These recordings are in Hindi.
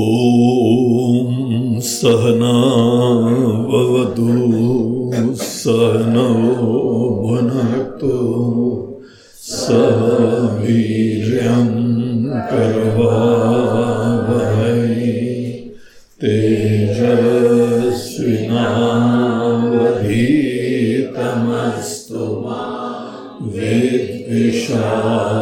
ॐ सहनावतु सहनौ भुनक्तु सह वीर्यं करवावहै तेजस्विनावधीतमस्तु मा विद्विषावहै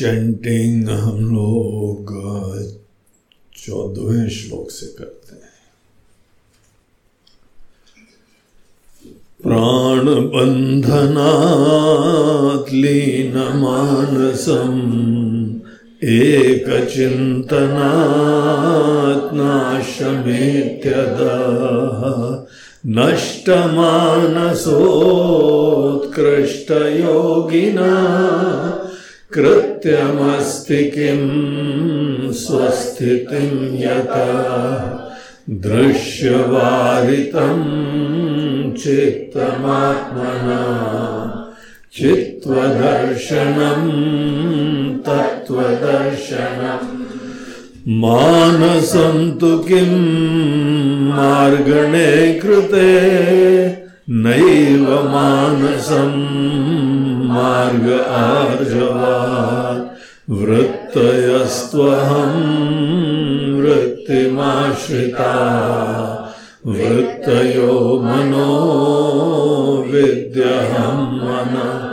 चैंटिंग हम लोग चौदहवें श्लोक से करते हैं। प्राणबन्धनात् लीनमानसम् एकचिन्तनात् नाशमेत्यदः। नष्टमानसोत्कृष्टयोगिना कृत्यमस्ति किं स्वस्थितिं यथा दृश्यवारितं चित्तमात्मना चित्वदर्शनं तत्त्वदर्शनम् मानसं तु किं मार्गणे कृते नैव मानसं मार्ग आर्जवात्। वृत्तयस्त्वहं वृत्तिमाश्रिता। वृत्तयो मनो विद्यहं मनः।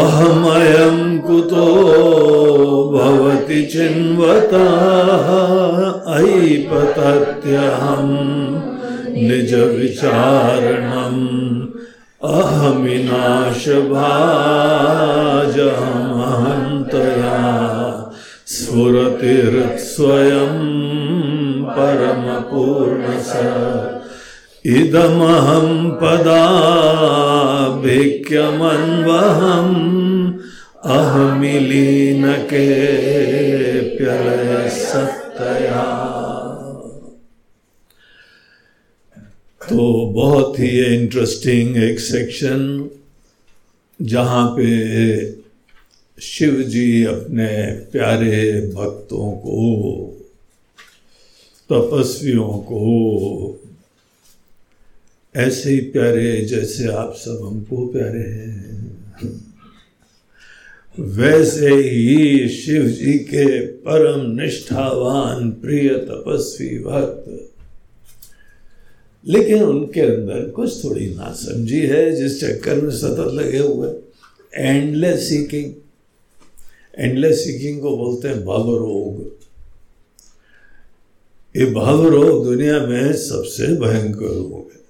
अहमयं कुतो भवति चिन्वता। ऐपतत्यहं निजविचारणम् अहमिनाशभाजहमहन्तया स्फुरतिर्स्वयं परमपूर्णस। इदमहं पदाभिक्यमन्वहम् अहमिलीनके प्यलय सत्तया तो बहुत ही इंटरेस्टिंग एक सेक्शन जहाँ पे शिव जी अपने प्यारे भक्तों को, तपस्वियों को, ऐसे ही प्यारे जैसे आप सब हमको प्यारे हैं। वैसे ही शिव जी के परम निष्ठावान, प्रिय तपस्वी भक्त लेकिन उनके अंदर कुछ थोड़ी नासमझी है, जिस चक्कर में सतत लगे हुए। एंडलेस सीकिंग एंडलेस सीकिंग को बोलते हैं भाव रोग। ये भाव रोग दुनिया में सबसे भयंकर रोग है।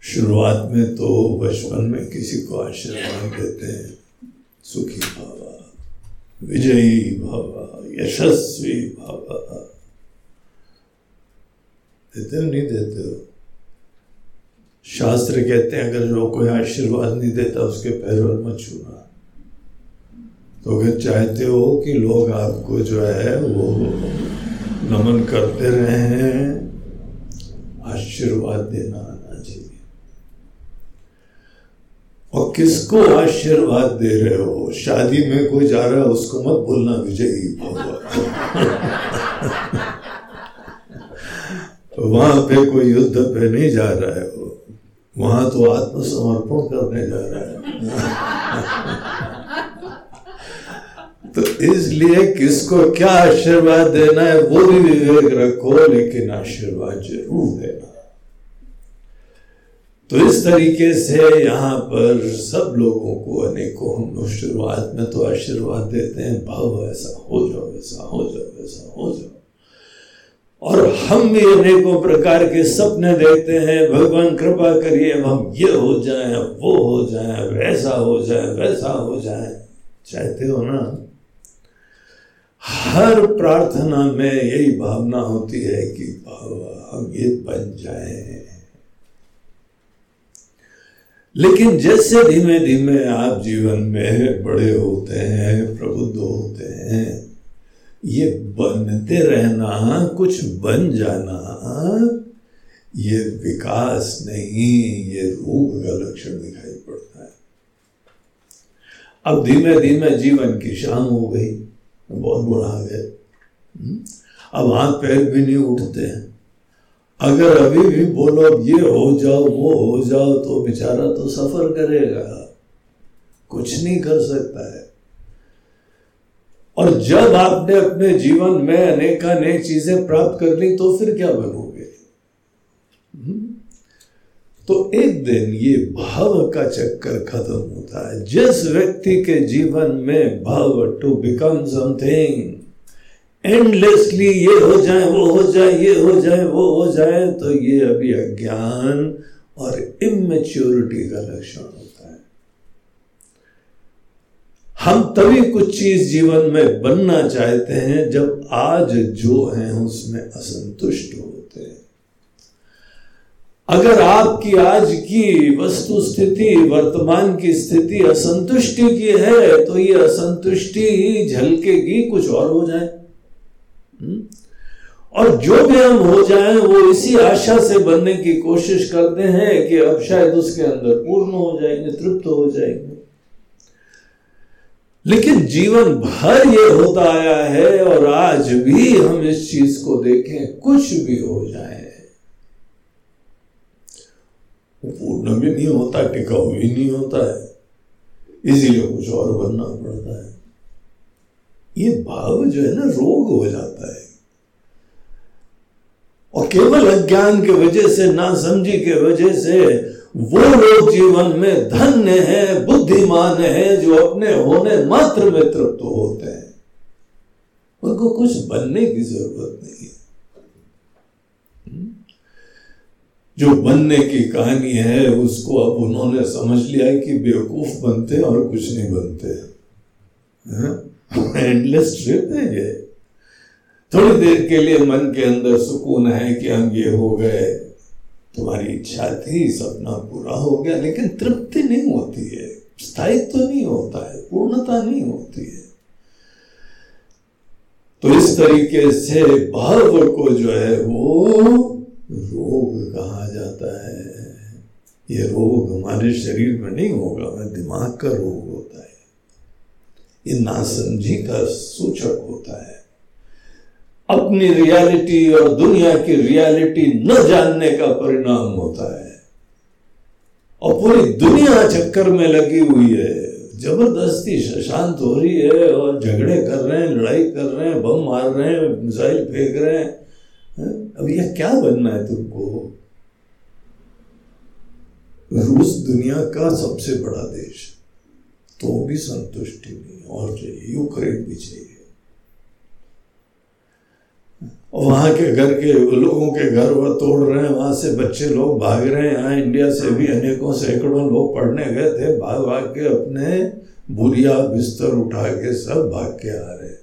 शुरुआत में तो बचपन में किसी को आशीर्वाद देते हैं। सुखी भावा, विजयी भावा, यशस्वी भावा। देते हो, नहीं देते हो? शास्त्र कहते हैं, अगर जो कोई आशीर्वाद नहीं देता, उसके पैरों मत छूना। तो अगर चाहते हो कि लोग आपको जो है, वो नमन करते रहे, आशीर्वाद देना आना चाहिए। और किसको आशीर्वाद दे रहे हो? शादी में कोई जा रहा है, उसको मत बोलना, विजयी भगवान। वहाँ पे कोई युद्ध पे नहीं जा रहा है वो। वहाँ तो आत्मसमर्पण करने जा रहा है। तो इसलिए किसको क्या आशीर्वाद देना है, वो भी विवेक रखो, लेकिन आशीर्वाद ज़रूर देना। तो इस तरीके से यहाँ पर सब लोगों को, अनेकों हम लोग शुरुआत में तो आशीर्वाद देते हैं, भाव ऐसा हो जाओ ऐसा हो जाओ ऐसा हो जाओ। और हम भी अनेकों प्रकार के सपने देखते हैं। भगवान, कृपा करिए हम ये हो जाए वो हो जाए वैसा हो जाए, वैसा हो जाए। चाहते हो ना? हर प्रार्थना में यही भावना होती है कि हम ये बन जाए। लेकिन जैसे धीमे धीमे आप जीवन में बड़े होते हैं, प्रबुद्ध होते हैं ये बनते रहना, कुछ बन जाना, ये विकास नहीं, ये रोग का लक्षण दिखाई पड़ता है। अब धीमे धीमे जीवन की शाम हो गई, बहुत बुरा आ गए हम्म? अब हाथ पैर भी नहीं उठते हैं। अगर अभी भी बोलो, अब ये हो जाओ, वो हो जाओ तो बेचारा तो सफ़र करेगा। कुछ नहीं कर सकता है। और जब आपने अपने जीवन में अनेक अनेक चीज़ें प्राप्त कर ली तो फिर क्या बनोगे? तो एक दिन ये भाव का चक्कर खत्म होता है जिस व्यक्ति के जीवन में भाव टू बिकम समथिंग एंडलेसली ये हो जाए, वो हो जाए, ये हो जाए, वो हो जाए तो ये अभी अज्ञान और इमेच्योरिटी का लक्षण होता है हम तभी कुछ चीज़ जीवन में बनना चाहते हैं जब आज जो है उसमें असंतुष्ट होते हैं। अगर आपकी आज की वस्तु स्थिति, वर्तमान की स्थिति असंतुष्टि की है तो ये असंतुष्टि ही झलकेगी, कुछ और हो जाए। हम्म? और जो भी हम हो जाए, वो इसी आशा से बनने की कोशिश करते हैं कि अब शायद उसके अंदर पूर्ण हो जाएँगे, तृप्त हो जाएँगे। लेकिन जीवन भर ये होता आया है और आज भी हम इस चीज़ को देखें, कुछ भी हो जाए। पूर्ण भी नहीं होता टिकाऊ भी नहीं होता है। इसीलिए कुछ और बनना पड़ता है। ये भाव जो है ना, रोग हो जाता है। और केवल अज्ञान के वजह से, ना समझी के वजह से वो लोग जीवन में धन्य है, बुद्धिमान है, जो अपने होने मात्र में तृप्त होते हैं। उनको कुछ बनने की ज़रूरत नहीं है? जो बनने की कहानी है, उसको अब उन्होंने समझ लिया है कि बेवकूफ़ बनते हैं और कुछ नहीं बनते एंडलेस ट्रिप है ये। थोड़ी देर के लिए मन के अंदर सुकून है कि हम ये हो गए। तुम्हारी इच्छा थी, सपना पूरा हो गया, लेकिन तृप्ति नहीं होती है। स्थायित्व तो नहीं होता है, पूर्णता नहीं होती है। तो इस तरीके से भाव को जो है वो रोग कहा जाता है। ये रोग हमारे शरीर में नहीं होगा मैं दिमाग का रोग होता है। ये नासमझी का सूचक होता है। अपनी रियलिटी और दुनिया की रियलिटी न जानने का परिणाम होता है। और पूरी दुनिया चक्कर में लगी हुई है। ज़बरदस्ती शांत हो रही है और झगड़े कर रहे हैं, लड़ाई कर रहे हैं, बम मार रहे हैं, मिसाइल फेंक रहे हैं। अब यह क्या बनना है तुमको? रूस दुनिया का सबसे बड़ा देश। तो भी संतुष्टि नहीं, और चाहिए यूक्रेन भी चाहिए। वहाँ के घर के लोगों के घर वह तोड़ रहे हैं, वहाँ से बच्चे लोग भाग रहे हैं। यहाँ इंडिया से भी अनेकों सैकड़ों लोग पढ़ने गए थे, भाग भाग के अपने बुरिया बिस्तर उठा के सब भाग के आ रहे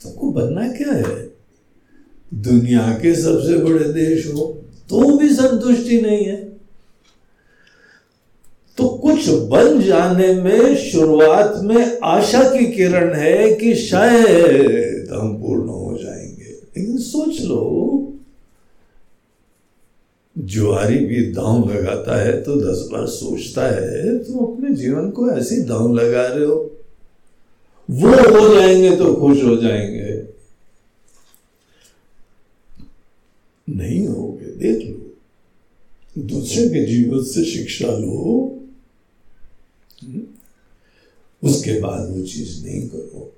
सबको बनना क्या है? दुनिया के सबसे बड़े देश हो तो भी संतुष्टि नहीं है। तो कुछ बन जाने में शुरुआत में आशा की किरण है कि शायद हम पूर्ण हो जाएँगे। लेकिन सोच लो जुआरी भी दांव लगाता है तो दस बार सोचता है तो अपने जीवन को ऐसे दांव लगा रहे हो। वो हो जाएँगे तो खुश हो जाएँगे। नहीं होगे, देख लो। दूसरे के जीवन से शिक्षा लो। उसके बाद वो चीज़ नहीं करो।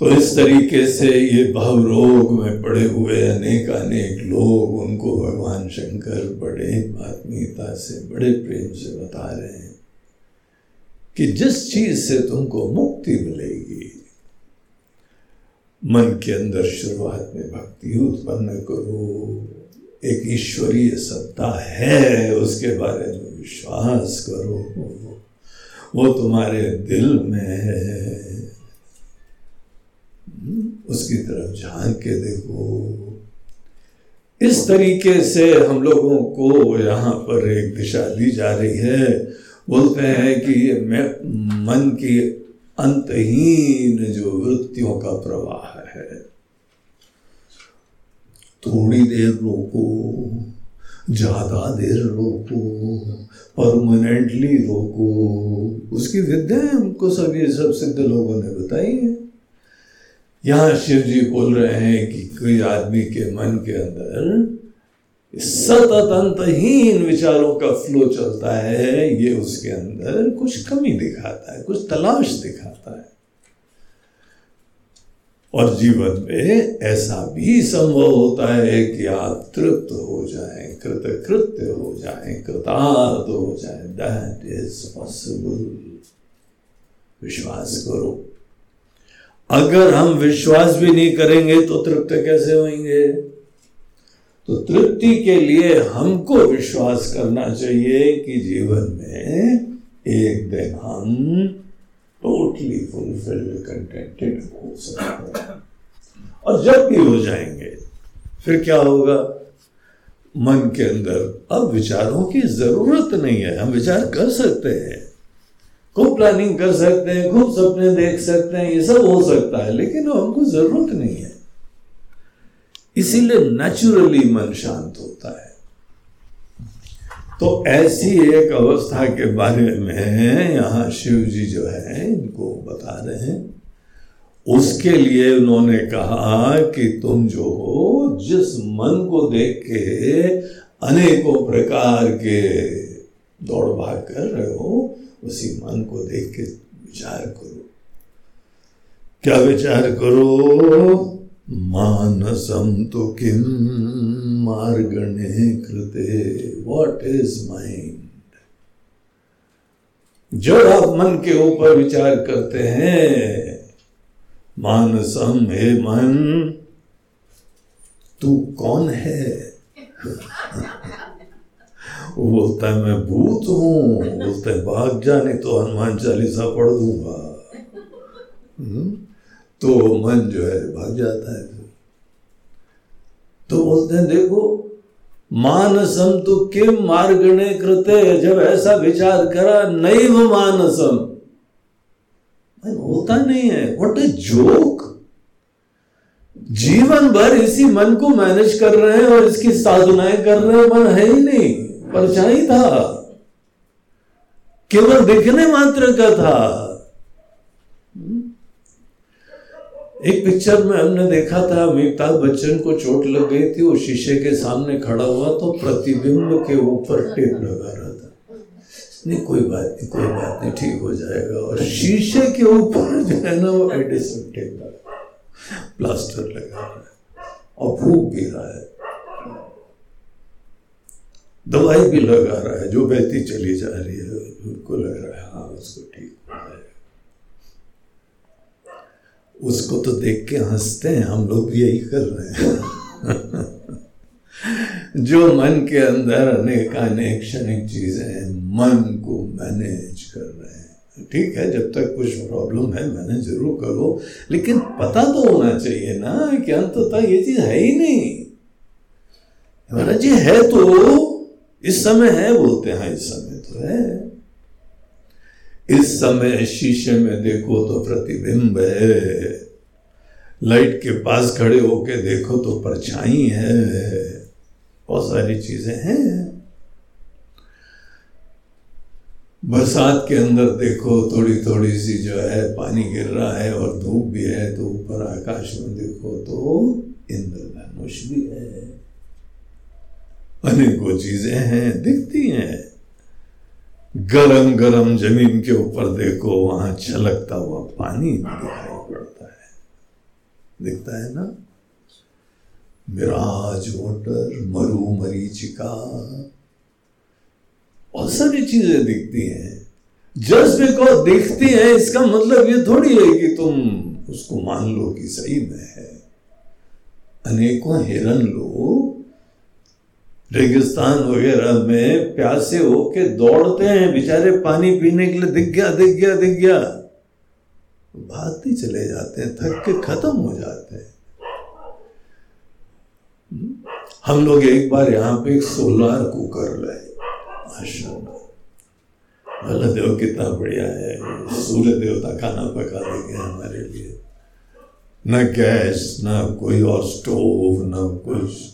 तो इस तरीके से ये भाव रोग में पड़े हुए अनेक अनेक लोग उनको भगवान शंकर बड़े आत्मीयता से, बड़े प्रेम से बता रहे हैं कि जिस चीज़ से तुमको मुक्ति मिलेगी, मन के अंदर शुरुआत में भक्ति उत्पन्न करो। एक ईश्वरीय सत्ता है, उसके बारे में विश्वास करो। वो तुम्हारे दिल में है। उसकी तरफ़ झाँक के देखो। इस तरीके से हम लोगों को यहाँ पर एक दिशा दी जा रही है। बोलते हैं कि ये मन की अंतहीन जो वृत्तियों का प्रवाह है। थोड़ी देर रोको, ज़्यादा देर रोको परमानेंटली रोको। उसकी विद्या हमको ये सब सिद्ध लोगों ने बताई है। यहाँ शिव जी बोल रहे हैं कि कोई आदमी के मन के अंदर सतत अंतहीन विचारों का फ्लो चलता है, ये उसके अंदर कुछ कमी दिखाता है, कुछ तलाश दिखाता है। और जीवन में ऐसा भी संभव होता है कि आप तृप्त हो जाए, कृतकृत्य हो जाए, कृतार्थ हो जाए दैट इज़ पॉसिबल विश्वास करो। अगर हम विश्वास भी नहीं करेंगे तो तृप्त कैसे होंगे? तो तृप्ति के लिए हमको विश्वास करना चाहिए कि जीवन में एक दिन हम टोटली फुलफिल्ड कंटेंटेड हो सकते हैं। और जब भी हो जाएँगे, फिर क्या होगा? मन के अंदर अब विचारों की ज़रूरत नहीं है। हम विचार कर सकते हैं। खूब प्लानिंग कर सकते हैं, खूब सपने देख सकते हैं, ये सब हो सकता है, लेकिन हमको ज़रूरत नहीं है। इसीलिए नेचुरली मन शांत होता है। तो ऐसी एक अवस्था के बारे में यहाँ शिव जी जो है, इनको बता रहे हैं। उसके लिए उन्होंने कहा कि तुम जो हो, जिस मन को देख के अनेकों प्रकार के दौड़ भाग कर रहे हो उसी मन को देख के विचार करो। क्या विचार करो? मानसम तो किम मार्गणे कृते व्हाट इज़ माइंड जब आप मन के ऊपर विचार करते हैं, मानसम हे मन, तू कौन है? वो बोलता है, मैं भूत हूँ। बोलता है, भाग जाने तो हनुमान चालीसा पढ़ दूँगा हम्म? तो मन जो है, भाग जाता है तो बोलते हैं, देखो, मानसम तो किम मार्गणे कृते, जब ऐसा विचार करा नहीं वो मानसम होता नहीं है। व्हाट ए जोक जीवन भर इसी मन को मैनेज कर रहे हैं और इसकी साधनाएँ कर रहे हैं, मन है ही नहीं। परछाई था। केवल दिखने मात्र का था। एक पिक्चर में हमने देखा था, अमिताभ बच्चन को चोट लग गई थी, वो शीशे के सामने खड़ा हुआ तो प्रतिबिंब के ऊपर टेप लगा रहा था। नहीं, कोई बात नहीं, कोई बात नहीं, ठीक हो जाएगा। और शीशे के ऊपर जो है ना, वो एडिसन टेप लगा प्लास्टर लगा रहा है और फूक भी रहा है। दवाई भी लगा रहा है, जो बहती चली जा रही है, उनको लग रहा है हाँ उसको ठीक उसको तो देख के हँसते हैं, हम लोग भी यही कर रहे हैं। जो मन के अंदर अनेक अनेक क्षणिक चीज़ें हैं, मन को मैनेज कर रहे हैं। ठीक है, जब तक कुछ प्रॉब्लम है मैनेज ज़रूर करो, लेकिन पता तो होना चाहिए ना कि अंततः ये चीज़ है ही नहीं। महाराज जी है तो। इस समय है, बोलते हैं, इस समय तो है। इस समय शीशे में देखो तो प्रतिबिंब है। लाइट के पास खड़े होके देखो तो परछाई है। बहुत सारी चीज़ें हैं। बरसात के अंदर देखो थोड़ी थोड़ी सी जो है, पानी गिर रहा है और धूप भी है तो ऊपर आकाश में देखो तो इंद्रधनुष भी है। अनेकों चीज़ें हैं, दिखती हैं। गरम गरम ज़मीन के ऊपर देखो, वहाँ छलकता हुआ पानी दिखाई पड़ता है। दिखता है ना? मिराज वोटर मरु मरीचिका। बहुत सारी चीज़ें दिखती हैं। जस्ट बिकॉज़ दिखती हैं, इसका मतलब ये थोड़ी है कि तुम उसको मान लो कि सही में है। अनेकों हिरन लोग रेगिस्तान वगैरह में प्यासे होके दौड़ते हैं, बेचारे पानी पीने के लिए दिख गया दिख गया दिख गया। भागते चले जाते हैं, थक के खत्म हो जाते हैं। हम लोग एक बार यहाँ पे एक सोलार कुकर लाए आश्रम बोला देव कितना बढ़िया है सूर्य देवता खाना पका देंगे हमारे लिए। न गैस, न कोई और स्टोव, न कुछ।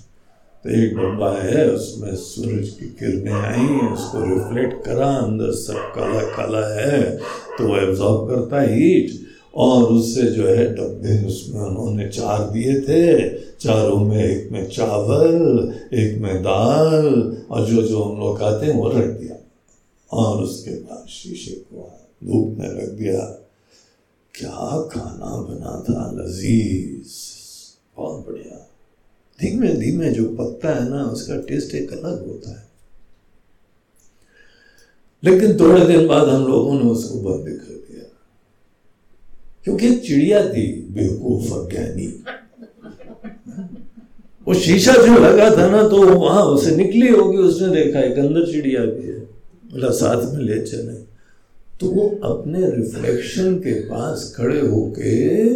तो एक डब्बा है, उसमें सूरज की किरणें आई उसको रिफ्लेक्ट करा, अंदर सब काला काला है तो वो एब्जॉर्ब करता है हीट और उससे जो है डब्बे उसमें उन्होंने चार दिए थे, चारों में एक में चावल, एक में दाल, और जो जो हम लोग खाते हैं वो रख दिया, और उसके बाद शीशे को धूप में रख दिया। क्या खाना बना था, लजीज, बहुत बढ़िया। धीमे धीमे जो पकता है ना, उसका टेस्ट एक अलग होता है। लेकिन थोड़े दिन बाद हम लोगों ने उसको बंद कर दिया। क्योंकि चिड़िया थी, बेवकूफ़ अज्ञानी। वो शीशा जो लगा था ना तो वहाँ उसे निकली होगी, उसने देखा एक अंदर चिड़िया भी है। बोला, साथ में ले चले। तो वो अपने रिफ्लेक्शन के पास खड़े होके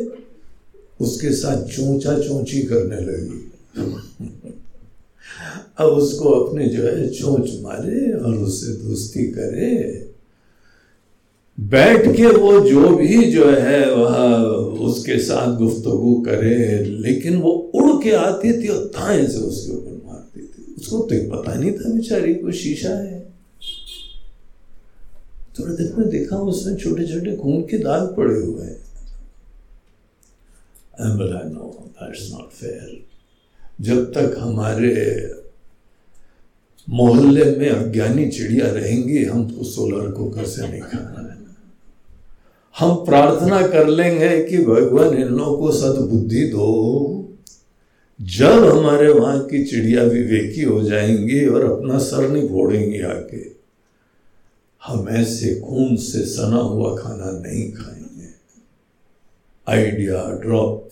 उसके साथ चोंचा चोंची करने लगी। अब उसको अपने जो है चोंच मारे और उससे दोस्ती करे। बैठ के वो जो भी जो है वह उसके साथ गुफ्तगु करे, लेकिन वो उड़ के आती थी और थाए से उसके ऊपर मारती थी। उसको तो पता नहीं था बेचारी को शीशा है। थोड़े दिन में देखा उसमें छोटे छोटे खून के दाग पड़े हुए हैं। जब तक हमारे मोहल्ले में अज्ञानी चिड़िया रहेंगी, हम तो सोलर कुकर से नहीं खाना है। हम प्रार्थना कर लेंगे कि भगवान इन लोगों को सदबुद्धि दो। जब हमारे वहाँ की चिड़िया विवेकी हो जाएँगी और अपना सर नहीं फोड़ेंगी आके हम ऐसे खून से सना हुआ खाना नहीं खाएँगे। आइडिया ड्रॉप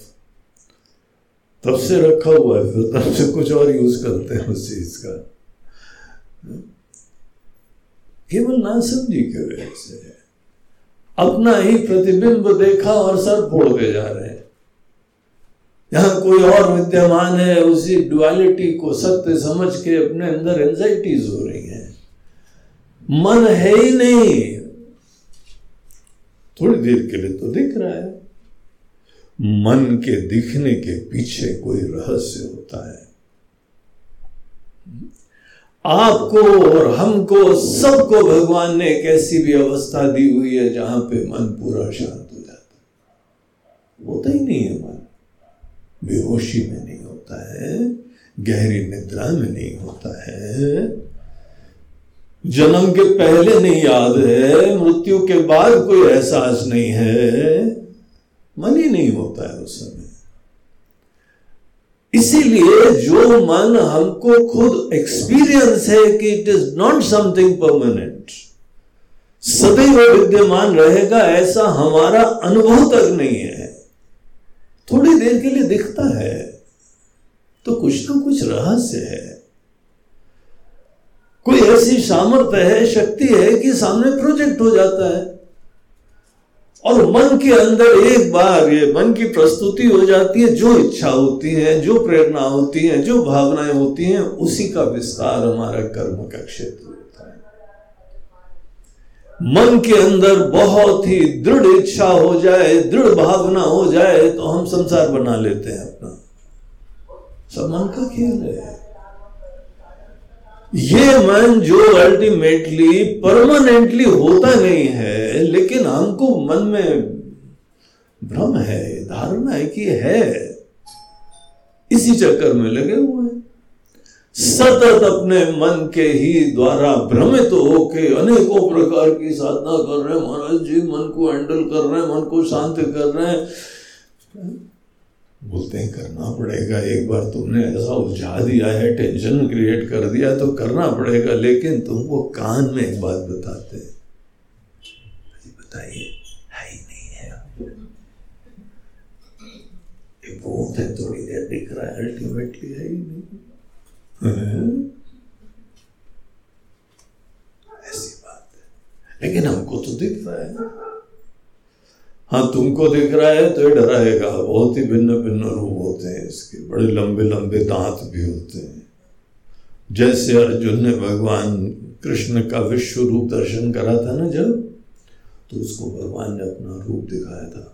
तब से रखा हुआ है फिर तब से कुछ और यूज़ करते हैं उस चीज़ का। केवल ना समझी के वजह से अपना ही प्रतिबिंब देखा और सर फोड़ते जा रहे हैं। यहाँ कोई और विद्यमान है, उसी डुअलिटी को सत्य समझ के अपने अंदर एंजाइटीज हो रही हैं। मन है ही नहीं। थोड़ी देर के लिए तो दिख रहा है। मन के दिखने के पीछे कोई रहस्य होता है। आपको और हमको, सबको भगवान ने एक ऐसी भी अवस्था दी हुई है जहाँ पे मन पूरा शांत हो जाता है। होता ही नहीं है मन। बेहोशी में नहीं होता है, गहरी निद्रा में नहीं होता है। जन्म के पहले नहीं याद है, मृत्यु के बाद कोई एहसास नहीं है। मन ही नहीं होता है उस समय। इसीलिए जो मन हमको खुद एक्सपीरियंस है कि it is not something permanent सदैव विद्यमान रहेगा, ऐसा हमारा अनुभव तक नहीं है। थोड़ी देर के लिए दिखता है तो कुछ ना कुछ रहस्य है। कोई ऐसी सामर्थ्य है, शक्ति है कि सामने प्रोजेक्ट हो जाता है। और मन के अंदर एक बार ये मन की प्रस्तुति हो जाती है, जो इच्छा होती है, जो प्रेरणा होती है, जो भावनाएँ होती हैं, उसी का विस्तार हमारा कर्म का क्षेत्र होता है। मन के अंदर बहुत ही दृढ़ इच्छा हो जाए, दृढ़ भावना हो जाए तो हम संसार बना लेते हैं अपना। सब मन का खेल है। ये मन जो अल्टीमेटली परमानेंटली होता नहीं है, लेकिन हमको मन में भ्रम है, धारणा है कि है। इसी चक्कर में लगे हुए हैं। सतत अपने मन के ही द्वारा भ्रमित तो होके अनेकों प्रकार की साधना कर रहे हैं। महाराज जी, मन को हैंडल कर रहे हैं, मन को शांत कर रहे हैं। बोलते हैं, करना पड़ेगा, एक बार तुमने ऐसा उलझा दिया है टेंशन क्रिएट कर दिया तो करना पड़ेगा। लेकिन तुमको कान में एक बात बताते हैं। बताइए, है ही नहीं है। भूत है, थोड़ी देर दिख रहा है अल्टीमेटली है ही नहीं। ऐसी बात है। लेकिन हमको तो दिख रहा है। हाँ तुमको दिख रहा है तो ये डराएगा। बहुत ही भिन्न भिन्न रूप होते हैं इसके। बड़े लंबे लंबे दांत भी होते हैं। जैसे अर्जुन ने भगवान कृष्ण का विश्व रूप दर्शन करा था ना जब तो उसको भगवान ने अपना रूप दिखाया था।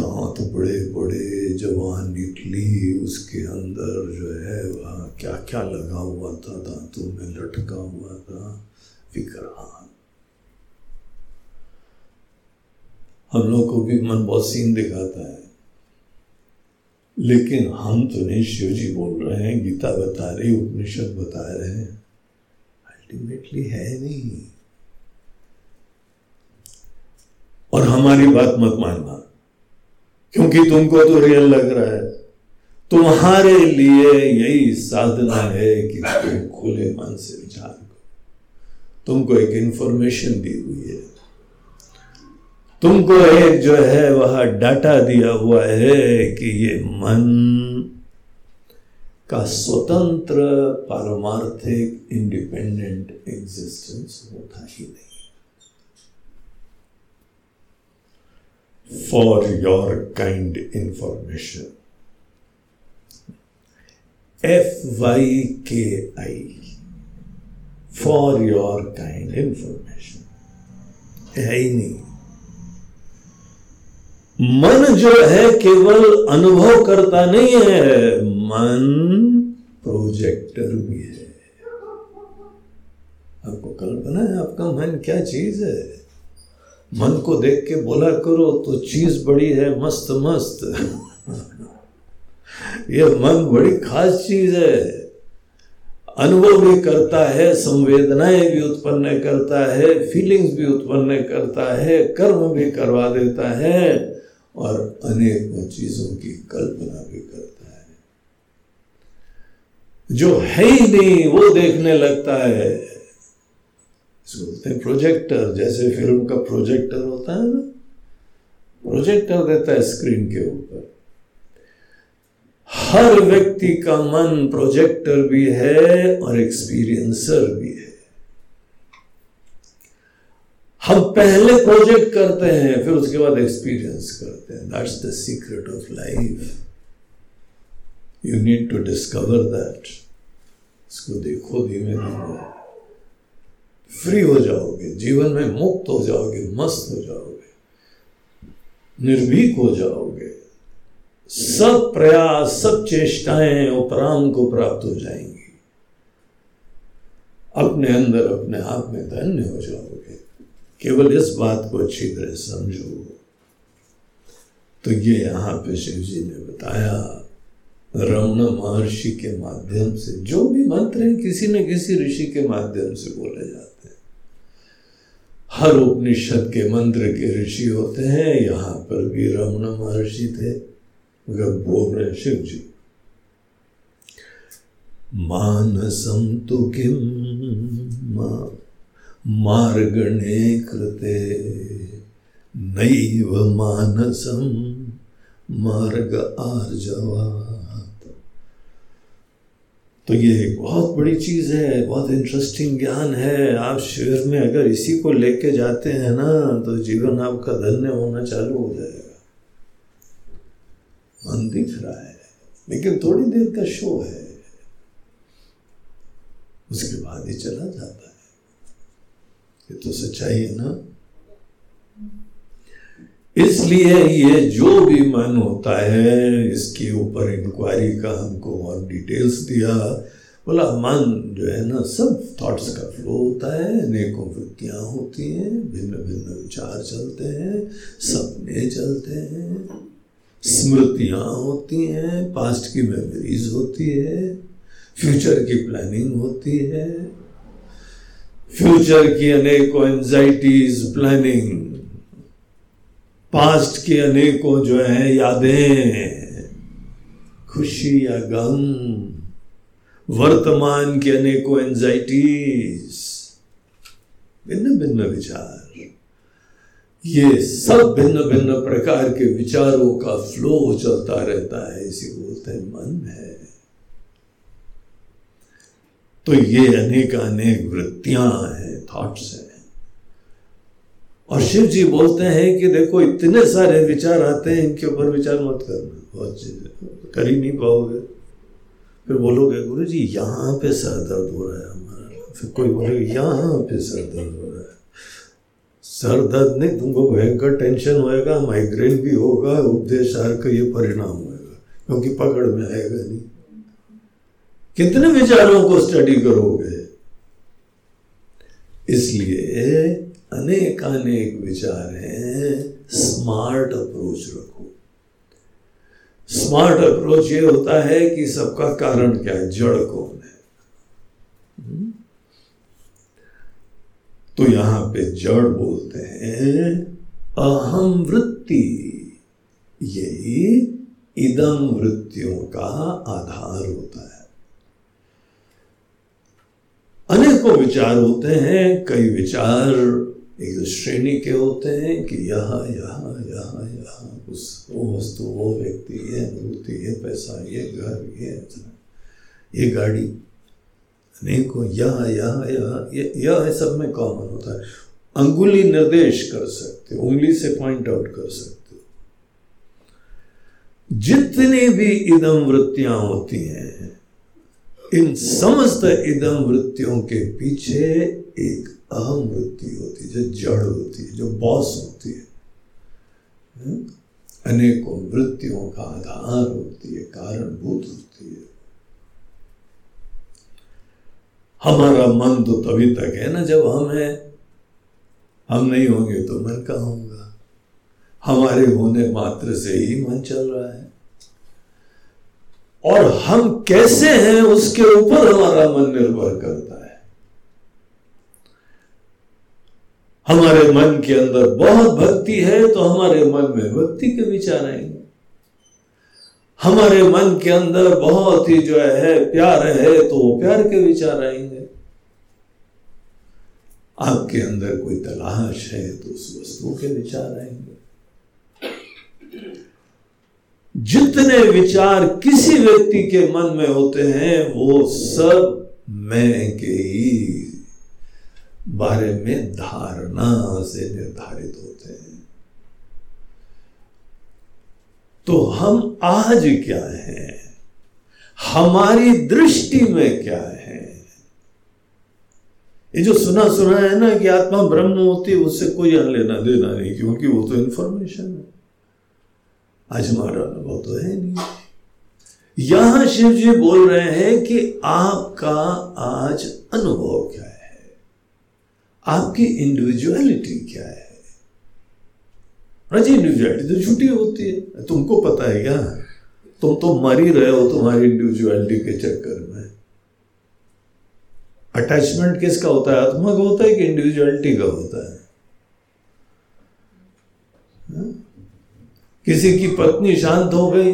दांत बड़े बड़े, जवान निकली, उसके अंदर जो है वह क्या क्या लगा हुआ था, दांतों में लटका हुआ था। विकराल हम लोग को भी मन बहुत सीन दिखाता है। लेकिन हम तो नहीं शिव जी बोल रहे हैं, गीता बता रही, उपनिषद बता रहे हैं। अल्टीमेटली है नहीं। और हमारी बात मत मानना, क्योंकि तुमको तो रियल लग रहा है। तुम्हारे लिए यही साधना है कि तुम खुले मन से विचार करो। तुमको एक इंफॉर्मेशन दी हुई है। तुमको एक जो है वह डाटा दिया हुआ है कि ये मन का स्वतंत्र पारमार्थिक इंडिपेंडेंट एग्जिस्टेंस होता ही नहीं for your kind information. F Y K I for your kind information. है ही नहीं मन जो है केवल अनुभव करता नहीं है, मन प्रोजेक्टर भी है। आपको कल्पना है आपका मन क्या चीज़ है? मन को देख के बोला करो तो चीज़ बड़ी है, मस्त मस्त। यह मन बड़ी खास चीज़ है। अनुभव भी करता है, संवेदनाएँ भी उत्पन्न करता है फीलिंग्स भी उत्पन्न करता है, कर्म भी करवा देता है। और अनेक चीज़ों की कल्पना भी करता है। जो है ही नहीं, वो देखने लगता है। प्रोजेक्टर जैसे फ़िल्म का प्रोजेक्टर होता है ना। प्रोजेक्टर देता है स्क्रीन के ऊपर। हर व्यक्ति का मन प्रोजेक्टर भी है और एक्सपीरियंसर भी है। हम पहले प्रोजेक्ट करते हैं, फिर उसके बाद एक्सपीरियंस करते हैं। That's the secret of life you need to discover that इसको देखो धीमे धीमे फ्री हो जाओगे, जीवन में मुक्त हो जाओगे, मस्त हो जाओगे, निर्भीक हो जाओगे। सब प्रयास, सब चेष्टाएँ उपराम को प्राप्त हो जाएँगी। अपने अंदर, अपने आप में धन्य हो जाओगे। केवल इस बात को अच्छी तरह समझो। तो ये यहाँ पे शिव जी ने बताया रमण महर्षि के माध्यम से, जो भी मंत्र है, किसी न किसी ऋषि के माध्यम से बोले जाते हैं। हर उपनिषद के मंत्र के ऋषि होते हैं, यहाँ पर भी रमण महर्षि थे मगर बोल रहे शिव जी मानसम तो किम मार्गणे कृते। नैव मानसम मार्ग आर्जवा तो ये एक बहुत बड़ी चीज़ है, बहुत इंटरेस्टिंग ज्ञान है। आप शिविर में अगर इसी को लेके जाते हैं ना तो जीवन आपका धन्य होना चालू हो जाएगा। मन दिख रहा है, लेकिन थोड़ी देर का शो है। उसके बाद ही चला जाता है। ये तो सच्चाई है ना? इसलिए ये जो भी मन होता है, इसके ऊपर इंक्वायरी का हमको और डिटेल्स दिया। बोला, मन जो है ना, सब थॉट्स का फ्लो होता है, अनेकों वृत्तियाँ होती हैं भिन्न भिन्न विचार चलते हैं, सपने चलते हैं, स्मृतियाँ होती हैं पास्ट की मेमोरीज होती है फ्यूचर की प्लानिंग होती है। फ्यूचर की अनेकों एंजाइटीज प्लानिंग पास्ट की अनेकों जो है, यादें. खुशी या गम. वर्तमान के अनेकों एंजाइटीज भिन्न भिन्न विचार. ये सब भिन्न भिन्न प्रकार के विचारों का फ्लो चलता रहता है, इसी बोलते हैं मन है. तो ये अनेक अनेक वृत्तियाँ हैं थॉट्स हैं। और शिव जी बोलते हैं कि देखो, इतने सारे विचार आते हैं, इनके ऊपर विचार मत करना। बहुत कर ही नहीं पाओगे। फिर बोलोगे गुरु जी यहाँ पे सर दर्द हो रहा है हमारा। फिर कोई बोले यहाँ पे सर दर्द हो रहा है। सर दर्द नहीं, तुमको भयंकर टेंशन होएगा माइग्रेन भी होगा, उपदेश का ये परिणाम होएगा, क्योंकि पकड़ में आएगा नहीं। कितने विचारों को स्टडी करोगे? इसलिए अनेक अनेक विचार हैं स्मार्ट अप्रोच रखो। स्मार्ट अप्रोच ये होता है कि सबका कारण क्या है? जड़ कौन है? हम्म? तो यहाँ पे जड़ बोलते हैं अहम वृत्ति। यही इदम वृत्तियों का आधार होता है। अनेकों विचार होते हैं, कई विचार एक श्रेणी के होते हैं कि यहाँ यहाँ यहाँ यहाँ, उस वो वस्तु, वो व्यक्ति, ये अनुभूति ये पैसा, ये घर, ये ये गाड़ी, अनेकों, यहाँ यहाँ यहाँ यह सब में कॉमन होता है। अंगुली निर्देश कर सकते हो, उंगली से पॉइंट आउट कर सकते हो। जितनी भी इदम वृत्तियाँ होती हैं इन समस्त इदम वृत्तियों के पीछे एक अहम वृत्ति होती है, जो जड़ होती है, जो बॉस होती है। हम्म? अनेकों वृत्तियों का आधार होती है, कारणभूत होती है। हमारा मन तो तभी तक है ना, जब हम हैं। हम नहीं होंगे तो मन कहा होगा हमारे होने मात्र से ही मन चल रहा है। और हम कैसे हैं उसके ऊपर हमारा मन निर्भर करता है। हमारे मन के अंदर बहुत भक्ति है तो हमारे मन में भक्ति के विचार आएँगे हमारे मन के अंदर बहुत ही जो है, प्यार है तो वो प्यार के विचार आएँगे। आपके अंदर कोई तलाश है तो उस वस्तु के विचार आएँगे। जितने विचार किसी व्यक्ति के मन में होते हैं, वो सब मैं के ही बारे में धारणा से निर्धारित होते हैं। तो हम आज क्या हैं? हमारी दृष्टि में क्या है? ये जो सुना सुना है ना कि आत्मा ब्रह्म होती है, उससे कोई यहाँ लेना देना नहीं, क्योंकि वो तो इंफॉर्मेशन है। आज हमारा अनुभव तो है नहीं। यहाँ शिव जी बोल रहे हैं कि आपका आज अनुभव क्या है? आपकी इंडिविजुअलिटी क्या है? राज़ी इंडिविजुअलिटी तो झूठी होती है। तुमको पता है क्या? तुम तो मर ही रहे हो तुम्हारी इंडिविजुअलिटी के चक्कर में। अटैचमेंट किसका होता है? आत्मा का होता है कि इंडिविजुअलिटी का होता हा? किसी की पत्नी शांत हो गई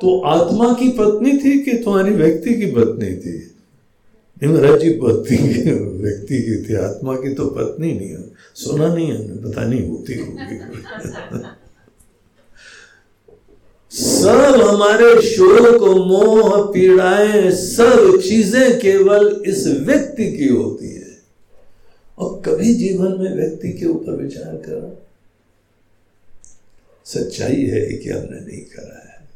तो आत्मा की पत्नी थी कि तुम्हारी व्यक्ति की पत्नी थी? महाराज जी पत्नी व्यक्ति की थी, आत्मा की तो पत्नी नहीं है। सुना नहीं है पता नहीं होती होगी। सब हमारे शोक, मोह, पीड़ाएँ, सब चीज़ें केवल इस व्यक्ति की होती है। और कभी जीवन में व्यक्ति के ऊपर विचार करा। सच्चाई है कि हमने नहीं करा है।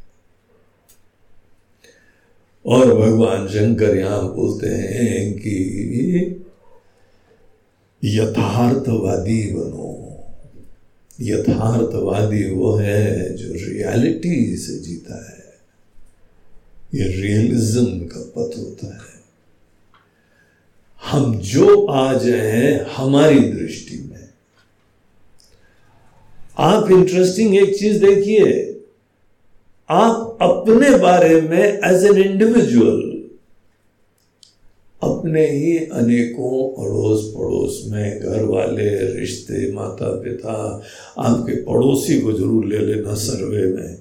और भगवान शंकर यहाँ बोलते हैं कि यथार्थवादी बनो। यथार्थवादी वो है जो रियलिटी से जीता है। ये रियलिज्म का पथ होता है। हम जो आज हैं हमारी दृष्टि आप इंटरेस्टिंग एक चीज़ देखिए। आप अपने बारे में एज एन इंडिविजुअल अपने ही अनेकों अड़ोस पड़ोस में घर वाले रिश्ते माता पिता आपके पड़ोसी को ज़रूर ले लेना सर्वे में।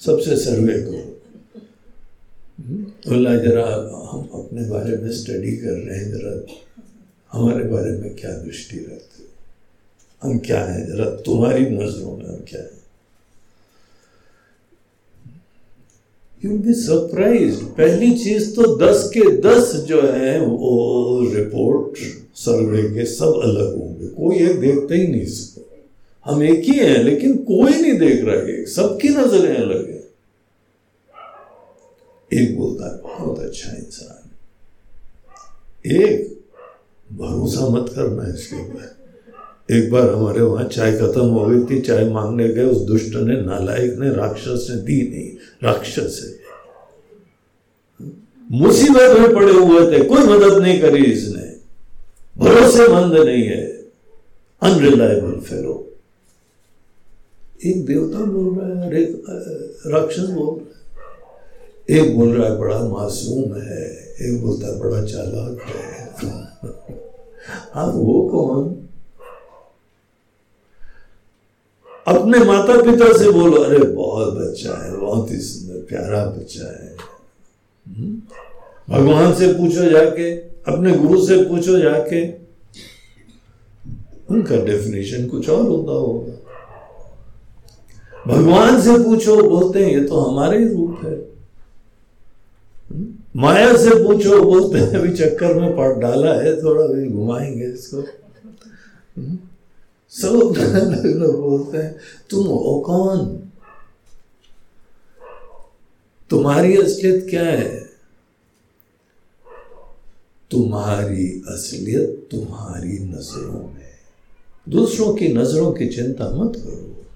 सबसे सर्वे को बोला, जरा हम अपने बारे में स्टडी कर रहे हैं, जरा हमारे बारे में क्या दृष्टि रखते हम क्या हैं? जरा तुम्हारी नज़रों में हम क्या है? यू बी सरप्राइज़ पहली चीज़ तो दस के दस जो है, वो रिपोर्ट सर्वे के सब अलग होंगे। कोई एक देखते ही नहीं इसको हम एक ही हैं, लेकिन कोई नहीं देख रहा है। सबकी नज़रें अलग है। एक बोलता है, बहुत अच्छा इंसान एक, भरोसा मत करना इसके ऊपर। एक बार हमारे वहाँ चाय खत्म हो गई थी, चाय मांगने गए, उस दुष्ट ने, नालायक ने, राक्षस ने, दी नहीं, राक्षस मुसीबत में पड़े हुए थे, कोई मदद नहीं करी इसने। भरोसेमंद नहीं है। अनरिलायबल फेलो एक देवता बोल रहा है और एक राक्षस बोल रहा है। एक बोल रहा है, बड़ा मासूम है। एक बोलता है, बड़ा चालाक है। आप वो कौन? अपने माता पिता से बोलो, अरे, बहुत बच्चा है, बहुत ही सुंदर, प्यारा बच्चा है। हम्म? भगवान से पूछो जाके, अपने गुरु से पूछो जाके, उनका डेफिनेशन कुछ और होता होगा। भगवान से पूछो, बोलते हैं, ये तो हमारे ही रूप है। माया से पूछो, बोलते हैं, अभी चक्कर में पड़, डाला है थोड़ा भी घुमाएँगे इसको। सब अलग बोलते हैं, तुम हो कौन? तुम्हारी असलियत क्या है? तुम्हारी असलियत तुम्हारी नज़रों में दूसरों की नज़रों की चिंता मत करो।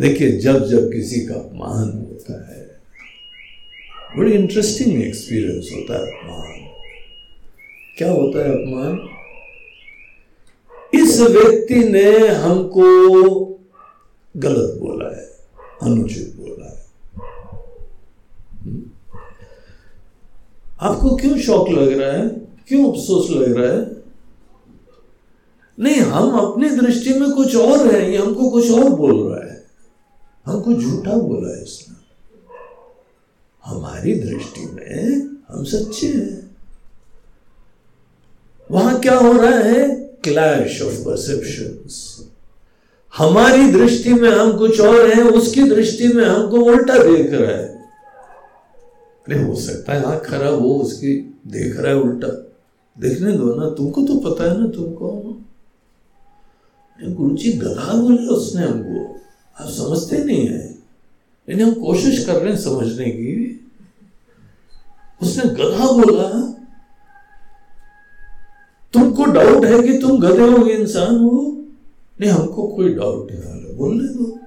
देखिए, जब जब किसी का अपमान होता है, बड़ी इंटरेस्टिंग एक्सपीरियंस होता है अपमान। क्या होता है अपमान? व्यक्ति ने हमको गलत बोला है, अनुचित बोला है? आपको क्यों शौक लग रहा है? क्यों अफसोस लग रहा है? नहीं, हम अपनी दृष्टि में कुछ और है, ये हमको कुछ और बोल रहा है। हमको झूठा बोला है इसने। हमारी दृष्टि में हम सच्चे हैं। वहाँ क्या हो रहा है? क्लैश ऑफ़ परसेप्शन हमारी दृष्टि में हम कुछ और हैं, उसकी दृष्टि में हमको उल्टा देख रहा है। अरे, हो सकता है आँख खराब हो, उसकी देख रहा है उल्टा। देखने दो ना, तुमको तो पता है ना तुमको गुरु जी गधा बोले उसने हमको। आप समझते नहीं है। यानी हम कोशिश कर रहे हैं समझने की। उसने गधा बोला तुमको डाउट है कि तुम गधे हो, इंसान हो? नहीं, हमको कोई डाउट नहीं बोलने दो।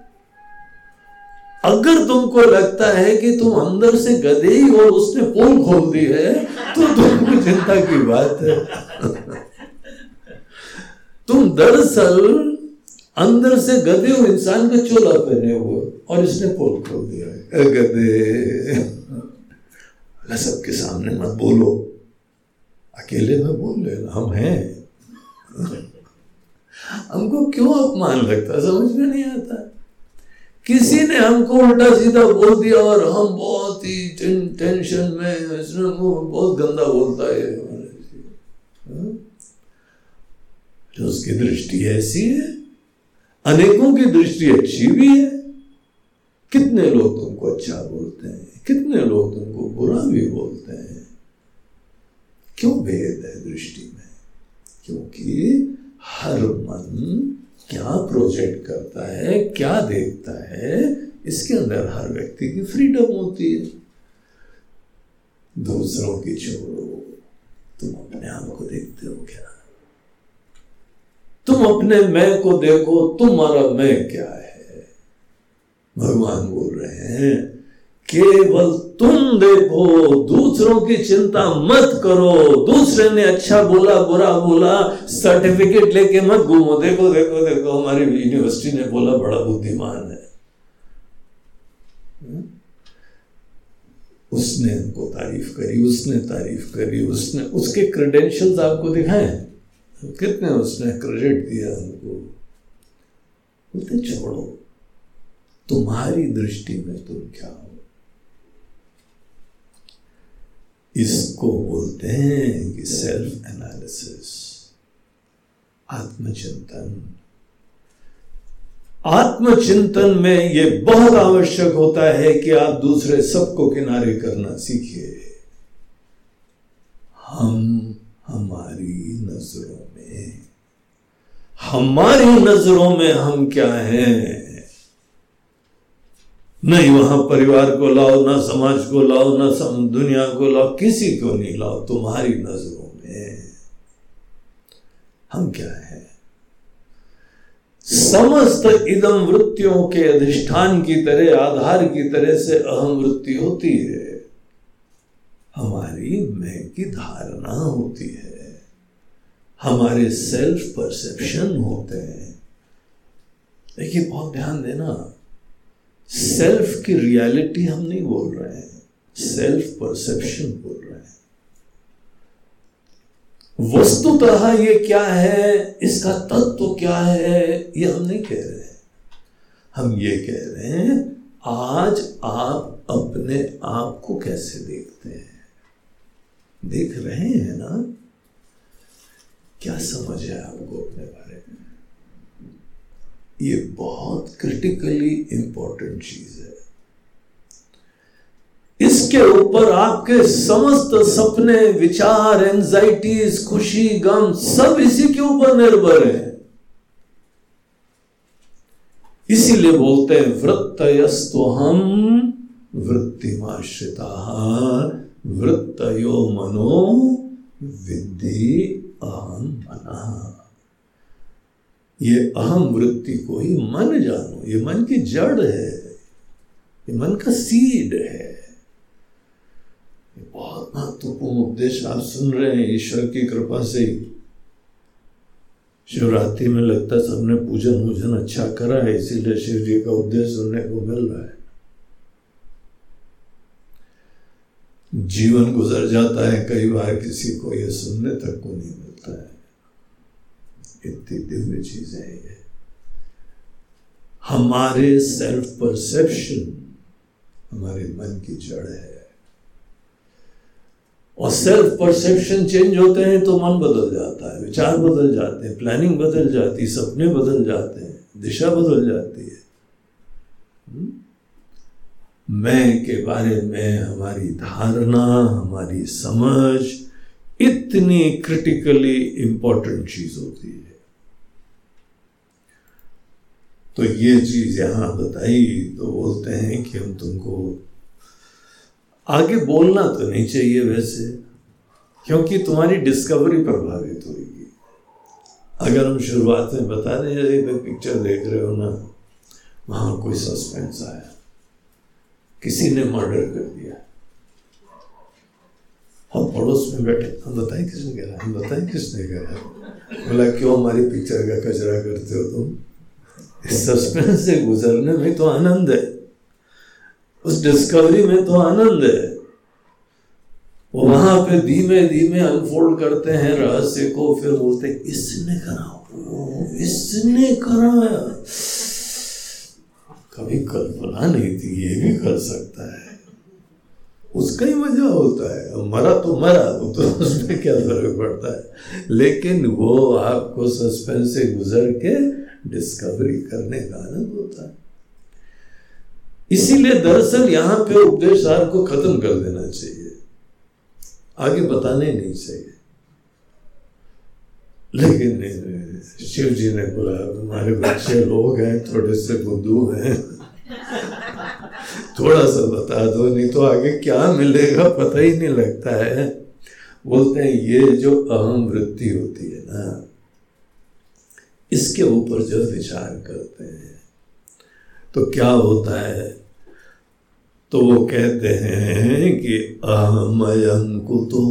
अगर तुमको लगता है कि तुम अंदर से गधे ही हो, उसने पोल खोल दी है तो तुमको चिंता की बात है। तुम दरअसल अंदर से गधे हो, इंसान का चोला पहने हुए और इसने पोल खोल दिया है। गधे सबके सामने मत बोलो। अकेले में बोल लेना हम हैं। हमको क्यों अपमान लगता समझ में नहीं आता। किसी ने हमको उल्टा सीधा बोल दिया और हम बहुत ही टें, टेंशन में इसने बहुत गंदा बोलता है। हाँ? तो उसकी दृष्टि ऐसी है। अनेकों की दृष्टि अच्छी भी है। कितने लोग तुमको अच्छा बोलते हैं? कितने लोग तुमको बुरा भी बोलते हैं? क्यों भेद है दृष्टि में? क्योंकि हर मन क्या प्रोजेक्ट करता है, क्या देखता है, इसके अंदर हर व्यक्ति की फ्रीडम होती है। दूसरों की छोड़ो, तुम अपने आप को देखते हो क्या? तुम अपने मैं को देखो, तुम्हारा मैं क्या है? भगवान बोल रहे हैं केवल तुम देखो, दूसरों की चिंता मत करो। दूसरे ने अच्छा बोला, बुरा बोला सर्टिफिकेट लेके मत घूमो। देखो देखो देखो, हमारी यूनिवर्सिटी ने बोला, बड़ा बुद्धिमान है। हम्म? उसने उनको तारीफ़ करी, उसने तारीफ़ करी, उसने, उसके क्रेडेंशियल्स आपको दिखाए। कितने उसने क्रेडिट दिया उनको बोलते, छोड़ो। तुम्हारी दृष्टि में तुम क्या हो इसको बोलते हैं कि सेल्फ एनालिसिस आत्मचिंतन। आत्मचिंतन में यह बहुत आवश्यक होता है कि आप दूसरे सबको किनारे करना सीखिए। हम हमारी नज़रों में, हमारी नज़रों में हम क्या हैं? नहीं, वहाँ परिवार को लाओ, ना समाज को लाओ, ना सम, दुनिया को लाओ, किसी को नहीं लाओ, तुम्हारी नज़रों में। हम क्या है? समस्त इदम वृत्तियों के अधिष्ठान की तरह, आधार की तरह से अहम वृत्ति होती है। हमारी मैं की धारणा होती है। हमारे सेल्फ परसेप्शन होते हैं। देखिए, बहुत ध्यान देना। सेल्फ की रियलिटी हम नहीं बोल रहे हैं। सेल्फ परसेप्शन बोल रहे हैं। वस्तुतः ये क्या है? इसका तत्व तो क्या है? ये हम नहीं कह रहे हैं। हम ये कह रहे हैं, आज आप अपने आप को कैसे देखते हैं? देख रहे हैं ना? क्या समझ है आपको अपने बारे में? ये बहुत क्रिटिकली इंपॉर्टेंट चीज़ है। इसके ऊपर आपके समस्त सपने, विचार एंजाइटीज खुशी, गम, सब इसी के ऊपर निर्भर है। इसीलिए बोलते हैं, वृत्तयस्तु हम वृत्तिमाश्रिता, वृत्तयो मनो विद्धि अहम मना। ये अहम वृत्ति को ही मन जानो। ये मन की जड़ है। ये मन का सीड है। बहुत महत्वपूर्ण उपदेश आप सुन रहे हैं ईश्वर की कृपा से शिवरात्रि में लगता सबने पूजन वूजन अच्छा करा है, इसीलिए शिव जी का उपदेश सुनने को मिल रहा है। जीवन गुजर जाता है, कई बार किसी को यह सुनने तक को नहीं मिलता। इतनी दिव्य चीज़ें ये। हमारे सेल्फ परसेप्शन हमारे मन की जड़ है। और सेल्फ परसेप्शन चेंज होते हैं तो मन बदल जाता है, विचार बदल जाते हैं प्लानिंग बदल जाती है सपने बदल जाते हैं, दिशा बदल जाती है। हुँ? मैं के बारे में, हमारी धारणा, हमारी समझ, इतनी क्रिटिकली इंपॉर्टेंट चीज़ होती है। तो ये चीज़ यहाँ बताई तो बोलते हैं कि हम तुमको आगे बोलना तो नहीं चाहिए वैसे, क्योंकि तुम्हारी डिस्कवरी प्रभावित होगी। अगर हम शुरुआत में बता दें जैसे पिक्चर देख रहे हो ना, वहाँ कोई सस्पेंस आया। किसी ने मर्डर कर दिया। हम पड़ोस में बैठे, हम बताएँ किसने करा? हम बताएँ किसने करा? बोला, क्यों हमारी पिक्चर का कचरा करते हो तुम? इस सस्पेंस से गुजरने में तो आनंद है। उस डिस्कवरी में तो आनंद है। वहाँ पे धीमे धीमे अनफोल्ड करते हैं रहस्य को, फिर बोलते इसने करा इसने कराया कभी कल्पना नहीं थी ये भी कर सकता है। उसका ही मज़ा होता है। मरा तो मरा, वो तो उसमें क्या फ़र्क पड़ता है। लेकिन वो आपको सस्पेंस से गुजर के डिस्कवरी करने का आनंद होता है। इसीलिए दरअसल यहाँ पे उपदेश को खत्म कर देना चाहिए। आगे बताने नहीं चाहिए। लेकिन, शिव जी ने बोला हमारे बच्चे लोग हैं, थोड़े से बुद्धू हैं। थोड़ा सा बता दो, नहीं तो आगे क्या मिलेगा, पता ही नहीं लगता है। बोलते हैं, ये जो अहम वृत्ति होती है ना इसके ऊपर जो विचार करते हैं। तो क्या होता है? तो वो कहते हैं कि अहमयं कुतो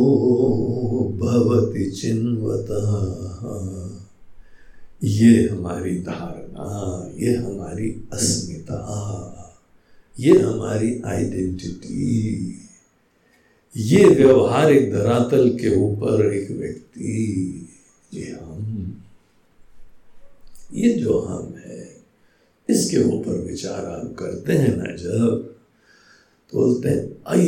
भवति चिन्वता। ये हमारी धारणा, ये हमारी अस्मिता, ये हमारी आइडेंटिटी। ये व्यवहारिक धरातल के ऊपर एक व्यक्ति, ये हम। ये जो हम है, इसके ऊपर विचार आप करते हैं ना जब तो बोलते हैं, आई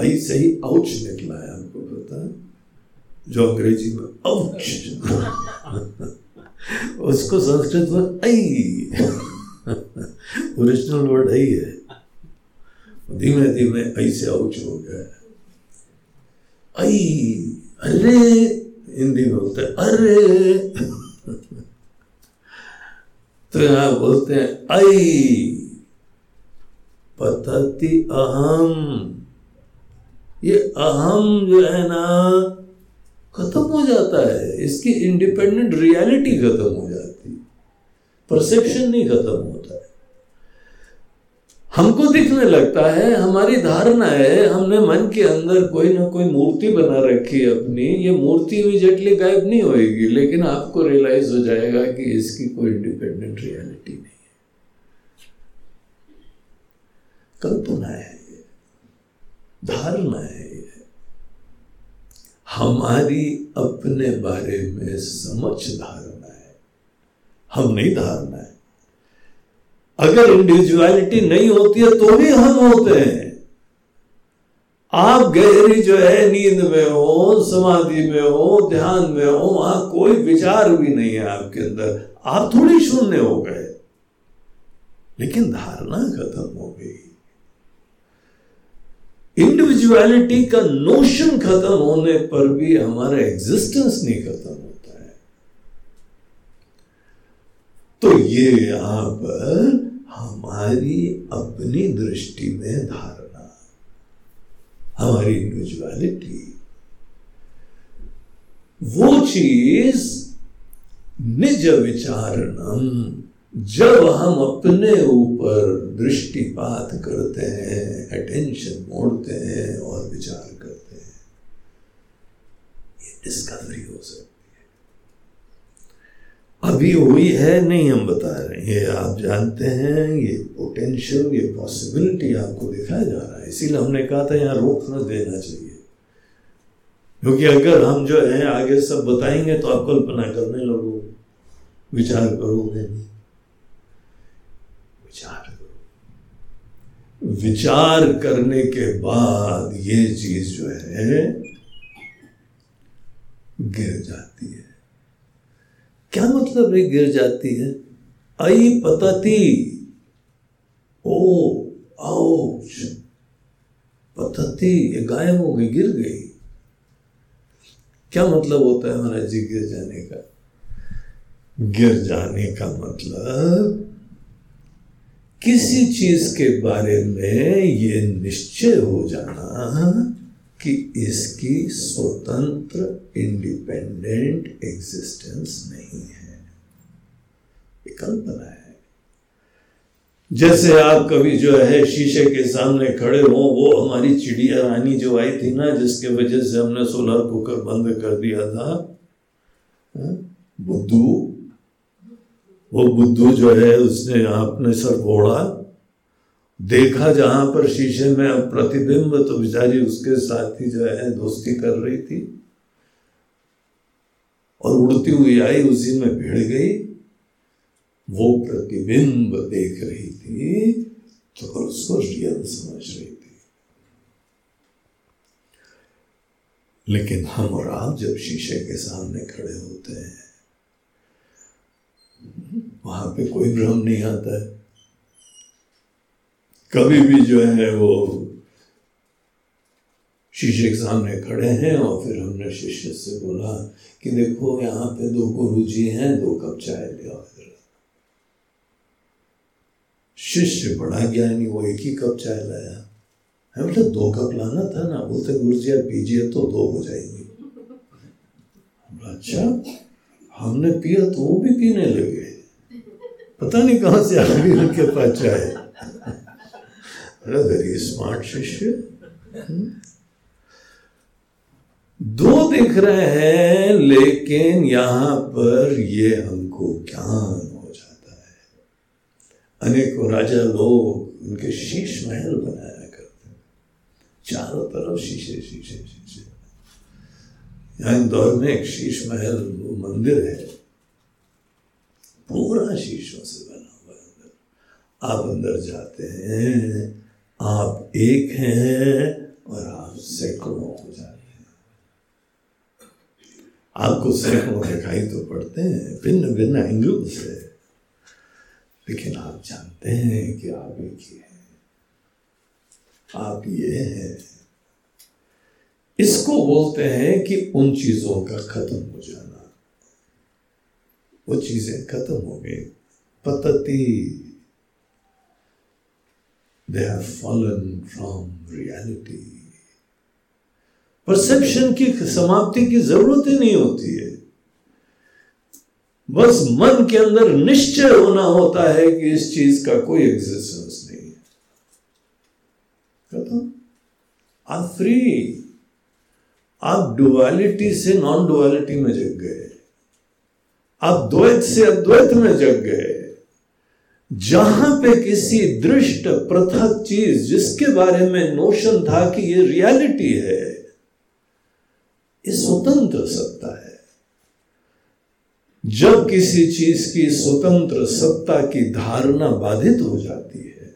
आई से ही आउच निकला है हमको पता जो अंग्रेज़ी में आउच उसको संस्कृत में आई ओरिजिनल वर्ड आई है धीमे धीमे, आई से आउच हो गया आई, अरे हिंदी बोलते अरे! तो यहाँ बोलते हैं आई पतति अहम। ये अहम जो है ना, खत्म हो जाता है। इसकी इंडिपेंडेंट रियलिटी खत्म हो जाती। परसेप्शन नहीं खत्म होता। हमको दिखने लगता है, हमारी धारणा है, हमने मन के अंदर कोई ना कोई मूर्ति बना रखी है अपनी। ये मूर्ति इमीजिएटली गायब नहीं होएगी, लेकिन आपको रियलाइज़ हो जाएगा कि इसकी कोई इंडिपेंडेंट रियलिटी नहीं है। कल्पना है ये, धारणा है ये। हमारी अपने बारे में समझ धारणा है। हम नहीं धारणा है। अगर इंडिविजुअलिटी नहीं होती है तो भी हम होते हैं। आप गहरी जो है, नींद में हो, समाधि में हो, ध्यान में हो, वहाँ कोई विचार भी नहीं है आपके अंदर। आप थोड़ी शून्य हो गए। लेकिन धारणा खत्म हो गई। इंडिविजुअलिटी का नोशन खत्म होने पर भी हमारा एग्जिस्टेंस नहीं खत्म होता है। तो ये यहाँ पर हमारी अपनी दृष्टि में धारणा। हमारी इंडिविजुअलिटी वो चीज़ निज विचारणम, जब हम अपने ऊपर दृष्टिपात करते हैं अटेंशन मोड़ते हैं और विचार करते हैं, ये डिस्कवरी हो सकती अभी हुई है नहीं, हम बता रहे हैं। ये आप जानते हैं, ये पोटेंशियल ये पॉसिबिलिटी आपको दिखाया जा रहा है। इसीलिए हमने कहा था, यहाँ रोक न देना चाहिए। क्योंकि अगर हम जो है, आगे सब बताएँगे तो आप कल्पना करने लगोगे विचार करोगे नहीं। विचार करो। विचार करने के बाद ये चीज़ जो है, गिर जाती है। क्या मतलब है गिर जाती है? आई पतती। ओ आओ पतती, ये गायब हो गई, गिर गई। क्या मतलब होता है महाराज जी गिर जाने का? गिर जाने का मतलब किसी चीज़ के बारे में ये निश्चय हो जाना कि इसकी स्वतंत्र इंडिपेंडेंट एग्जिस्टेंस नहीं है। कल्पना है। जैसे आप कभी जो है शीशे के सामने खड़े हो वो हमारी चिड़िया रानी जो आई थी ना जिसके वजह से हमने सोलर कुकर बंद कर दिया था हाँ, बुद्धू वो बुद्धू जो है उसने अपने सर फोड़ा देखा जहाँ पर शीशे में प्रतिबिंब तो बेचारी उसके साथ ही जो है, दोस्ती कर रही थी। और उड़ती हुई आई, उसी में भिड़ गई। वो प्रतिबिंब देख रही थी तो उसको रियल समझ रही थी। लेकिन हम और आप जब शीशे के सामने खड़े होते हैं, वहाँ पे कोई भ्रम नहीं आता है। कभी भी जो है वो शीशे के सामने खड़े हैं और फिर हमने शिष्य से बोला कि देखो यहाँ पे दो गुरु जी हैं, दो कप चाय ले आओ शिष्य बड़ा ज्ञानी, वो एक ही कप चाय लाया। है बोले दो कप लाना था ना, बोलते गुरु जी आप पीजिए तो दो हो जाएँगे। अच्छा हमने पिया तो वो भी पीने लगे। पता नहीं कहाँ से आ गई उनके पास चाय वेरी स्मार्ट शिष्य। दो दिख रहे हैं, लेकिन यहाँ पर ये हमको ज्ञान हो जाता है। अनेकों राजा लोग उनके शीश महल बनाया करते हैं। चारों तरफ़ शीशे शीशे शीशे। यहाँ इंदौर में एक शीश महल, वो मंदिर है। पूरा शीशों से बना हुआ अंदर। आप अंदर जाते हैं आप एक हैं और आप सैकड़ों हो जाते हैं। आपको सैकड़ों दिखाई तो पड़ते हैं भिन्न भिन्न एंगल से। लेकिन आप जानते हैं कि आप एक ही हैं। आप ये हैं। इसको बोलते हैं कि उन चीज़ों का खत्म हो जाना। वो चीज़ें खत्म हो गई। पतती। They have fallen from reality. Perception की समाप्ति की ज़रूरत ही नहीं होती है। बस मन के अंदर निश्चय होना होता है कि इस चीज़ का कोई एग्जिस्टेंस नहीं है। आप फ्री आप डुअलिटी से नॉन डुअलिटी में जग गए। आप द्वैत से अद्वैत में जग गए। जहाँ पे किसी दृष्ट पृथक चीज़ जिसके बारे में नोशन था कि ये रियलिटी है, ये स्वतंत्र सत्ता है। जब किसी चीज़ की स्वतंत्र सत्ता की धारणा बाधित हो जाती है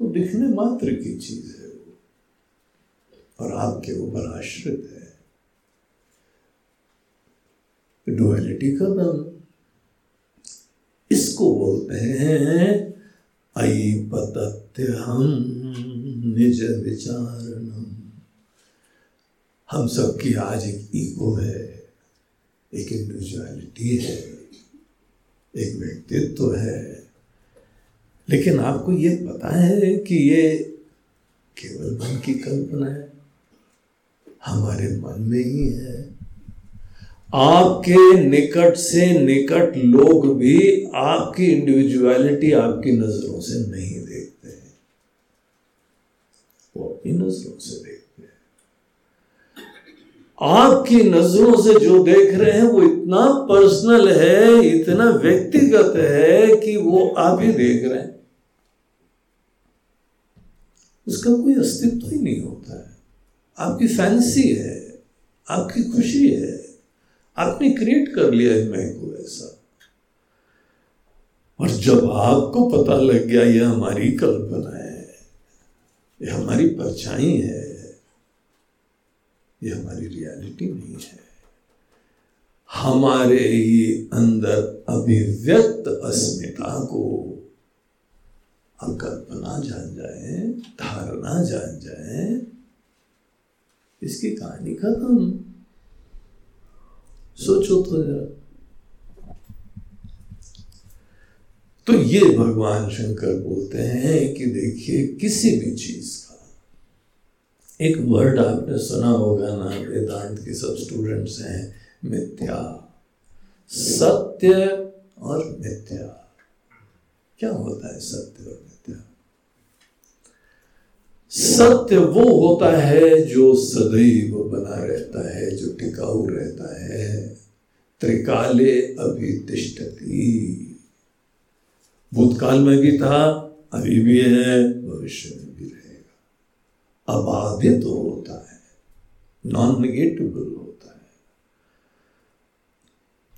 तो दिखने मात्र की चीज़ है वो, और आपके ऊपर आश्रित है। डुअलिटी का इसको बोलते हैं आई पतत्य हम निज विचारणम हम सबकी आज एक ईगो है, एक इंडिविजुअलिटी है, एक व्यक्तित्व तो है। लेकिन आपको ये पता है कि ये केवल मन की कल्पना है, हमारे मन में ही है। आपके निकट से निकट लोग भी आपकी इंडिविजुअलिटी आपकी नज़रों से नहीं देखते हैं। वो अपनी नज़रों से देखते हैं। आपकी नज़रों से जो देख रहे हैं, वो इतना पर्सनल है, इतना व्यक्तिगत है कि वो आप ही देख रहे हैं। उसका कोई अस्तित्व ही नहीं होता है। आपकी फैंसी है, आपकी खुशी है आपने क्रिएट कर लिया है मैं को ऐसा। और जब आपको पता लग गया यह हमारी कल्पना है यह हमारी परछाई है यह हमारी रियलिटी नहीं है। हमारे ही अंदर अभिव्यक्त अस्मिता को हम कल्पना जान जाए, धारणा जान जाए, इसकी कहानी खत्म। सोचो तो जरा। तो ये भगवान शंकर बोलते हैं कि देखिए, किसी भी चीज़ का, एक वर्ड आपने सुना होगा ना, वेदांत के सब स्टूडेंट्स हैं, मिथ्या, सत्य और मिथ्या। क्या होता है सत्य और मिथ्या? सत्य वो होता है जो सदैव बना रहता है, जो टिकाऊ रहता है। त्रिकाले अभितिष्ठती। भूतकाल में भी था, अभी भी है, भविष्य में भी रहेगा। अबाधित तो होता है नॉन निगेटिव होता है।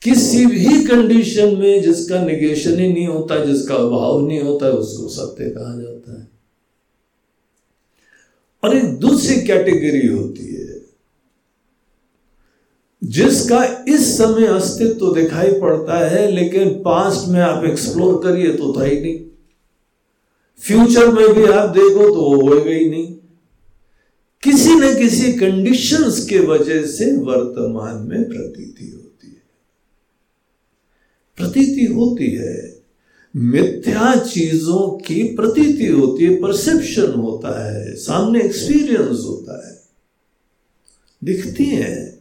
किसी भी कंडीशन में जिसका निगेशन ही नहीं होता, जिसका अभाव नहीं होता, उसको सत्य कहा जाता है। और एक दूसरी कैटेगरी होती है, जिसका इस समय अस्तित्व दिखाई पड़ता है, लेकिन पास्ट में आप एक्सप्लोर करिए तो था ही नहीं। फ्यूचर में भी आप देखो तो वो होएगा ही नहीं। किसी न किसी कंडीशंस के वजह से वर्तमान में प्रतीति होती है। प्रतीति होती है। मिथ्या चीज़ों की प्रतीति होती है परसेप्शन होता है, सामने एक्सपीरियंस होता है। दिखती है।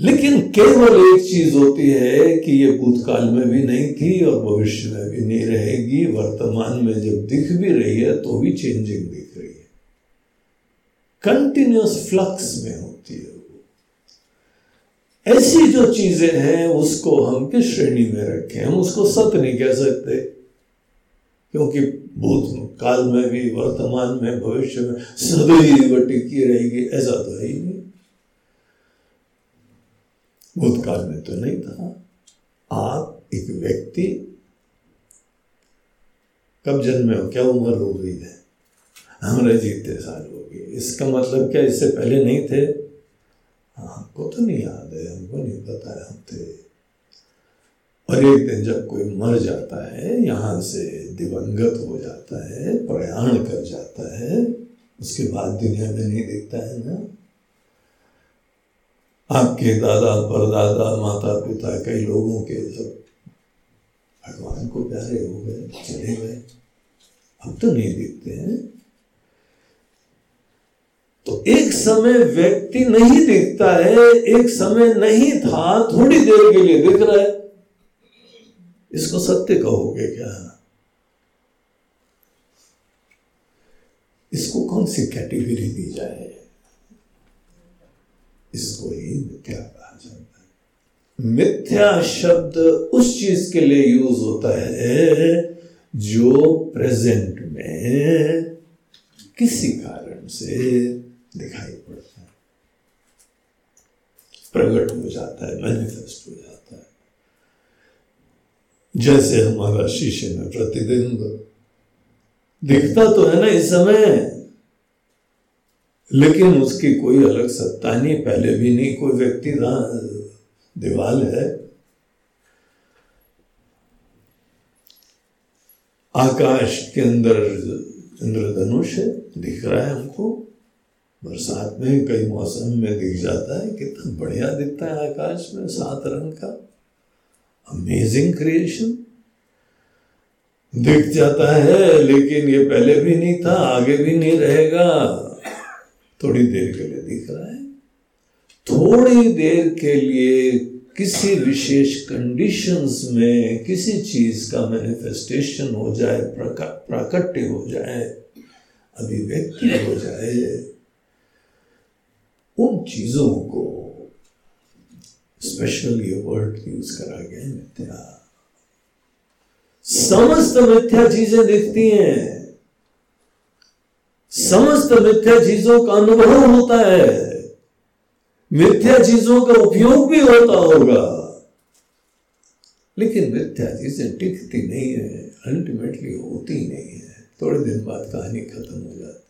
लेकिन केवल एक चीज़ होती है कि ये भूतकाल में भी नहीं थी और भविष्य में भी नहीं रहेगी, वर्तमान में जब दिख भी रही है तो भी चेंजिंग दिख रही है। कंटिन्यूस फ्लक्स में होती है। ऐसी जो चीज़ें हैं, उसको हम किस श्रेणी में रखें? हम उसको सत्य नहीं कह सकते। क्योंकि भूत काल में भी, वर्तमान में, भविष्य में सदैव टिकी रहेगी, ऐसा तो है ही नहीं। भूतकाल में तो नहीं था। आप एक व्यक्ति कब जन्मे हो? क्या उम्र हो गई है? हमारे जीते साल हो गए। इसका मतलब क्या, इससे पहले नहीं थे? हमको तो नहीं याद है हमको नहीं पता है और एक दिन जब कोई मर जाता है, यहाँ से दिवंगत हो जाता है, प्रयाण कर जाता है, उसके बाद दुनिया में नहीं देखता है ना। आपके दादा, परदादा माता पिता कई लोगों के सब भगवान को प्यारे हो गए, चले गए। अब तो नहीं दिखते हैं। तो एक समय व्यक्ति नहीं दिखता है, एक समय नहीं था, थोड़ी देर के लिए दिख रहा है। इसको सत्य कहोगे क्या? इसको कौन सी कैटेगरी दी जाए? इसको ही मिथ्या कहा जाता है। मिथ्या शब्द उस चीज़ के लिए यूज़ होता है जो प्रेजेंट में किसी कारण से दिखाई पड़ता है। प्रकट हो जाता है मैनिफेस्ट हो जाता है। जैसे हमारा शीशे में प्रतिबिंब दिखता तो है ना इस समय, लेकिन उसकी कोई अलग सत्ता नहीं, पहले भी नहीं, कोई व्यक्ति दीवाल है। आकाश के अंदर इंद्रधनुष है दिख रहा है हमको। बरसात में कई मौसम में दिख जाता है, कितना बढ़िया दिखता है आकाश में सात रंग का। अमेजिंग क्रिएशन दिख जाता है, लेकिन ये पहले भी नहीं था, आगे भी नहीं रहेगा। थोड़ी देर के लिए दिख रहा है। थोड़ी देर के लिए किसी विशेष कंडीशंस में किसी चीज़ का मैनिफेस्टेशन हो जाए प्राकट्य हो जाए, अभिव्यक्ति हो जाए उन चीज़ों को स्पेशल ये वर्ड यूज़ करा गया मिथ्या। समस्त मिथ्या चीज़ें दिखती हैं। समस्त मिथ्या चीज़ों का अनुभव होता है। मिथ्या चीज़ों का उपयोग भी होता होगा। लेकिन मिथ्या चीज़ें टिकती नहीं है अल्टीमेटली होती नहीं है। थोड़े दिन बाद कहानी खत्म हो जाती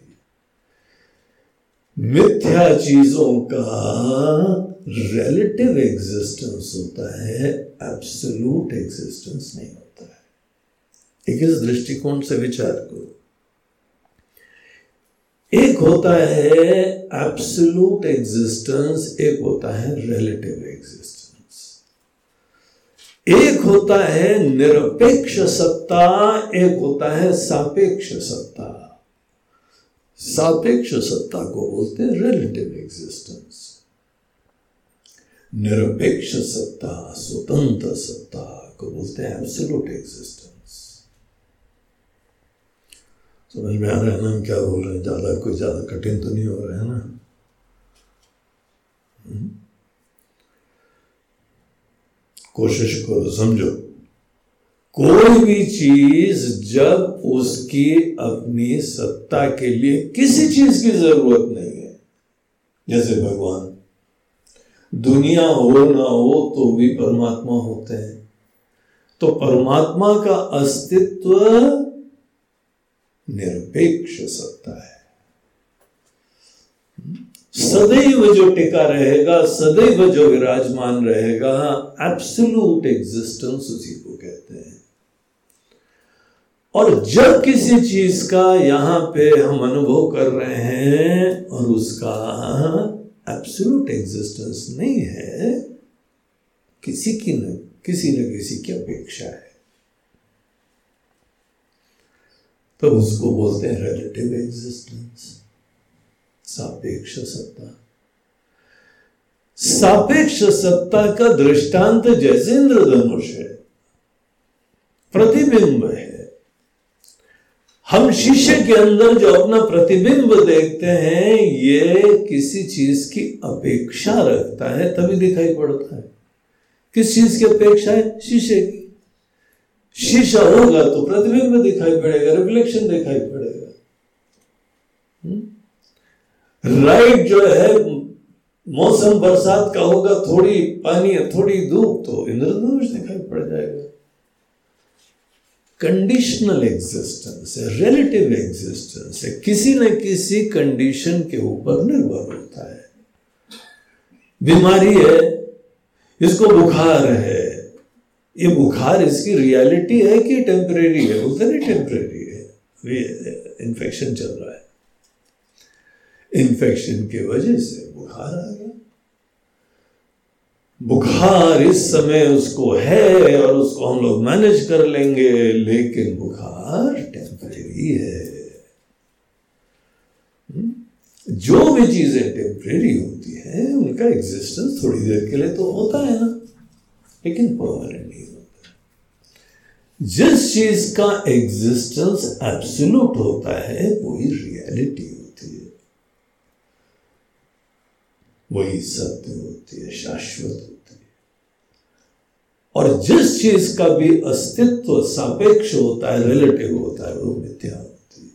मिथ्या चीज़ों का रिलेटिव एग्जिस्टेंस होता है एब्सोल्यूट एग्जिस्टेंस नहीं होता है। एक इस दृष्टिकोण से विचार करो। एक होता है एब्सोल्यूट एग्जिस्टेंस एक होता है रिलेटिव एग्जिस्टेंस एक होता है निरपेक्ष सत्ता, एक होता है सापेक्ष सत्ता। सापेक्ष सत्ता को बोलते हैं रिलेटिव एग्जिस्टेंस निरपेक्ष सत्ता, स्वतंत्र सत्ता को बोलते हैं एब्सोल्यूट एग्जिस्टेंस समझ में आ रहा है ना हम क्या बोल रहे हैं? ज़्यादा कोई ज़्यादा कठिन तो नहीं हो रहा है ना? हम्म। कोशिश करो, समझो। कोई भी चीज़ जब उसकी अपनी सत्ता के लिए किसी चीज़ की ज़रूरत नहीं है। जैसे भगवान, दुनिया हो ना हो तो भी परमात्मा होते हैं। तो परमात्मा का अस्तित्व निरपेक्ष सत्ता है। सदैव जो टिका रहेगा, सदैव जो विराजमान रहेगा एब्सोल्यूट एग्जिस्टेंस उसी को कहते हैं। और जब किसी चीज़ का यहाँ पे हम अनुभव कर रहे हैं और उसका एब्सोल्यूट एग्जिस्टेंस नहीं है, किसी की न, किसी न किसी की अपेक्षा है। तो उसको बोलते हैं रिलेटिव एग्जिस्टेंस सापेक्ष सत्ता। सापेक्ष सत्ता का दृष्टांत जैसे इंद्रधनुष है, प्रतिबिंब है। हम शीशे के अंदर जो अपना प्रतिबिंब देखते हैं, ये किसी चीज़ की अपेक्षा रखता है, तभी दिखाई पड़ता है। किस चीज़ की अपेक्षा है? शीशे की। शीशा होगा तो प्रतिबिंब दिखाई पड़ेगा रिफ्लेक्शन दिखाई पड़ेगा। Right hmm? जो है, मौसम बरसात का होगा, थोड़ी पानी थोड़ी धूप तो इंद्रधनुष दिखाई पड़ जाएगा। कंडीशनल एग्जिस्टेंस है रिलेटिव एग्जिस्टेंस है किसी न किसी कंडीशन के ऊपर निर्भर होता है। बीमारी है, इसको बुखार है। ये बुखार इसकी रियलिटी है कि टेम्परेरी है नहीं टेम्परेरी है। इन्फेक्शन चल रहा है। इन्फेक्शन की वजह से बुखार आ गया बुखार इस समय उसको है और उसको हम लोग मैनेज कर लेंगे, लेकिन बुखार टेम्परेरी है। हम्म? जो भी चीज़ें टेम्परेरी होती हैं, उनका एग्जिस्टेंस थोड़ी देर के लिए तो होता है ना, लेकिन परमानेंट नहीं होता। जिस चीज़ का एग्जिस्टेंस एब्सोल्यूट होता है, वही रियलिटी होती है। वही सत्य होती है, शाश्वत जिस चीज़ का भी अस्तित्व सापेक्ष होता है रिलेटिव होता है, वो मिथ्या होती है।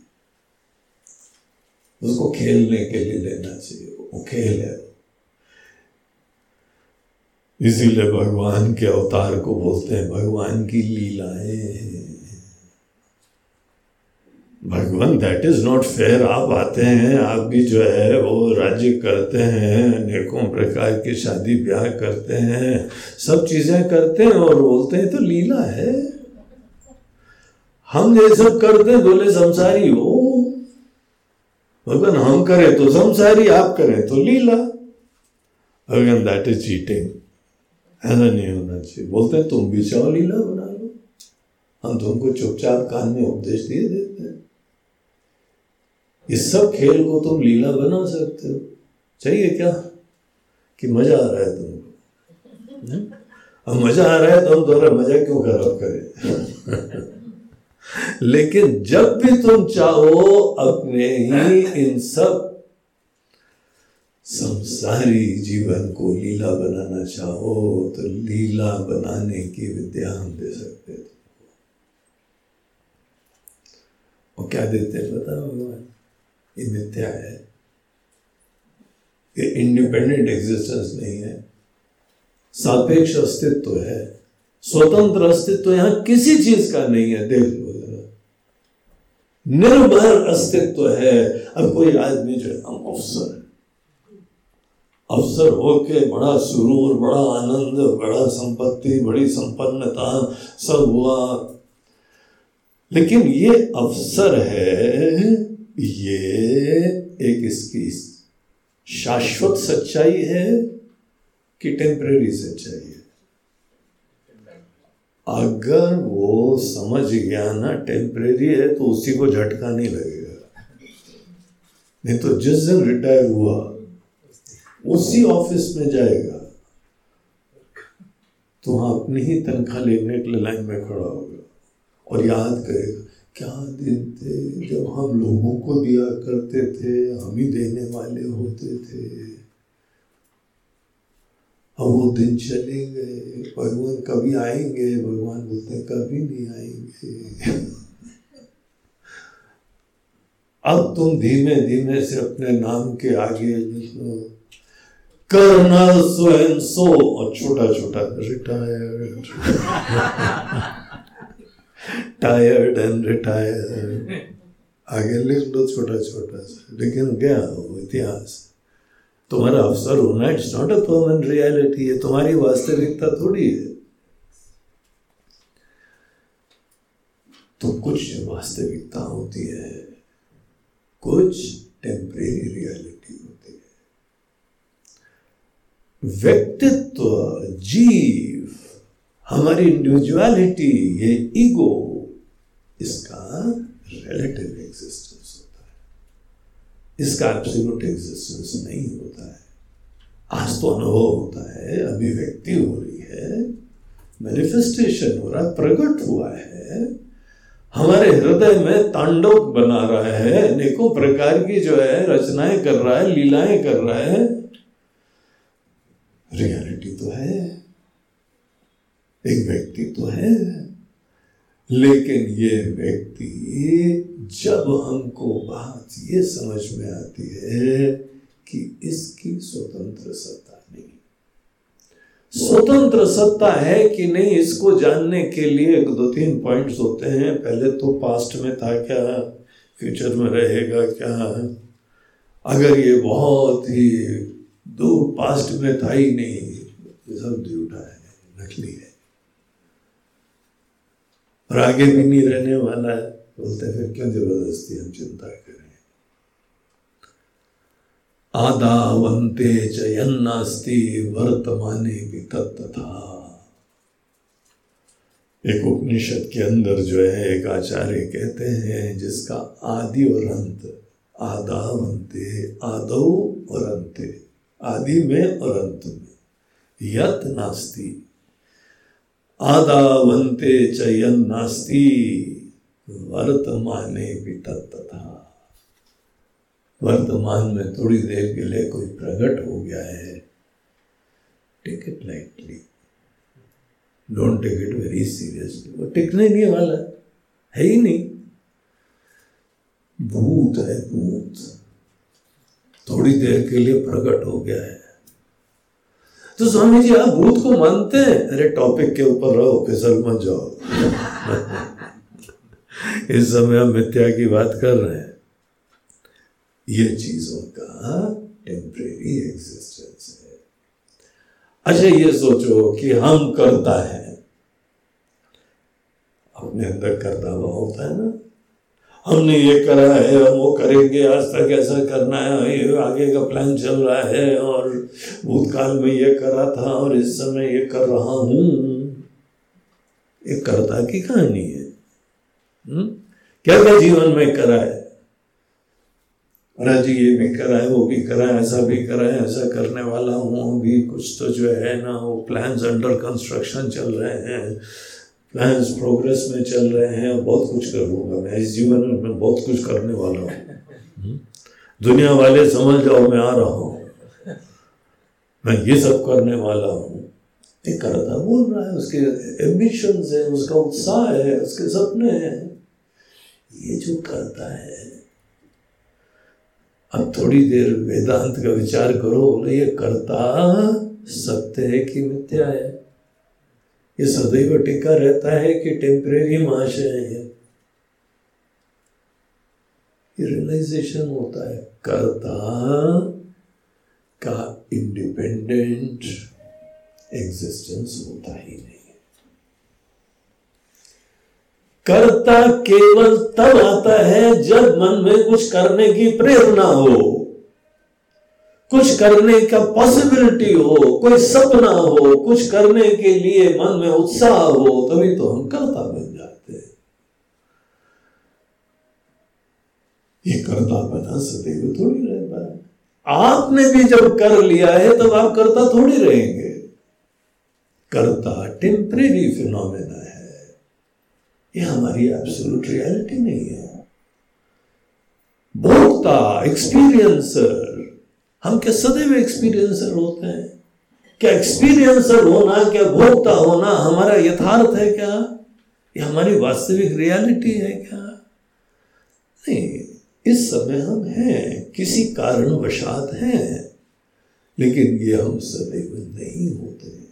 उसको खेलने के लिए लेना चाहिए, वो खेल है। इसीलिए भगवान के अवतार को बोलते हैं, भगवान की लीलाएँ भगवान दैट इज़ नॉट फेयर आप आते हैं, आप भी जो है, वो राज्य करते हैं अनेकों प्रकार की शादी ब्याह करते हैं, सब चीज़ें करते हैं और बोलते हैं तो लीला है। हम ये सब करते हैं, बोले, संसारी हो। भगवान, हम करें तो संसारी, आप करें तो लीला। भगवान दैट इज़ चीटिंग ऐसा नहीं होना चाहिए। बोलते हैं, तुम भी चाहो लीला बना लो। हम तुमको चुपचाप कान में उपदेश दिए देते हैं। इस सब खेल को तुम लीला बना सकते हो। चाहिए क्या? कि मज़ा आ रहा है तुमको। हम्म? अब मज़ा आ रहा है तो हम तुम्हारा मज़ा क्यों खराब करें? लेकिन जब भी तुम चाहो, अपने ही इन सब संसारी जीवन को लीला बनाना चाहो तो लीला बनाने की विद्या हम दे सकते थे और क्या देते हैं? पता भगवान। ये मिथ्या है। ये इंडिपेंडेंट एग्जिस्टेंस नहीं है। सापेक्ष अस्तित्व तो है। स्वतंत्र अस्तित्व तो यहाँ किसी चीज़ का नहीं है, देख लो निर्भर अस्तित्व तो है। अब कोई आदमी जो हम अफसर है। अवसर होके बड़ा सुरूर, बड़ा आनंद, बड़ा संपत्ति, बड़ी संपन्नता, सब हुआ। लेकिन ये अवसर है ये एक इसकी शाश्वत सच्चाई है कि टेम्परेरी सच्चाई है? अगर वो समझ गया ना टेम्परेरी है तो उसी को झटका नहीं लगेगा। नहीं तो जिस दिन रिटायर हुआ, उसी ऑफ़िस में जाएगा। तो वहाँ अपनी ही तनख्वाह लेने के लिए लाइन में खड़ा होगा। और याद करेगा क्या दिन थे जब हम लोगों को दिया करते थे, हम ही देने वाले होते थे। अब वो दिन चले गए भगवान कभी आएँगे, भगवान बोलते कभी नहीं आएँगे। अब तुम धीमे धीमे से अपने नाम के आगे करना स्वयं सो और छोटा छोटा रिटायर्ड टायर्ड एंड रिटायर्ड आगे लिख दो छोटा छोटा सा। लेकिन वो इतिहास? तुम्हारा अवसर होना it's not a permanent reality है तुम्हारी वास्तविकता थोड़ी है। तो कुछ वास्तविकता होती है, कुछ टेम्परेरी रियलिटी होती है। व्यक्तित्व, जीव हमारी इंडिविजुअलिटी ये ईगो इसका रिलेटिव एग्जिस्टेंस होता है। इसका एब्सोल्यूट एग्जिस्टेंस नहीं होता है। आज तो अनुभव होता है, अभिव्यक्ति हो रही है मैनिफेस्टेशन हो रहा है, प्रकट हुआ है। हमारे हृदय में तांडव बना रहा है, अनेकों प्रकार की जो है रचनाएँ कर रहा है, लीलाएँ कर रहा है। रियलिटी तो है। एक व्यक्ति तो है। लेकिन ये व्यक्ति, जब हमको बात ये समझ में आती है कि इसकी स्वतंत्र सत्ता नहीं। स्वतंत्र सत्ता है कि नहीं, इसको जानने के लिए एक दो तीन पॉइंट्स होते हैं। पहले तो पास्ट में था, क्या फ्यूचर में रहेगा, क्या? अगर ये बहुत ही दूर पास्ट में था ही नहीं, ये सब झूठा है नकली है। और आगे भी नहीं रहने वाला है। बोलते फिर क्यों ज़बरदस्ती हम चिंता करें? आदावंते चयन्नास्ति वर्तमाने भी तत्तथा। एक उपनिषद के अंदर जो है, एक आचार्य कहते हैं, जिसका आदि और अंत, आदावंते, आदौ और अंते, आदि में और अंत में, यत नास्ति। आदावंते चयन नास्ति वर्तमाने भी तथा वर्तमान में थोड़ी देर के लिए कोई प्रकट हो गया है। Take it lightly don't take it very seriously वो टिकने नहीं वाला है ही नहीं। भूत है भूत। थोड़ी देर के लिए प्रकट हो गया है। तो स्वामी जी, आप भूत को मानते हैं? अरे टॉपिक के ऊपर रहो, फिसल मत जाओ। इस समय हम मिथ्या की बात कर रहे हैं। ये चीज़ों का टेम्परेरी एग्जिस्टेंस है। अच्छा ये सोचो कि हम करता है। अपने अंदर करता हुआ होता है ना? हमने ये करा है, हम वो करेंगे, आज तक ऐसा करना है, ये आगे का प्लान चल रहा है और भूतकाल में ये करा था और इस समय ये कर रहा हूँ ये करता की कहानी है हुँ? हम्म? क्या क्या जीवन में करा है जी ये भी करा है, वो भी करा है, ऐसा भी करा है, ऐसा करने वाला हूँ अभी कुछ तो जो है ना, वो प्लान्स अंडर कंस्ट्रक्शन चल रहे हैं प्लान्स प्रोग्रेस में चल रहे हैं और बहुत कुछ करूँगा मैं। इस जीवन में मैं बहुत कुछ करने वाला हूँ। हम्म? दुनिया वाले समझ जाओ मैं आ रहा हूँ। मैं ये सब करने वाला हूँ। ये करता बोल रहा है उसके एम्बिशन है उसका उत्साह है उसके सपने हैं। ये जो करता है अब थोड़ी देर वेदांत का विचार करो बोले ये करता सत्य है कि मिथ्या है? ये सदैव टिका रहता है कि टेम्परेरी महाशय है। रियलाइजेशन होता है। कर्ता का इंडिपेंडेंट एग्जिस्टेंस होता ही नहीं। कर्ता केवल तब आता है जब मन में कुछ करने की प्रेरणा हो। कुछ करने का पॉसिबिलिटी हो, कोई सपना हो, कुछ करने के लिए मन में उत्साह हो, तभी तो हम कर्ता बन जाते हैं। ये कर्ता बना सदैव थोड़ी रहता है। आपने भी जब कर लिया है, तब आप कर्ता थोड़ी रहेंगे। कर्ता टेम्परेरी फिनोमेना है। ये हमारी एब्सोल्यूट रियलिटी नहीं है। भोक्ता एक्सपीरियंसर हम क्या सदैव एक्सपीरियंसर होते हैं? क्या एक्सपीरियंसर होना, क्या भोक्ता होना हमारा यथार्थ है क्या? ये हमारी वास्तविक रियलिटी है क्या? नहीं, इस समय हम हैं, किसी कारण वशात हैं, लेकिन ये हम सदैव नहीं होते।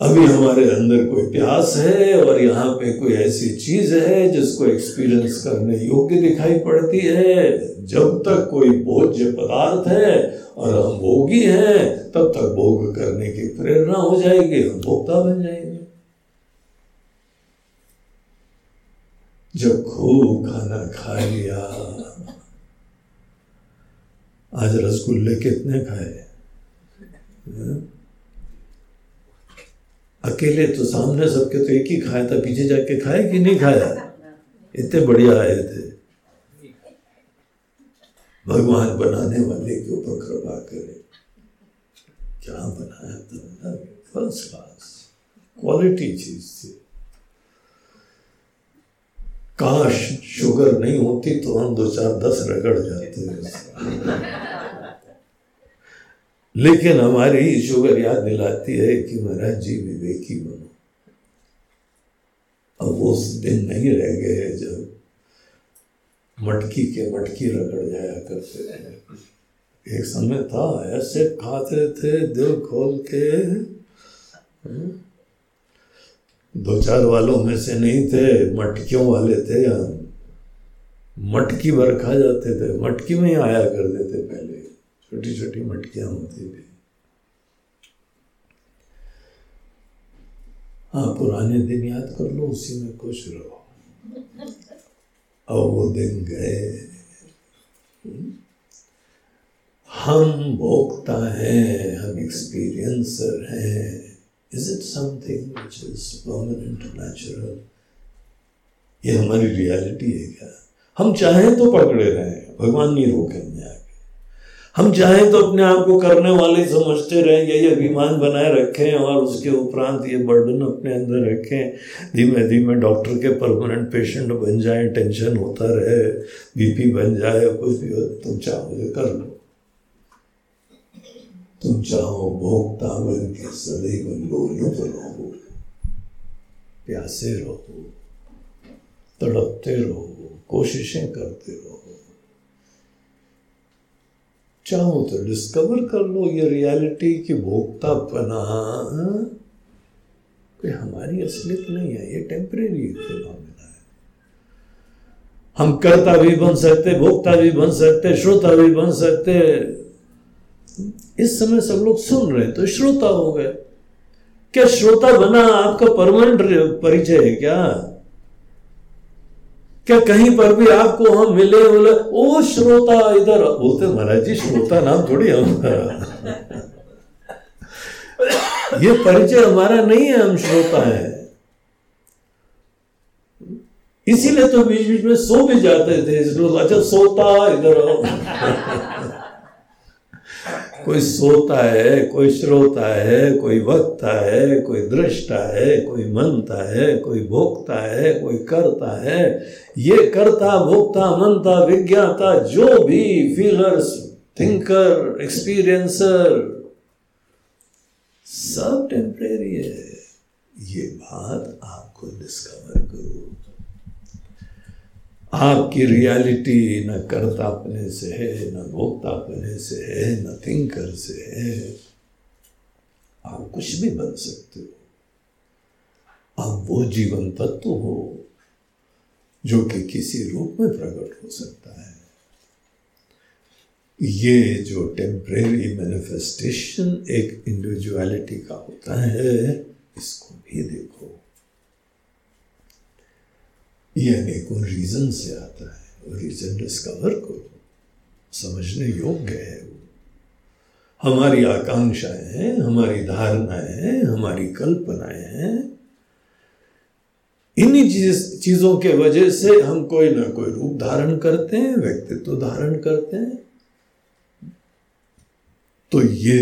अभी हमारे अंदर कोई प्यास है और यहाँ पे कोई ऐसी चीज़ है जिसको एक्सपीरियंस करने योग्य दिखाई पड़ती है। जब तक कोई भोज्य पदार्थ है और हम भोगी हैं, तब तक भोग करने की प्रेरणा हो जाएगी, हम भोक्ता बन जाएँगे। जब खूब खाना खा लिया, आज रसगुल्ले कितने खाए? हाँ? अकेले तो सामने सबके तो एक ही खाया था पीछे जाके खाए कि नहीं खाया इतने बढ़िया आए थे। भगवान बनाने वाले के ऊपर कृपा करे। क्या बनाया था फ़र्स्ट क्लास क्वालिटी चीज़ थी। काश शुगर नहीं होती तो हम दो चार दस रगड़ जाते। लेकिन हमारी शुगर याद दिलाती है कि महाराज जी, विवेकी बनो। अब वो दिन नहीं रह गए जब मटकी के मटकी रगड़ जाया करते थे। एक समय था, ऐसे खाते थे दिल खोल के। दो चार वालों में से नहीं थे, मटकियों वाले थे। हम मटकी भर खा जाते थे, मटकी में ही आया करते थे पहले। छोटी छोटी मटकियाँ होती थी। हाँ पुराने दिन याद कर लो, उसी में खुश रहो। अब वो दिन गए। हम भोगता है, हम एक्सपीरियंसर हैं। Is it something which is permanent natural ये हमारी रियलिटी है क्या? हम चाहें तो पकड़े रहे, भगवान नहीं रोकेंगे हम चाहें तो अपने आप को करने वाले समझते रहें, यही अभिमान बनाए रखें और उसके उपरांत ये बर्डन अपने अंदर रखें। धीमे धीमे डॉक्टर के परमानेंट पेशेंट बन जाए टेंशन होता रहे बीपी बन जाए, कुछ भी हो, तुम चाहो कर लो। तुम चाहो भोक्ता बन के सदैव लोलुप रहो प्यासे रहो, तड़पते रहो, कोशिशें करते रहो। चाहो तो डिस्कवर कर लो ये रियलिटी की भोक्ता बना कोई हमारी असलियत नहीं है, ये टेम्परेरी फिनोमिना है। हम कर्ता भी बन सकते, भोक्ता भी बन सकते, श्रोता भी बन सकते। इस समय सब लोग सुन रहे हैं तो श्रोता हो गए। क्या श्रोता बना आपका परमानेंट परिचय है क्या? क्या कहीं पर भी आपको हम मिले, बोले, ओ श्रोता इधर। बोलते महाराज जी, श्रोता नाम थोड़ी हम ये परिचय हमारा नहीं है, हम श्रोता है। इसीलिए तो बीच बीच में सो भी जाते थे अच्छा सोता इधर कोई सोता है, कोई श्रोता है, कोई वक्ता है, कोई दृष्टा है, कोई मनता है, कोई भोगता है, कोई करता है। ये करता भोगता मनता, विज्ञाता, जो भी फीलर्स थिंकर एक्सपीरियंसर सब टेम्परेरी है। ये बात आपको डिस्कवर करो। आपकी रियलिटी न कर्तापने से है, न भोक्तापने से है, न थिंकर से है। आप कुछ भी बन सकते हो। आप वो जीवन तत्व हो जो कि किसी रूप में प्रकट हो सकता है। ये जो टेम्परेरी मैनिफेस्टेशन एक इंडिविजुअलिटी का होता है, इसको भी देखो। ये अनेकों रीजन से आता है रीजन डिस्कवर करो समझने योग्य है वो हमारी आकांक्षाएँ हैं हमारी धारणाएँ हैं हमारी कल्पनाएँ हैं इन्हीं चीज़ चीज़ों के वजह से हम कोई ना कोई रूप धारण करते हैं व्यक्तित्व धारण करते हैं तो ये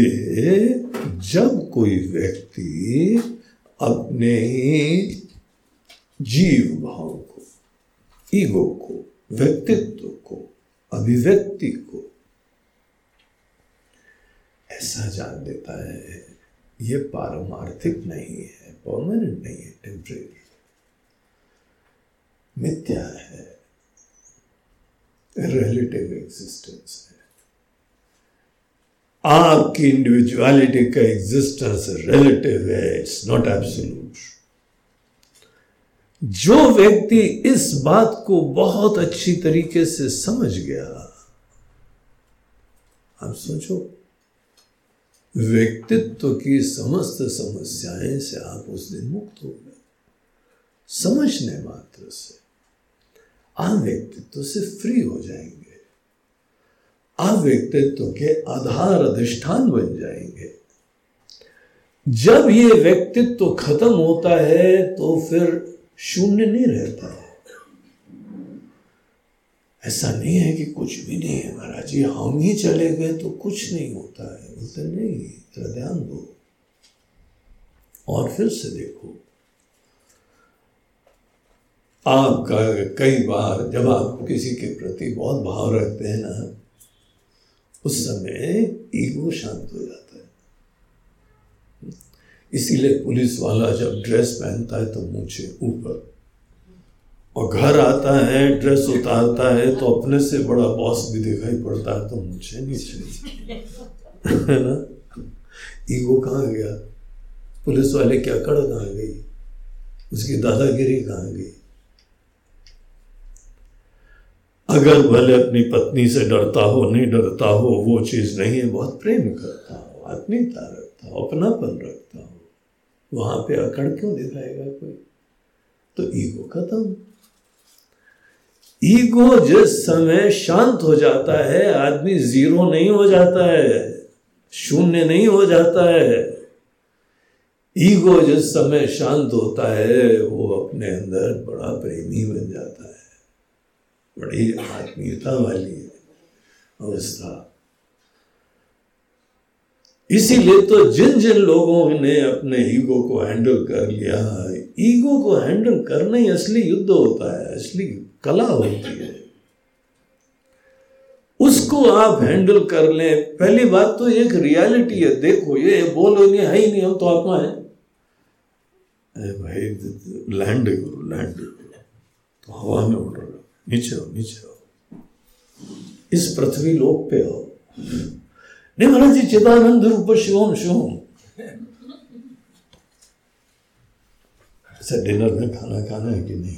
जब कोई व्यक्ति अपने ही जीव भाव ईगो को व्यक्तित्व को अभिव्यक्ति को ऐसा जान देता है ये पारमार्थिक नहीं है परमानेंट नहीं है टेम्परेरी मिथ्या है रिलेटिव एग्जिस्टेंस है आपकी इंडिविजुअलिटी का एग्जिस्टेंस रिलेटिव है इट्स नॉट एब्सोल्यूट जो व्यक्ति इस बात को बहुत अच्छी तरीके से समझ गया, आप सोचो, व्यक्तित्व की समस्त समस्याएँ से आप उस दिन मुक्त हो गए। समझने मात्र से आप व्यक्तित्व से फ्री हो जाएँगे। आप व्यक्तित्व के आधार अधिष्ठान बन जाएँगे। जब ये व्यक्तित्व खत्म होता है तो फिर शून्य नहीं रहता है ऐसा नहीं है कि कुछ भी नहीं है, महाराज जी, हम ही चले गए तो कुछ नहीं होता है। बोलते, नहीं, जरा ध्यान दो। और फिर से देखो। आपका कई बार जब आप किसी के प्रति बहुत भाव रखते हैं ना, उस समय ईगो शांत हो जाता है। इसीलिए पुलिस वाला जब ड्रेस पहनता है तो मुझे ऊपर। और घर आता है, ड्रेस उतारता है तो अपने से बड़ा बॉस भी दिखाई पड़ता है तो मुझे नीचे। है ना? ईगो कहाँ गया? पुलिस वाले क्या कड़ कहाँ गई? उसकी दादागिरी कहाँ गई? अगर भले अपनी पत्नी से डरता हो, नहीं डरता हो, वो चीज़ नहीं है, बहुत प्रेम करता हो, आत्मीयता रखता हो, अपनापन रखता हो। वहाँ पे अकड़ क्यों दिखाएगा कोई? तो ईगो खत्म। ईगो जिस समय शांत हो जाता है, आदमी ज़ीरो नहीं हो जाता है, शून्य नहीं हो जाता है, ईगो जिस समय शांत होता है, वो अपने अंदर बड़ा प्रेमी बन जाता है। बड़ी आत्मीयता वाली अवस्था। इसीलिए तो जिन जिन लोगों ने अपने ईगो को हैंडल कर लिया है, ईगो को हैंडल करना ही असली युद्ध होता है, असली कला होती है। उसको आप हैंडल कर लें। पहली बात तो एक रियलिटी है, देखो ये बोलो नहीं, है ही नहीं, हम तो आत्मा है। भाई, लैंड करो, लैंड। तो हवा में उड़ रहा नीचे हो नीचे हो इस पृथ्वी लोक पे हो जी चिदानंद रूप शिवम शिवम ऐसा डिनर में खाना खाना है कि नहीं?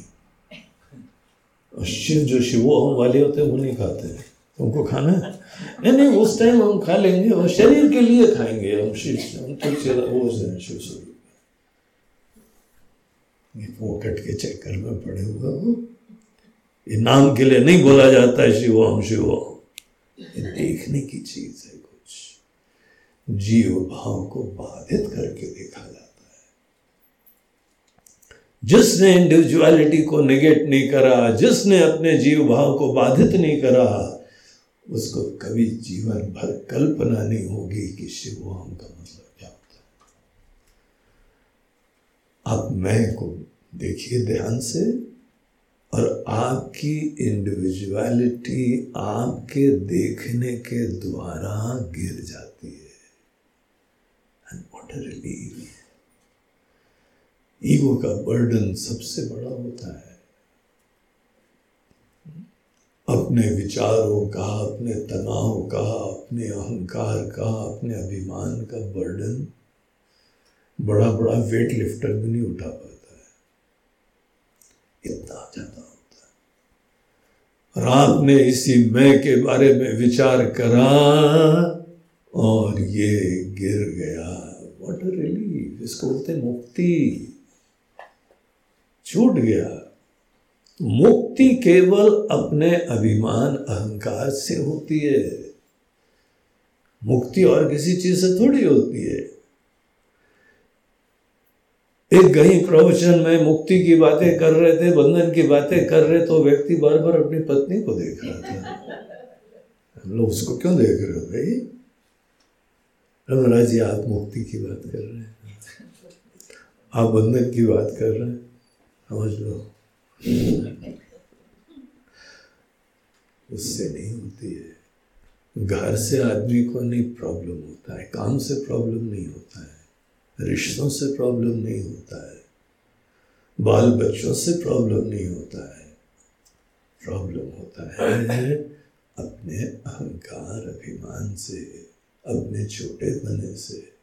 और शिव जो शिवो, हम वाले होते हैं, वो नहीं खाते हैं। तुमको खाना है? नहीं नहीं, उस टाइम हम खा लेंगे, और शरीर के लिए खाएँगे हम, शिव हम तो वो शिव स्वरूप वो कट के चक्कर में पड़े हुए हो। ये नाम के लिए नहीं बोला जाता है, शिव, हम, शिव ये देखने की चीज़ है। जीव भाव को बाधित करके देखा जाता है। जिसने इंडिविजुअलिटी को निगेट नहीं करा, जिसने अपने जीव भाव को बाधित नहीं करा, उसको कभी जीवन भर कल्पना नहीं होगी कि शिव हम का मतलब क्या होता है। आप मैं को देखिए ध्यान से, और आपकी इंडिविजुअलिटी आपके देखने के द्वारा गिर जाती रिलीफ ईगो का बर्डन सबसे बड़ा होता है। अपने विचारों का, अपने तनाव का, अपने अहंकार का, अपने अभिमान का बर्डन बड़ा बड़ा वेट लिफ्टर भी नहीं उठा पाता है। इतना ज़्यादा होता है। और आपने इसी मैं के बारे में विचार करा और ये गिर गया। वॉट अ रिलीफ इसको बोलते मुक्ति। छूट गया। मुक्ति केवल अपने अभिमान, अहंकार से होती है। मुक्ति और किसी चीज़ से थोड़ी होती है। एक कहीं प्रवचन में मुक्ति की बातें कर रहे थे, बंधन की बातें कर रहे तो व्यक्ति बार बार अपनी पत्नी को देख रहा था। हम लोग उसको क्यों देख रहे हो भाई? रमरा जी आप मुक्ति की बात कर रहे हैं। आप बंधन की बात कर रहे हैं। समझ लो। उससे नहीं होती है। घर से आदमी को नहीं प्रॉब्लम होता है। काम से प्रॉब्लम नहीं होता है। रिश्तों से प्रॉब्लम नहीं होता है। बाल बच्चों से प्रॉब्लम नहीं होता है। प्रॉब्लम होता है अपने अहंकार, अभिमान से। अपने छोटे बने से।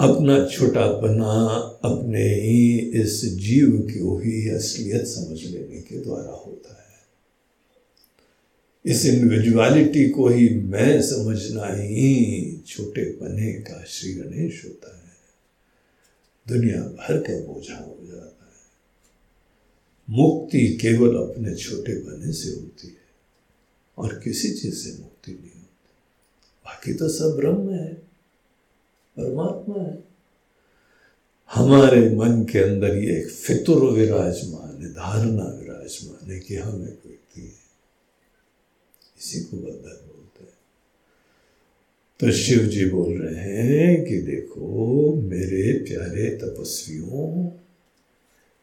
अपना छोटापना अपने ही इस जीव की ही असलियत समझ लेने के द्वारा होता है। इस इंडिविजुअलिटी को ही मैं समझना ही छोटे पने का श्री गणेश होता है। दुनिया भर का बोझा हो जाता है। मुक्ति केवल अपने छोटे पने से होती है और किसी चीज़ से मुक्ति नहीं। बाकी तो सब ब्रह्म है, परमात्मा है। हमारे मन के अंदर ये एक फितुर विराजमान है, धारणा विराजमान है कि हम एक व्यक्ति है। इसी को बंधन बोलते हैं। तो शिव जी बोल रहे हैं कि देखो, मेरे प्यारे तपस्वियों,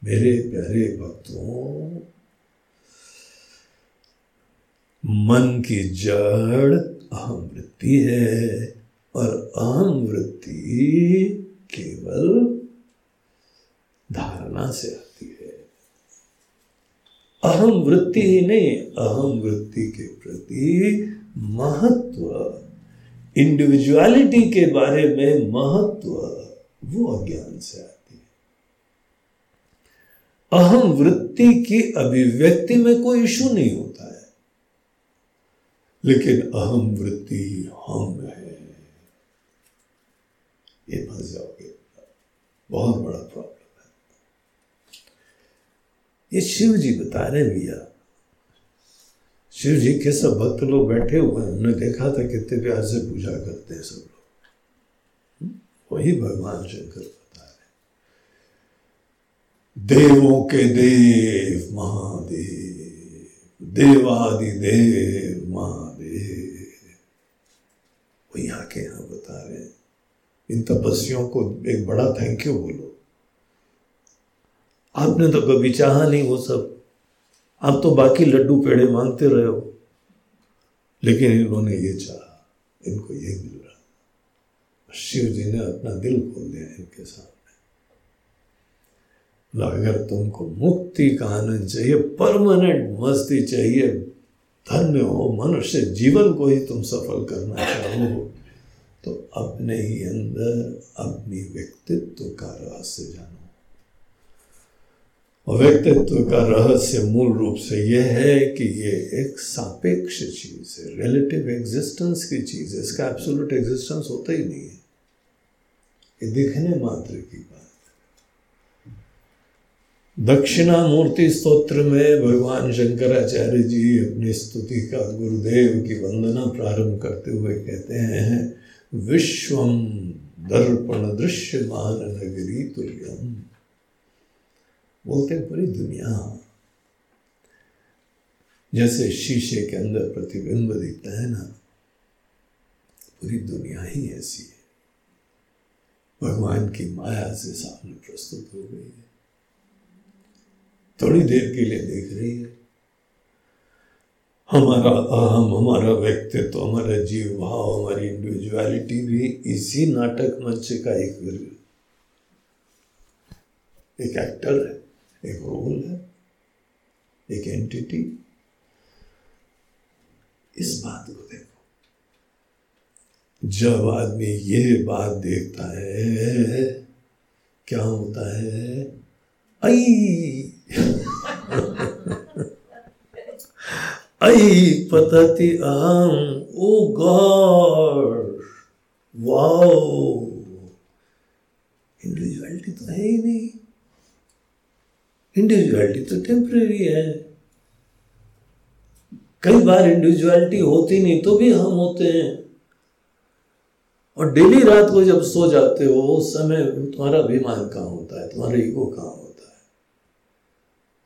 मेरे प्यारे भक्तों, मन की जड़ अहम वृत्ति है और अहम वृत्ति केवल धारणा से आती है। अहम वृत्ति ही नहीं अहम वृत्ति के प्रति महत्व इंडिविजुअलिटी के बारे में महत्व, वो अज्ञान से आती है। अहम वृत्ति की अभिव्यक्ति में कोई इशू नहीं होता। लेकिन अहम वृत्ति हम है। ये फंस जाओगे। बहुत बड़ा प्रॉब्लम है। ये शिव जी बता रहे भैया। शिव जी के सब भक्त लोग बैठे हुए हैं? उन्होंने देखा था कितने प्यार से पूजा करते हैं सब लोग। हम्म? वही भगवान शंकर बता रहे देवों के देव महादेव, देवादि देव महादेव। वो यहाँ के यहाँ बता रहे हैं। इन तपस्वियों को एक बड़ा थैंक यू बोलो। आपने तो कभी चाहा नहीं वो सब। आप तो बाकी लड्डू पेड़े मांगते रहे हो। लेकिन इन्होंने ये चाहा, इनको ये मिल रहा। शिव जी ने अपना दिल खोल दिया इनके सामने। अगर तुमको मुक्ति का आनंद चाहिए परमानेंट मस्ती चाहिए धन्य हो, मनुष्य जीवन को ही तुम सफल करना चाहो। तो अपने ही अंदर अपनी व्यक्तित्व का रहस्य जानो। और व्यक्तित्व का रहस्य मूल रूप से यह है कि ये एक सापेक्ष चीज़ है। रिलेटिव एग्जिस्टेंस की चीज़ है। इसका एब्सोल्यूट एग्जिस्टेंस होता ही नहीं है। ये दिखने मात्र की दक्षिणा मूर्ति स्तोत्र में भगवान शंकराचार्य जी अपनी स्तुति का गुरुदेव की वंदना प्रारंभ करते हुए कहते हैं विश्वम दर्पण दृश्य मान नगरी तुल्यम। बोलते पूरी दुनिया। जैसे शीशे के अंदर प्रतिबिंब दिखता है ना, पूरी दुनिया ही ऐसी है। भगवान की माया से सामने प्रस्तुत हो गई है। थोड़ी देर के लिए देख रही है। हमारा अहम, हमारा व्यक्तित्व तो हमारा जीव, भाव, हमारी इंडिविजुअलिटी भी इसी नाटक मंच का एक एक एक्टर है, एक रोल है, एक एंटिटी इस बात को देखो। जब आदमी ये बात देखता है, क्या होता है? आई पतति अहम ओ गॉड वाओ। इंडिविजुअलिटी तो है ही नहीं। इंडिविजुअलिटी तो टेम्परेरी है। कई बार इंडिविजुअलिटी होती नहीं तो भी हम होते हैं। और डेली रात को जब सो जाते हो, उस समय तुम्हारा अभिमान कहाँ होता है? तुम्हारा ईगो कहाँ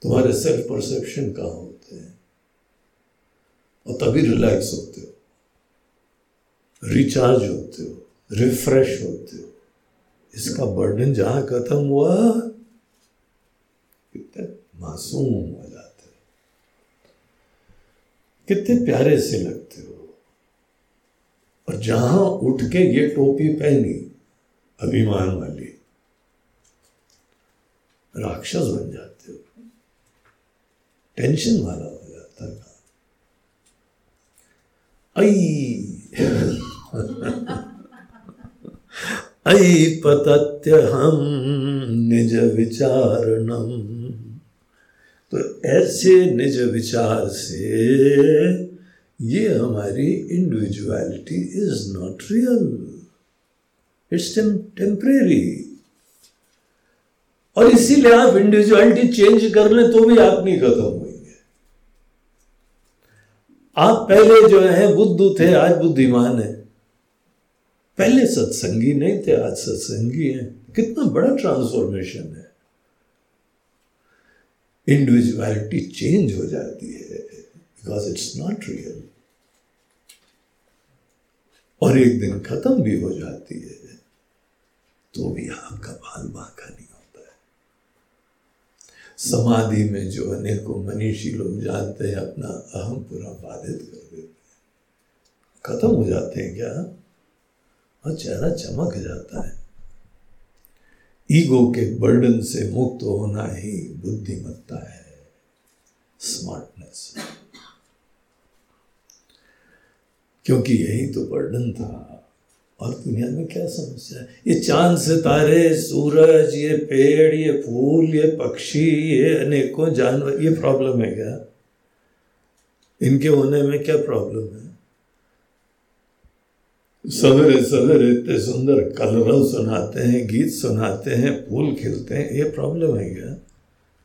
तुम्हारे सेल्फ परसेप्शन कहाँ होते हैं? और तभी रिलैक्स होते हो। रिचार्ज होते हो, रिफ्रेश होते हो। इसका बर्डन जहाँ खत्म हुआ, कितने मासूम हो जाते हो। कितने प्यारे से लगते हो। और जहाँ उठ के ये टोपी पहनी, अभिमान वाली, राक्षस बन जाते टेंशन वाला हो जाता है आई ऐ पतत्य हम निज विचारणम। तो ऐसे निज विचार से ये हमारी individuality is not real it's temporary और इसीलिए आप इंडिविजुअलिटी चेंज कर ले तो भी आप नहीं खत्म होंगे आप पहले जो है, बुद्ध थे, आज बुद्धिमान है। पहले सत्संगी नहीं थे, आज सत्संगी हैं। कितना बड़ा ट्रांसफॉर्मेशन है। इंडिविजुअलिटी चेंज हो जाती है बिकॉज़ इट्स नॉट रियल और एक दिन खत्म भी हो जाती है तो भी आपका बाल बांका नहीं है समाधि में जो अनेकों मनीषी लोग जानते हैं, अपना अहम पूरा बाधित कर देते हैं। खत्म हो जाते हैं क्या? और चेहरा चमक जाता है। ईगो के बर्डन से मुक्त होना ही बुद्धिमत्ता है। स्मार्टनेस। क्योंकि यही तो बर्डन था। और दुनिया में क्या समस्या है? ये चाँद सितारे, सूरज, ये पेड़, ये फूल, ये पक्षी, ये अनेकों जानवर, ये प्रॉब्लम है क्या? इनके होने में क्या प्रॉब्लम है? सवेरे सवेरे इतने सुंदर कलरव सुनाते हैं, गीत सुनाते हैं, फूल खिलते हैं, ये प्रॉब्लम है क्या?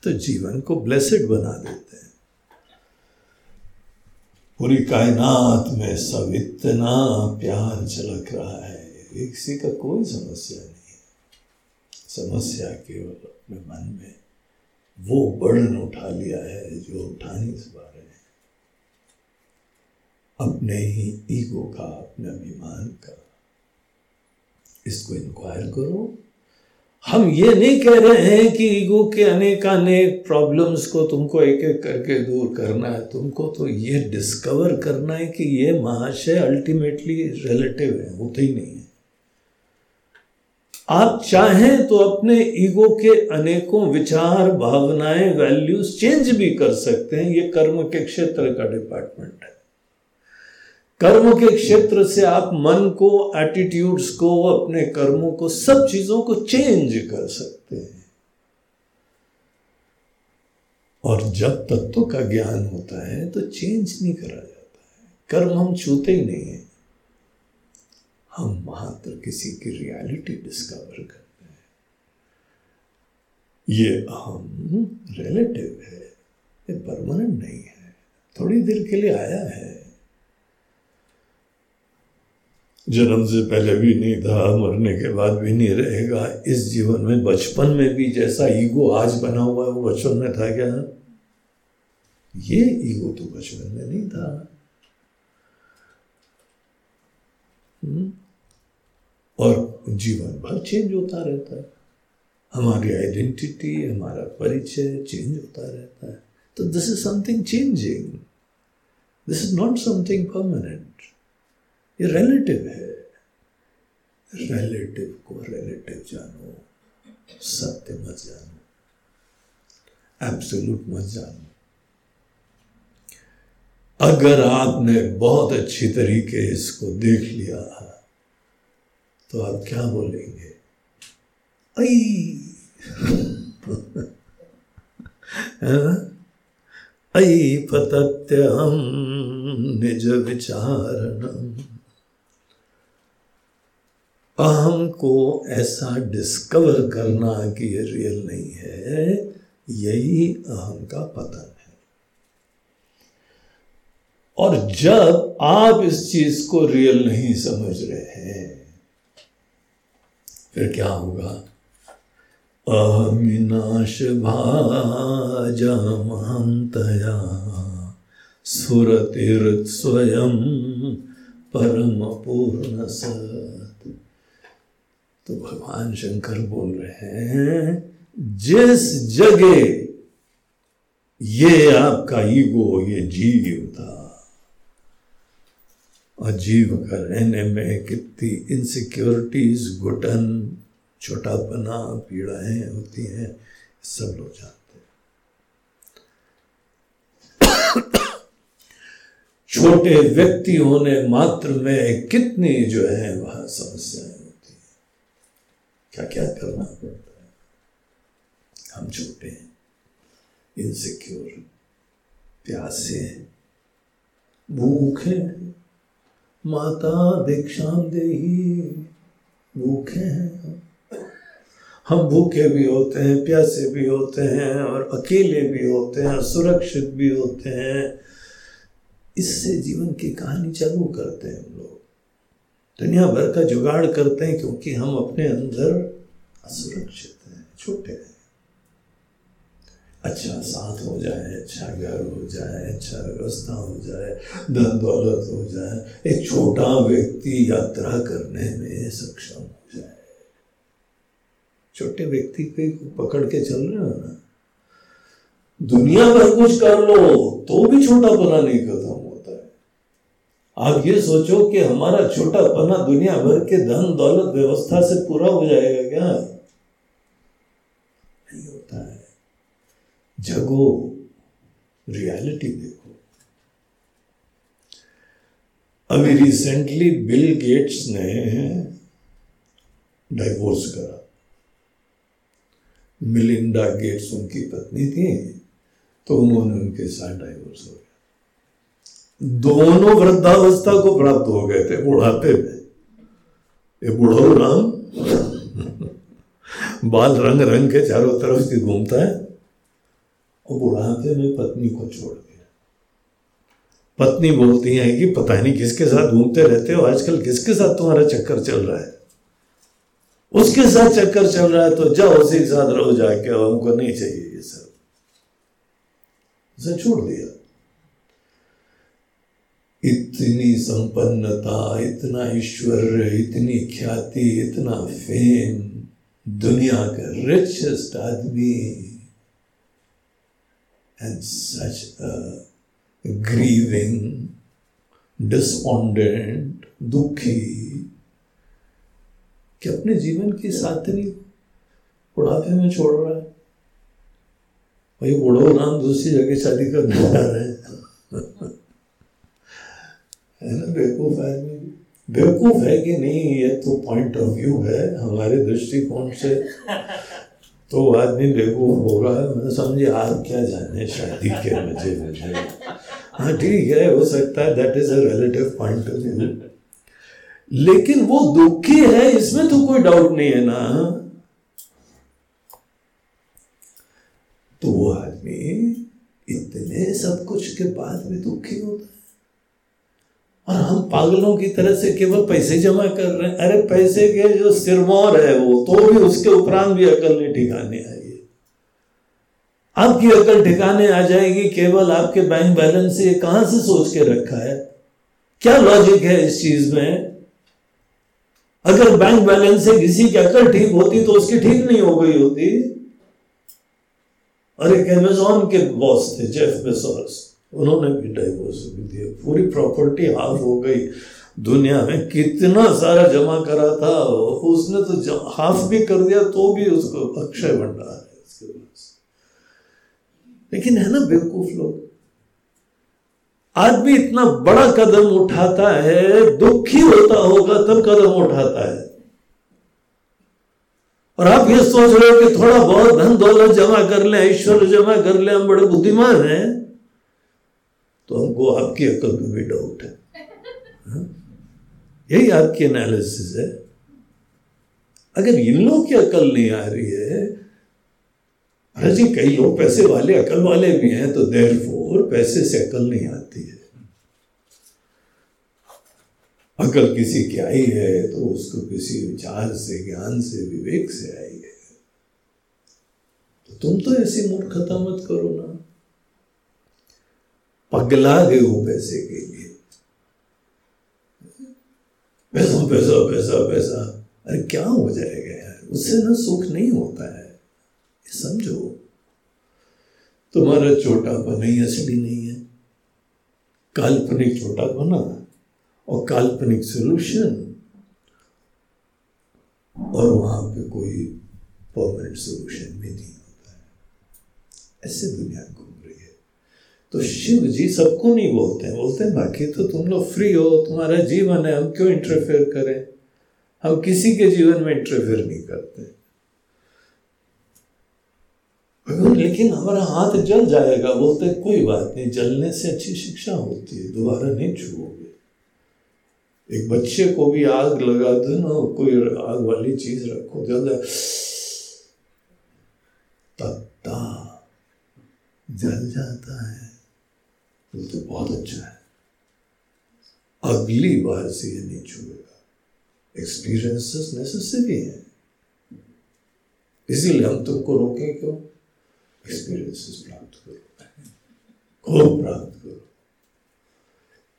तो जीवन को ब्लेसेड बना देते हैं। पूरी कायनात में सब इतना प्यार झलक रहा है। किसी का कोई समस्या नहीं है। समस्या केवल अपने मन में वो बर्डन उठा लिया है जो उठा नहीं पा रहे हैं अपने ही ईगो का, अपने अभिमान का। इसको इंक्वायर करो। हम ये नहीं कह रहे हैं कि ईगो के अनेक अनेक प्रॉब्लम्स को तुमको एक एक करके दूर करना है। तुमको तो ये डिस्कवर करना है कि ये महाशय अल्टीमेटली रिलेटिव है, होते ही नहीं है। आप चाहें तो अपने ईगो के अनेकों विचार, भावनाएँ वैल्यूज़ चेंज भी कर सकते हैं। ये कर्म के क्षेत्र का डिपार्टमेंट है। कर्म के क्षेत्र से आप मन को एटीट्यूड्स को, अपने कर्मों को, सब चीज़ों को चेंज कर सकते हैं। और जब तत्व का ज्ञान होता है तो चेंज नहीं करा जाता है। कर्म हम छूते ही नहीं है। हम मात्र किसी की रियलिटी डिस्कवर करते हैं। ये अहम रिलेटिव है। ये परमानेंट नहीं है। थोड़ी देर के लिए आया है। जन्म से पहले भी नहीं था, मरने के बाद भी नहीं रहेगा। इस जीवन में, बचपन में भी जैसा ईगो आज बना हुआ है, वो बचपन में था क्या? ये ईगो तो बचपन में नहीं था। हम्म? और जीवन भर चेंज होता रहता है। हमारी आइडेंटिटी हमारा परिचय चेंज होता रहता है। तो this is something changing this is not something permanent ये रिलेटिव है। रिलेटिव को रिलेटिव जानो, सत्य मत जानो एब्सोल्यूट मत जानो। अगर आपने बहुत अच्छी तरीके इसको देख लिया तो आप क्या बोलेंगे? आई ऐ पतत्यहं निज विचारणम अहम को ऐसा डिस्कवर करना कि ये रियल नहीं है, यही अहम का पतन है। और जब आप इस चीज़ को रियल नहीं समझ रहे हैं, फिर क्या होगा? अहमिनाश भाजमहंतया सुरतीर्थ स्वयं परम पूर्ण सत तो भगवान शंकर बोल रहे हैं, जिस जगह ये आपका ईगो, ये जीव था, और जीव का रहने में कितनी इनसिक्योरिटीज घुटन छोटापना, पीड़ाएँ होती हैं, सब लोग जानते हैं। छोटे व्यक्ति होने मात्र में कितनी जो है वह समस्याएँ क्या क्या करना पड़ता है? हम छोटे हैं इनसिक्योर प्यासे हैं, भूखे माता दीक्षाम दे ही भूखे हैं। हम भूखे भी होते हैं, प्यासे भी होते हैं और अकेले भी होते हैं, सुरक्षित भी होते हैं। इससे जीवन की कहानी चालू करते हैं हम लोग। दुनिया भर का जुगाड़ करते हैं क्योंकि हम अपने अंदर असुरक्षित हैं छोटे हैं। अच्छा साथ हो जाए अच्छा घर हो जाए अच्छा व्यवस्था हो जाए धन दौलत हो जाए, एक छोटा व्यक्ति यात्रा करने में सक्षम हो जाए। छोटे व्यक्ति को पकड़ के चल रहे हो ना? दुनिया भर कुछ कर लो तो भी छोटा पना नहीं है आप ये सोचो कि हमारा छोटा पना दुनिया भर के धन, दौलत, व्यवस्था से पूरा हो जाएगा क्या? नहीं होता है। जगो रियलिटी देखो। अभी रिसेंटली बिल गेट्स ने डाइवोर्स करा। मिलिंडा गेट्स उनकी पत्नी थी तो उन्होंने उनके साथ डाइवोर्स हो दोनों वृद्धावस्था को प्राप्त हो गए थे बुढ़ापे में ये बुढ़ो राम, बाल रंग रंग के चारों तरफ़ से घूमता है वो बुढ़ापे में पत्नी को छोड़ दिया। पत्नी बोलती है कि पता नहीं किसके साथ घूमते रहते हो, आजकल किसके साथ तुम्हारा चक्कर चल रहा है? उसके साथ चक्कर चल रहा है तो जाओ उसी के साथ रहो जाके, हमको नहीं चाहिए ये सब। उसे छोड़ दिया। इतनी संपन्नता, इतना ईश्वर, इतनी ख्याति, इतना फेम दुनिया का रिचेस्ट आदमी। And such a grieving despondent दुखी, कि अपने जीवन की साथनी बुढ़ापे में छोड़ रहा है। भाई बुढ़ो नाम दूसरी जगह शादी करने जा रहे हैं। है ना? बेवकूफ़ आदमी बेवकूफ़ है कि नहीं, ये तो पॉइंट ऑफ़ व्यू है, हमारे दृष्टिकोण से तो आदमी बेवकूफ़ होगा। मैं समझे, आप क्या जाने शादी के मज़े मज़े हाँ? ठीक है, हो सकता है that is a relative point of view लेकिन वो दुखी है, इसमें तो कोई डाउट नहीं है ना। तो वो आदमी इतने सब कुछ के बाद भी दुखी होता है। और हम पागलों की तरह से केवल पैसे जमा कर रहे हैं। अरे, पैसे के जो सिरमौर है वो तो भी उसके उपरांत भी अकल नहीं ठिकाने आई है। आपकी अकल ठिकाने आ जाएगी, केवल आपके बैंक बैलेंस से कहाँ से सोच के रखा है? क्या लॉजिक है इस चीज़ में? अगर बैंक बैलेंस से किसी की अकल ठीक होती तो उसकी ठीक नहीं हो गई होती। और एक एमेजोन के बॉस थे जेफ बेसोस उन्होंने भी डाइवोर्स भी दिया। पूरी प्रॉपर्टी हाफ़ हो गई। दुनिया में कितना सारा जमा करा था, उसने तो हाफ़ भी कर दिया तो भी उसको अक्षय भंडार है उसके पास। लेकिन है ना बेवकूफ़ लोग? आदमी इतना बड़ा कदम उठाता है, दुखी होता होगा तब कदम उठाता है। और आप ये सोच रहे हो कि थोड़ा बहुत धन दौलत जमा कर ले ऐश्वर्य जमा कर ले, हम बड़े बुद्धिमान हैं। तो हमको आपकी अकल में भी डाउट है। हाँ? यही आपकी एनालिसिस है। अगर इन लोगों की अकल नहीं आ रही है, अरे जी, कई लोग पैसे वाले अकल वाले भी हैं तो देर फोर पैसे से अकल नहीं आती है। अकल किसी की आई है तो उसको किसी विचार से, ज्ञान से, विवेक से आई है। तो तुम तो ऐसी मूर्खता मत करो ना। पगला गए हो पैसे के लिए। पैसा पैसा पैसा पैसा। अरे क्या हो जाएगा यार? उससे ना सुख नहीं होता है। समझो। तुम्हारा छोटापन ही असली नहीं है। काल्पनिक छोटापना और काल्पनिक सोल्यूशन और वहाँ पे कोई परमानेंट सोल्यूशन भी नहीं होता है। ऐसे दुनिया को तो शिव जी सबको नहीं बोलते हैं। बोलते हैं, बाकी तो तुम लोग फ्री हो, तुम्हारा जीवन है, हम क्यों इंटरफेयर करें? हम किसी के जीवन में इंटरफेयर नहीं करते। लेकिन हमारा हाथ जल जाएगा, बोलते कोई बात नहीं, जलने से अच्छी शिक्षा होती है, दोबारा नहीं छुओगे। एक बच्चे को भी आग लगा दो ना, कोई आग वाली चीज़ रखो, जल तत्ता जल जाता है। ये तो बहुत अच्छा है। अगली बार से ये नहीं छूएगा एक्सपीरियंसेस नेसेसरी है। इसीलिए हम तुमको रोके क्यों? एक्सपीरियंसेस प्राप्त करो। खूब प्राप्त करो।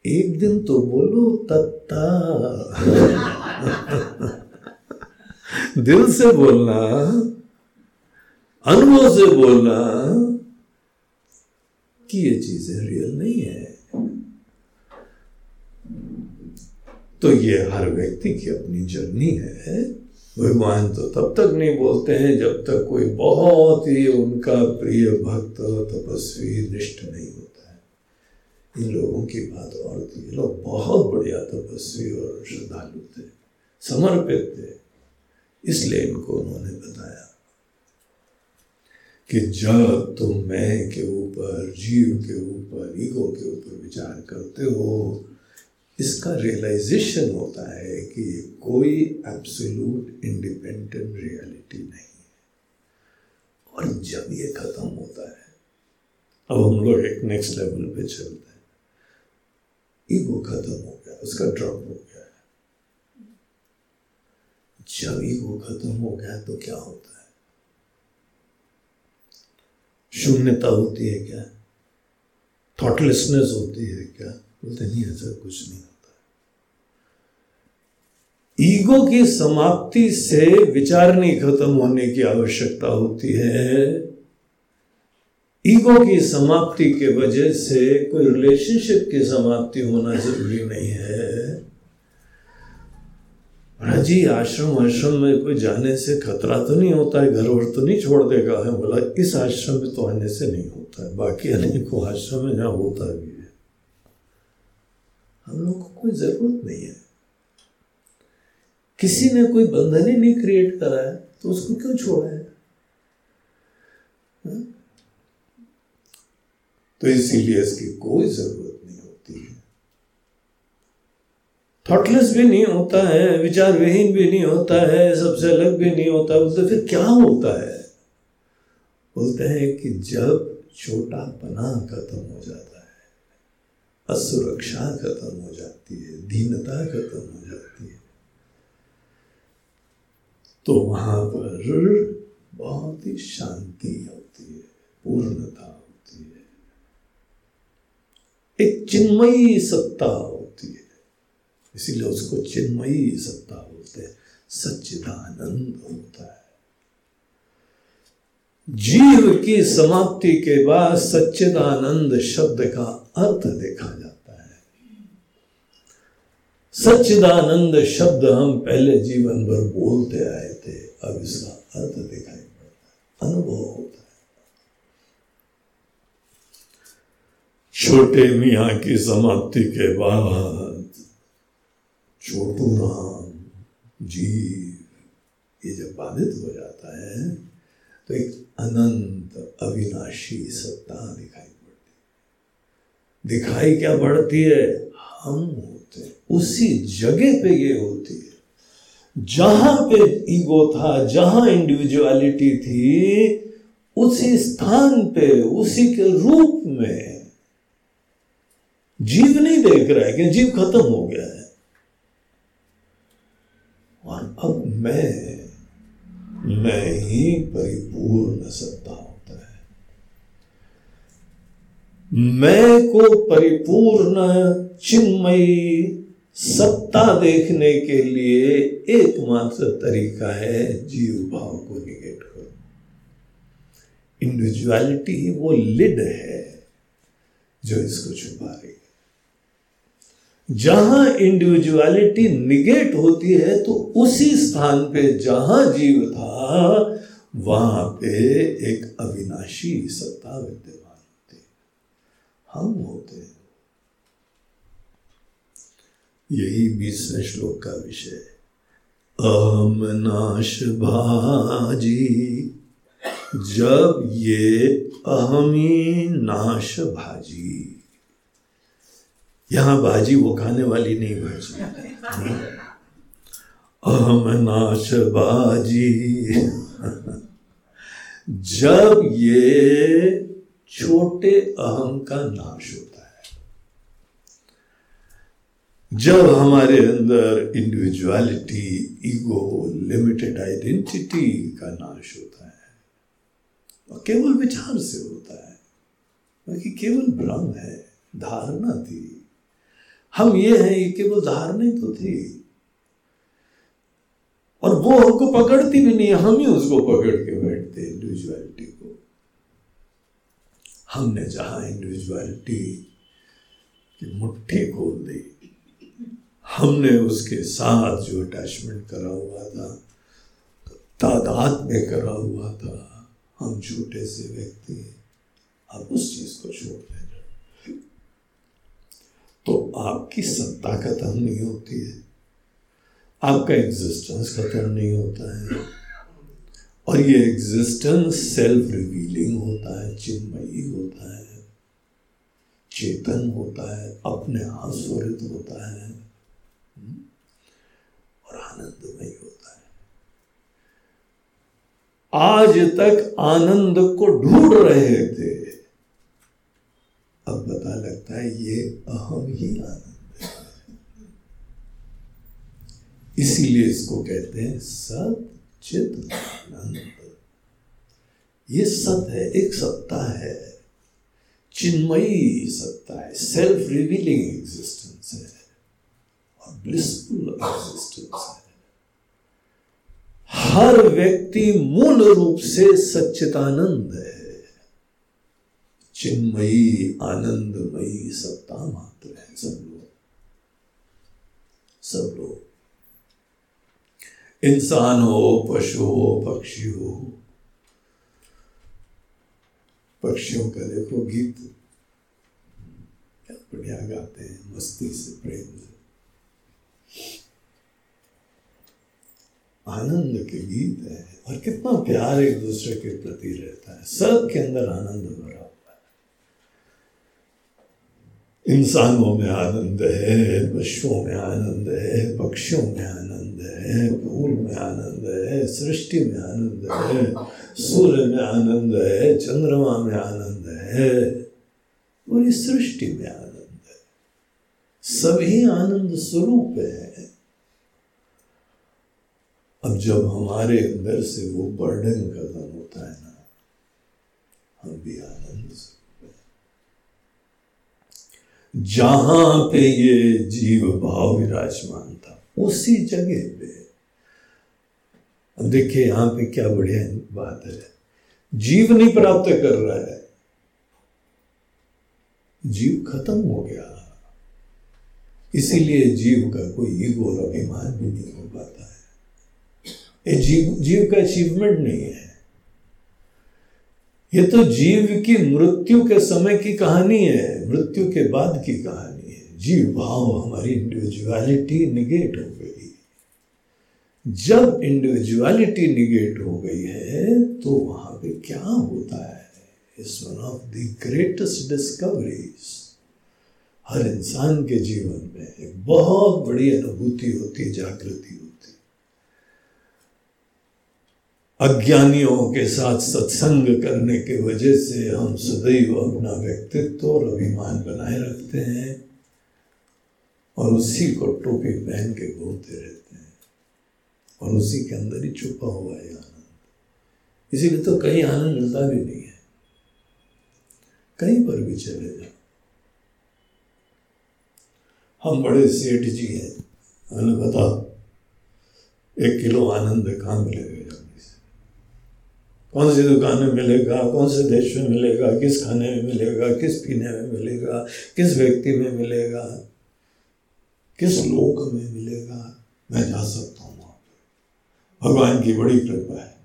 एक दिन तो बोलो, तत्ता। दिल से बोलना, अनुभव से बोलना। कि ये चीज़ें रियल नहीं है। तो ये हर व्यक्ति की अपनी जर्नी है। भगवान तो तब तक नहीं बोलते हैं जब तक कोई बहुत ही उनका प्रिय भक्त तपस्वी निष्ठ नहीं होता है। इन लोगों की बात और थी। लोग बहुत बढ़िया तपस्वी और श्रद्धालु थे, समर्पित थे। इसलिए इनको उन्होंने बताया। कि जब तुम मैं के ऊपर, जीव के ऊपर, ईगो के ऊपर विचार करते हो, इसका रियलाइजेशन होता है कि कोई एब्सोल्यूट इंडिपेंडेंट रियलिटी नहीं है। और जब ये खत्म होता है, अब हम लोग एक नेक्स्ट लेवल पे चलते हैं। ईगो खत्म हो गया, उसका ड्रॉप हो गया है। जब ईगो खत्म हो गया तो क्या होता है? शून्यता होती है क्या? थॉटलेसनेस होती है क्या? बोलते, नहीं, ऐसा कुछ नहीं होता। ईगो की समाप्ति से विचार नहीं खत्म होने की आवश्यकता होती है। ईगो की समाप्ति के वजह से कोई रिलेशनशिप की समाप्ति होना ज़रूरी नहीं है। राज़ी, आश्रम आश्रम में कोई जाने से खतरा तो नहीं होता है, घर वर तो नहीं छोड़ देगा है बोला इस आश्रम में तो आने से नहीं होता है, बाकी अनेकों आश्रम में जहाँ होता भी है। हम लोग को कोई ज़रूरत नहीं है। किसी ने कोई बंधन ही नहीं क्रिएट करा है तो उसको क्यों छोड़ा है? हा? तो इसीलिए इसकी कोई ज़रूरत नहीं होती है थॉटलेस भी नहीं होता है विचार विहीन भी नहीं होता है, सबसे अलग भी नहीं होता तो फिर क्या होता है? बोलते हैं कि जब छोटा पना खत्म हो जाता है, असुरक्षा खत्म हो जाती है, दीनता खत्म हो जाती है तो वहाँ पर बहुत ही शांति होती है, पूर्णता होती है। एक चिन्मयी सत्ता होती इसीलिए उसको चिन्मयी सत्ता बोलते हैं। सच्चिदानंद होता है। जीव की समाप्ति के बाद सच्चिदानंद शब्द का अर्थ देखा जाता है। सच्चिदानंद शब्द हम पहले जीवन भर बोलते आए थे, अब इसका अर्थ दिखाई पड़ता है। अनुभव होता है। छोटे मियाँ की समाप्ति के बाद छोटू राम जीव। ये जब बाधित हो जाता है तो एक अनंत अविनाशी सत्ता दिखाई पड़ती दिखाई क्या पड़ती है? हम होते हैं। उसी जगह पे ये होती है। जहाँ पे ईगो था, जहाँ इंडिविजुअलिटी थी, उसी स्थान पे, उसी के रूप में जीव नहीं देख रहा है कि जीव खत्म हो गया। परिपूर्ण सत्ता होता है। मैं को परिपूर्ण, चिन्मयी सत्ता देखने के लिए एकमात्र तरीका है जीव भाव को निगेट करो इंडिविजुअलिटी वो लिड है जो इसको छुपा रही है। जहाँ इंडिविजुअलिटी निगेट होती है तो उसी स्थान पे जहाँ जीव था वहाँ पे एक अविनाशी सत्ता विद्यमान होती है। हम होते हैं। यही बीसवें श्लोक का विषय अहम नाश भाजी, जब ये अहमी नाश भाजी। यहाँ भाजी वो खाने वाली नहीं बाजी अहम नाश बाजी जब ये छोटे अहम का नाश होता है, जब हमारे अंदर इंडिविजुअलिटी ईगो लिमिटेड आइडेंटिटी का नाश होता है, और केवल विचार से होता है, बाकी केवल भ्रम है, धारणा थी। हम ये हैं, ये केवल धारणा तो थी। और वो हमको पकड़ती भी नहीं हम ही उसको पकड़ के बैठते इंडिविजुअलिटी को। हमने जहाँ इंडिविजुअलिटी की मुट्ठी खोल दी हमने उसके साथ जो अटैचमेंट करा हुआ था, तादाद में करा हुआ था, हम छोटे से व्यक्ति अब उस चीज़ को छोड़ दें। तो आपकी सत्ता खत्म नहीं होती है, आपका एग्जिस्टेंस खत्म नहीं होता है। और ये एग्जिस्टेंस सेल्फ रिवीलिंग होता है, चिन्मयी होता है, चेतन होता है, अपने आप स्वरित होता है और आनंदमय होता है। आज तक आनंद को ढूंढ रहे थे। अब पता लगता है ये अहम ही आनंद है। इसीलिए इसको कहते हैं सत चित ये सत है, एक सत्ता है, चिन्मयी सत्ता है सेल्फ रिवीलिंग एग्जिस्टेंस है, और ब्लिसफुल एग्जिस्टेंस है। हर व्यक्ति मूल रूप से सच्चिदानंद है। चिन्मयी, आनंदमयी सत्ता मात्र है सब लोग। सब लोग इंसान हो पशु हो पक्षी हो पक्षियों का देखो गीत। बढ़िया गाते हैं, मस्ती से प्रेम से। आनंद के गीत है, और कितना प्यार एक दूसरे के प्रति रहता है। सब के अंदर आनंद भरा हुआ है। इंसानों में आनंद है, पशुओं में आनंद है, पक्षियों में आनंद है फूल में आनंद है सृष्टि में आनंद है सूर्य में आनंद है चंद्रमा में आनंद है पूरी सृष्टि में आनंद है सभी आनंद स्वरूप है अब जब हमारे अंदर से वो बर्डन खत्म होता है ना हम भी आनंद स्वरूप जहाँ पे ये जीव भाव विराजमान उसी जगह पे। अब देखिए यहाँ पे क्या बढ़िया बात है। जीव नहीं प्राप्त कर रहा है। जीव खत्म हो गया। इसीलिए जीव का कोई ईगो और अभिमान भी नहीं हो पाता है। ये जीव जीव का अचीवमेंट नहीं है। ये तो जीव की मृत्यु के समय की कहानी है, मृत्यु के बाद की कहानी जीव भाव हमारी इंडिविजुअलिटी निगेट हो गई। जब इंडिविजुअलिटी निगेट हो गई है तो वहाँ पे क्या होता है? Is one of the greatest discoveries हर इंसान के जीवन में एक बहुत बड़ी अनुभूति होती, जागृति होती। अज्ञानियों के साथ सत्संग करने के वजह से हम सदैव अपना व्यक्तित्व और अभिमान बनाए रखते हैं। और उसी को टोपी पहन के घूमते रहते हैं। और उसी के अंदर ही छुपा हुआ है आनंद। इसीलिए तो कहीं आनंद मिलता भी नहीं है। कहीं पर भी चले जाओ। हम बड़े सेठ जी हैं। मैंने बताओ एक किलो आनंद कहाँ मिलेगा कौन सी दुकान में मिलेगा, कौन से देश में मिलेगा, किस खाने में मिलेगा, किस पीने में मिलेगा, किस व्यक्ति में मिलेगा? किस लोक में मिलेगा, मैं जा सकता हूँ वहाँ पर भगवान की बड़ी कृपा है।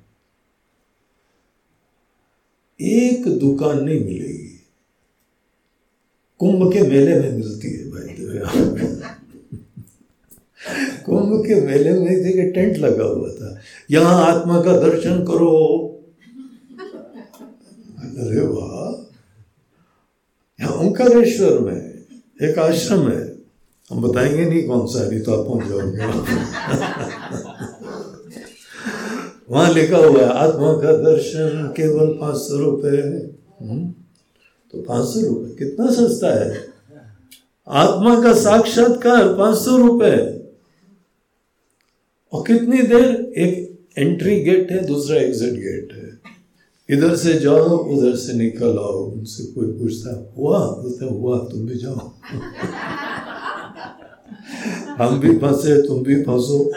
एक दुकान नहीं मिलेगी। कुंभ के मेले में मिलती है, भाई कुंभ के मेले में देखिए टेंट लगा हुआ था। यहाँ आत्मा का दर्शन करो। अरे वाह। यहाँ ओंकारेश्वर में, एक आश्रम है। हम बताएँगे नहीं कौन सा नहीं तो आप पहुँच जाओगे वहाँ लिखा हुआ है आत्मा का दर्शन केवल पाँच सौ हम्म, तो पाँच सौ रुपए कितना सस्ता है? आत्मा का साक्षात्कार पाँच सौ रुपए और कितनी देर? एक एंट्री गेट है दूसरा एग्जिट गेट है। इधर से जाओ उधर से निकल आओ। उनसे कोई पूछता हुआ? बोलते हुआ तुम भी जाओ। हम भी फंसे, तुम भी फंसो।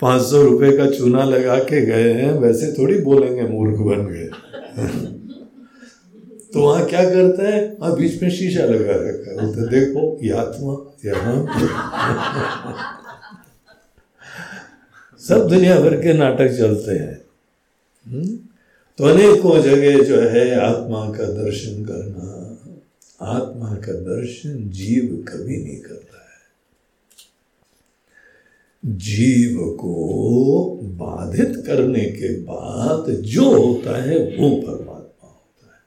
पाँच सौ रुपए का चूना लगा के गए हैं, वैसे थोड़ी बोलेंगे मूर्ख बन गए। तो वहाँ क्या करते हैं? वहाँ बीच में शीशा लगा रखा है। बोलते देखो, ये आत्मा यहाँ सब दुनिया भर के नाटक चलते हैं। हम्म? तो अनेकों जगह जो है, आत्मा का दर्शन करना। आत्मा का दर्शन जीव कभी नहीं करता। जीव को बाधित करने के बाद जो होता है, वो परमात्मा होता है।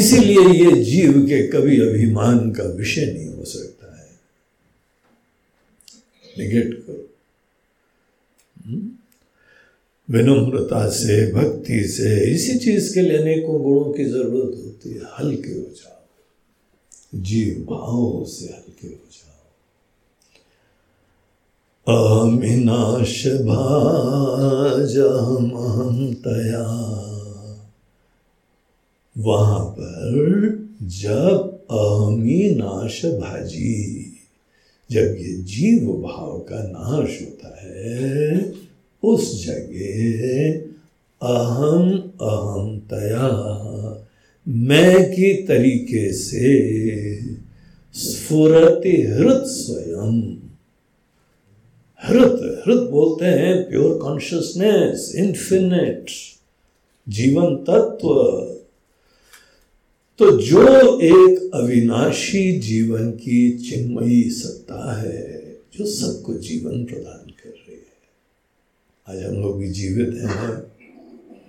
इसीलिए ये जीव के कभी अभिमान का विषय नहीं हो सकता है। निगेट करो? विनम्रता से, भक्ति से, इसी चीज़ के लिए अनेकों गुणों की ज़रूरत होती है। हल्के हो जाओ। जीव भाव से अमिनाश भाजम तया वहाँ पर जब अहमी नाश भाजी जब ये जीव भाव का नाश होता है, उस जगह अहम अहम तया मैं की तरीके से स्फुरति हृत स्वयं हृत हृत बोलते हैं प्योर कॉन्शियसनेस इन्फिनिट जीवन तत्व। तो जो एक अविनाशी जीवन की चिन्मयी सत्ता है, जो सबको जीवन प्रदान कर रही है। आज हम लोग भी जीवित हैं,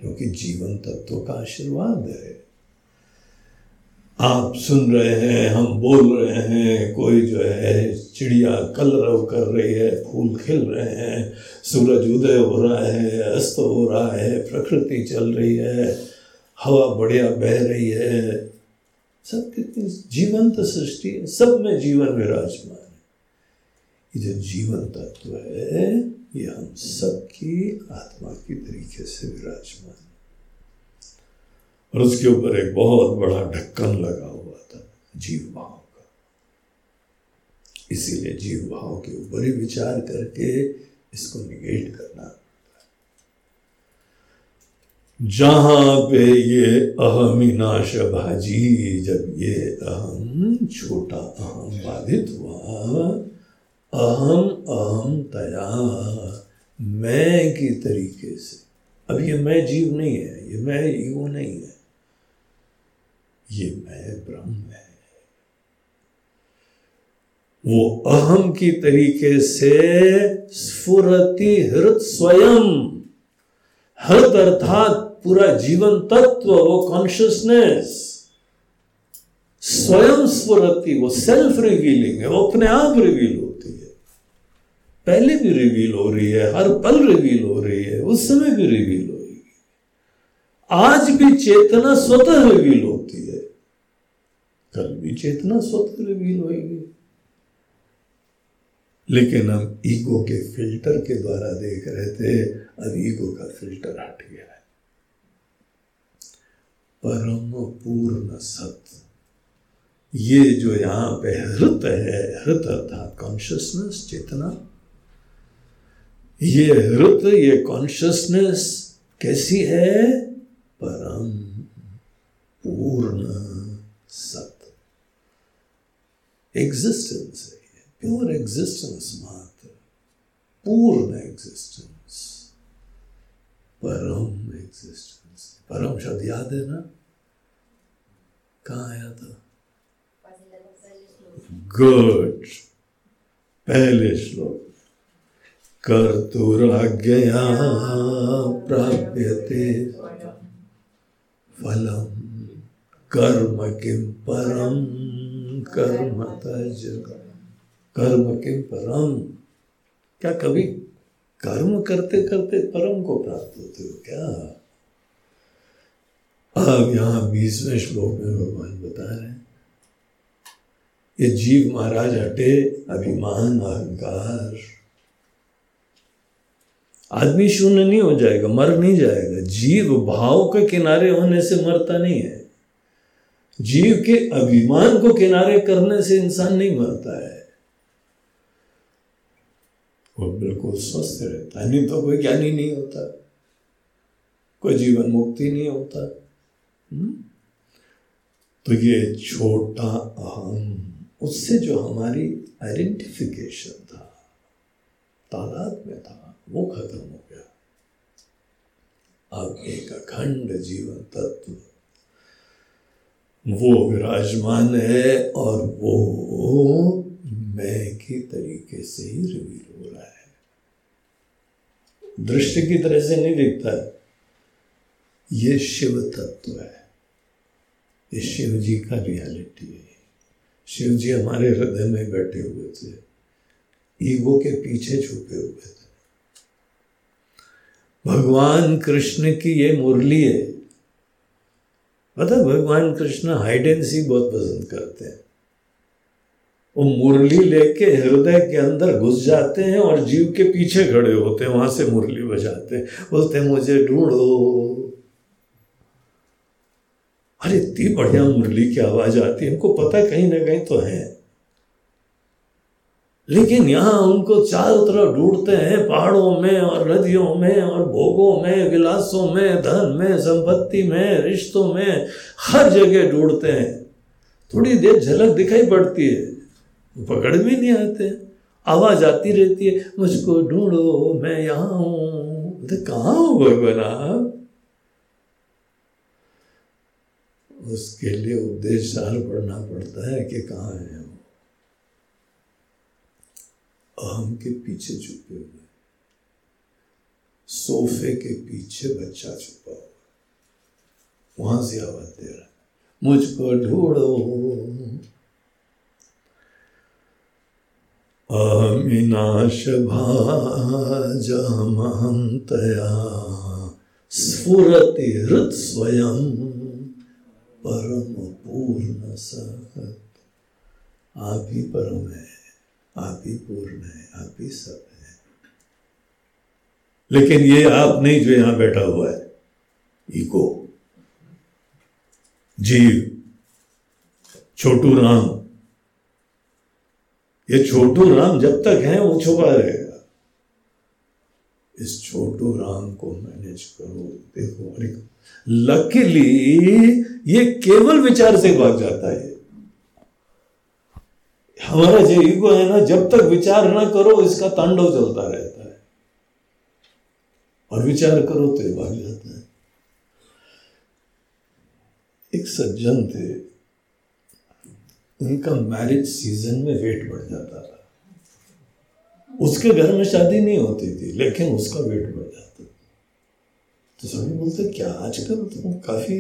क्योंकि जीवन तत्व का आशीर्वाद है। आप सुन रहे हैं, हम बोल रहे हैं, कोई जो है चिड़िया कलरव कर रही है, फूल खिल रहे हैं, सूरज उदय हो रहा है, अस्त हो रहा है, प्रकृति चल रही है, हवा बढ़िया बह रही है। सब कितनी जीवंत सृष्टि है, सब में जीवन विराजमान है। ये जो जीवन तत्व है, ये हम सबकी आत्मा की तरीके से विराजमान और उसके ऊपर एक बहुत बड़ा ढक्कन लगा हुआ था जीव भाव का। इसीलिए जीव भाव के ऊपर ही विचार करके इसको निगेट करना। जहाँ पे ये अहमिनाश भाजी, जब ये अहम, छोटा अहम बाधित हुआ, अहम अहम तया, मैं की तरीके से। अब ये मैं जीव नहीं है, ये मैं ईगो नहीं है। ये मैं ब्रह्म है। वो अहम की तरीके से स्फुरति हृत स्वयं। हृत अर्थात पूरा जीवन तत्व, वो कॉन्शियसनेस स्वयं स्फुरति, वो सेल्फ रिवीलिंग है, वो अपने आप रिवील होती है। पहले भी रिवील हो रही है, हर पल रिवील हो रही है, उस समय भी रिवील हो रही है आज भी चेतना स्वतः रिवील होती है। कल भी चेतना स्वतंत्र रिवील होगी लेकिन हम ईगो के फ़िल्टर के द्वारा देख रहे थे, अब ईगो का फ़िल्टर हट गया है। परम पूर्ण सत्य। ये जो यहाँ पे हृत है, हृत अर्थात कॉन्शियसनेस चेतना, ये हृत, ये कॉन्शियसनेस कैसी है? परम पूर्ण सत्य। एग्जिस्टेंस है प्योर एग्जिस्टेंस मात्र. पूर्ण एग्जिस्टेंस परम एग्जिस्टेंस परम शब्द याद है ना? कहा आया था? गुड पहले श्लोक. कर्तुराज्ञया प्राप्यते फलम. कर्म किम परम? कर्म तज कर्म के परम। क्या कभी कर्म करते करते परम को प्राप्त होते हो क्या? अब यहाँ बीसवें श्लोक में भगवान बता रहे हैं। ये जीव महाराज हटे अभिमान अहंकार। आदमी शून्य नहीं हो जाएगा, मर नहीं जाएगा। जीव भाव के किनारे होने से मरता नहीं है। जीव के अभिमान को किनारे करने से इंसान नहीं मरता है। वो बिल्कुल स्वस्थ रहता है, नहीं तो कोई ज्ञानी नहीं होता। कोई जीवन मुक्ति नहीं होता। हम्म? तो ये छोटा अहम, उससे जो हमारी आइडेंटिफिकेशन था, तादाद में था, वो खत्म हो गया। अब एक अखंड जीवन तत्व। वो विराजमान है और वो मैं के तरीके से ही रिवील हो रहा है। दृष्टि की तरह से नहीं दिखता ये शिव तत्व है। ये शिव जी का रियलिटी है। शिव जी हमारे हृदय में बैठे हुए थे। ईगो के पीछे छुपे हुए थे। भगवान कृष्ण की ये मुरली है। पता भगवान कृष्ण हाइड एंड सी बहुत पसंद करते हैं। वो मुरली लेके हृदय के अंदर घुस जाते हैं और जीव के पीछे खड़े होते हैं, वहाँ से मुरली बजाते हैं। बोलते हैं, मुझे ढूंढो अरे, इतनी बढ़िया मुरली की आवाज़ आती है, हमको पता कहीं ना कहीं तो है। लेकिन यहाँ उनको चारों तरफ़ ढूंढते हैं, पहाड़ों में और नदियों में और भोगों में गिलासों में, धन में, संपत्ति में, रिश्तों में, हर जगह ढूंढते हैं। थोड़ी देर झलक दिखाई पड़ती है, पकड़ भी नहीं आते, आवाज़ आती रहती है, मुझको ढूंढो, मैं यहाँ हूँ। तो कहाँ हूँ भगवान आप? उसके लिए उपदेश पढ़ना पड़ता है कि कहाँ है अहम के पीछे छुपे हुए सोफे के पीछे बच्चा छुपा हुआ वहाँ से आवाज़ दे रहा मुझको ढूंढो अमिनाश भाजमहंतया स्फुरति हृत स्वयं, परम पूर्ण सत। आप ही परम है। आप ही पूर्ण है, आप ही सब है। लेकिन ये आप नहीं जो यहाँ बैठा हुआ है इको जीव, छोटू राम, ये छोटू राम जब तक है, वो छुपा रहेगा। इस छोटू राम को मैनेज करो, देखो अरे लकीली ये केवल विचार से भाग जाता है। हमारा जो ईगो है ना, जब तक विचार ना करो, इसका तांडव चलता रहता है। और विचार करो तो भाग जाता है। एक सज्जन थे, उनका मैरिज सीज़न में वेट बढ़ जाता था। उसके घर में शादी नहीं होती थी, लेकिन उसका वेट बढ़ जाता तो सभी बोलते, क्या आजकल तुम काफ़ी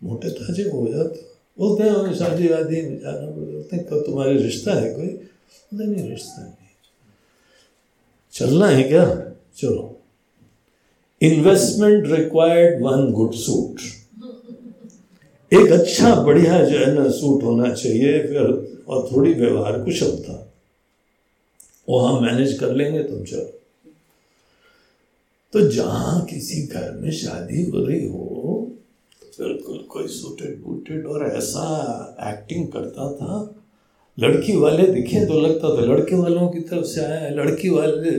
मोटे ताजे हो जाते बोलते हैं शादी वादी में जाना बोलते हैं कब तुम्हारे रिश्ता है कोई? बोलते नहीं, रिश्ता नहीं। चलना है क्या? चलो। Investment required one good suit एक अच्छा बढ़िया जो है ना सूट होना चाहिए फिर, और थोड़ी व्यवहार कुशलता। वो हम मैनेज कर लेंगे तुम चलो। तो जहाँ किसी घर में शादी हो रही हो तो बिल्कुल कोई सूटेड बूटेड और ऐसा एक्टिंग करता था। लड़की वाले दिखे तो लगता था, लड़के वालों की तरफ़ से आया, लड़की वाले,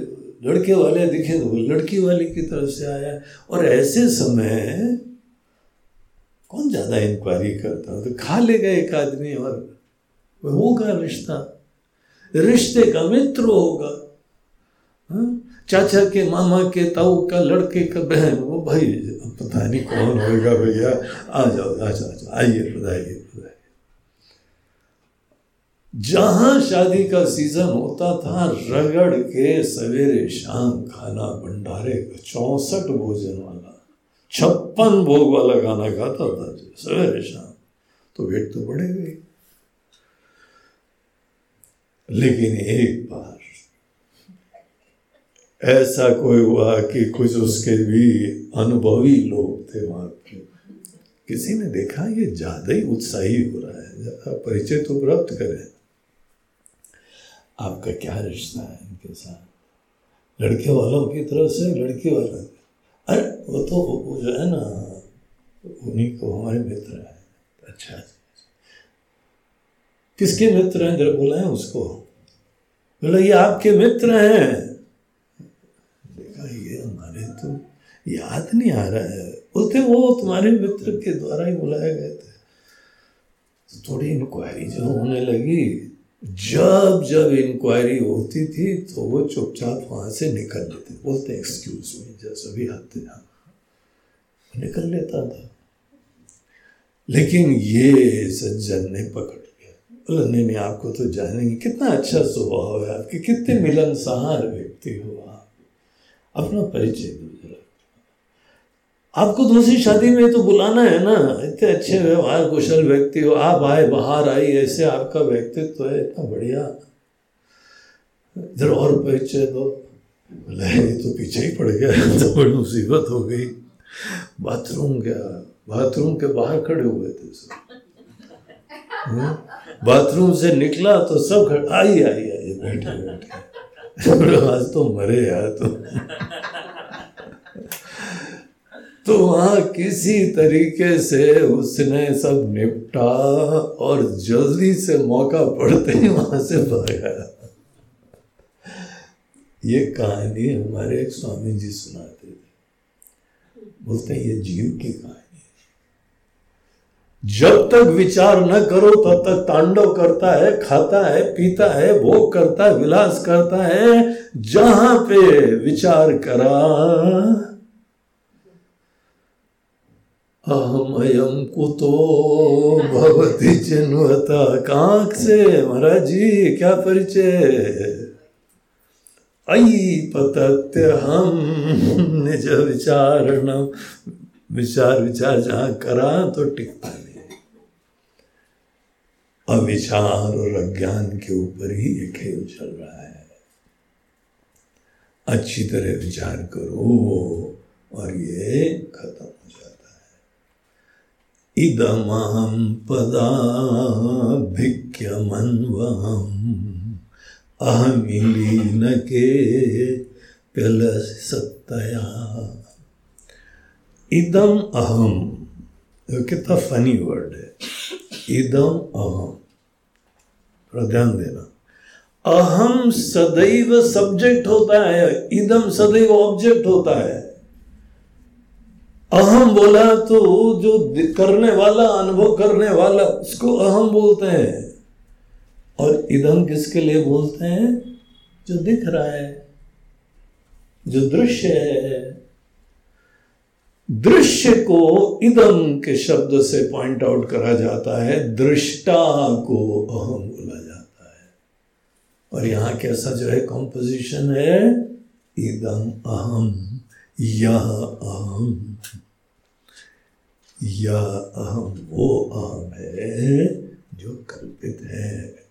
लड़के वाले दिखे तो लड़की वाले की तरफ़ से आया। और ऐसे समय कौन ज़्यादा इंक्वायरी करता? तो खा लेगा एक आदमी और होगा रिश्ता। रिश्ते का मित्र होगा। हा? चाचा के मामा के ताऊ का लड़के का बहन, वो भाई पता नहीं कौन होगा भैया। आ जाओ आ जाओ, आ आइए बधाइए बधाइए जहाँ शादी का सीज़न होता था, रगड़ के सवेरे शाम खाना भंडारे का चौसठ भोजन वाला, छप्पन भोग वाला खाना खाता था सवेरे शाम। तो वेट तो बढ़े गई। लेकिन एक बार ऐसा कोई हुआ कि कुछ उसके भी अनुभवी लोग थे वहाँ के? किसी ने देखा ये ज़्यादा ही उत्साही हो रहा है, ज़्यादा परिचय तो प्राप्त करें। आपका क्या रिश्ता है इनके साथ? लड़के वालों की तरफ़ से लड़की वालों अरे, वो तो वो जो है ना, उन्हीं को हमारे मित्र है। अच्छा। किसके मित्र हैं? जरा है उसको। बोला, ये आपके मित्र हैं देखा ये हमारे तो याद नहीं आ रहा है। बोलते, वो तुम्हारे मित्र के द्वारा ही बुलाए गए थे। तो थोड़ी इंक्वायरी जो होने लगी। जब जब इंक्वायरी होती थी तो वो चुपचाप वहाँ से निकल लेते। बोलते एक्सक्यूज मी जैसा भी आते जाना निकल लेता था। लेकिन ये सज्जन ने पकड़ लिया। बोला, नहीं नहीं, आपको तो जानेंगे, कितना अच्छा स्वभाव है आपके, कितने मिलनसार व्यक्ति हो आप। अपना परिचय दो। आपको दूसरी शादी में तो बुलाना है ना। इतने अच्छे व्यवहार, कुशल व्यक्ति हो। आप आए, बाहर आई, ऐसे आपका व्यक्तित्व तो है, इतना बढ़िया। इधर और परिचय दो। बोले तो पीछे ही पड़ गया तो बड़ी मुसीबत हो गई। बाथरूम गया बाथरूम के बाहर खड़े हुए थे सब। बाथरूम से निकला तो सब खड़े आई आई आई, बैठे बैठे। आज तो मरे यार तो तो वहाँ किसी तरीके से उसने सब निपटा और जल्दी से मौका पड़ते ही वहाँ से भागा। ये कहानी हमारे एक स्वामी जी सुनाते थे। बोलते हैं, ये जीव की कहानी जब तक विचार न करो, तब तक तांडव करता है, खाता है, पीता है, भोग करता है, विलास करता है, जहाँ पे विचार करा अहमयम कुतो भवती चिन्हता कांक से। महाराज जी, क्या परिचय? आई पतत्य हम निज विचार विचार विचार जहाँ करा तो टिकता नहीं अविचार और अज्ञान के ऊपर ही ये खेल चल रहा है। अच्छी तरह विचार करो और ये खत्म। इदमहं पदाभिक्यमन्वहम् अहमिलीन के सत्तया इदम अहम कितना फनी वर्ड है। इदम अहम ध्यान देना। अहम सदैव सब्जेक्ट होता है, इदम सदैव ऑब्जेक्ट होता है। अहम बोला तो जो करने वाला, अनुभव करने वाला, उसको अहम बोलते हैं। और इदम किसके लिए बोलते हैं? जो दिख रहा है, जो दृश्य है। दृश्य को इदम के शब्द से पॉइंट आउट करा जाता है। दृष्टा को अहम बोला जाता है। और यहाँ कैसा जो है कॉम्पोजिशन है? इदम अहम, यह अहम। या अहम वो अहम है जो कल्पित है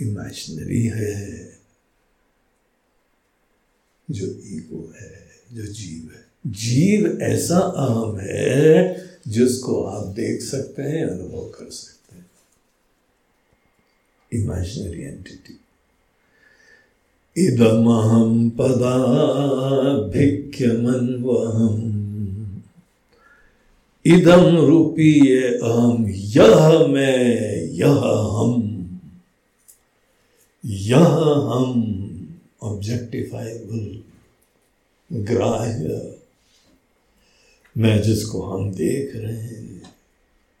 इमेजिनरी है, जो ईगो है, जो जीव है। जीव ऐसा अहम है जिसको आप देख सकते हैं, अनुभव कर सकते हैं। इमेजिनरी एंटिटी इदमहम पदाभिक्यमन्वहम इदम रूपी ये अहम यह मैं यह हम यह हम ऑब्जेक्टिफाइबल ग्राह्य। मैं जिसको हम देख रहे हैं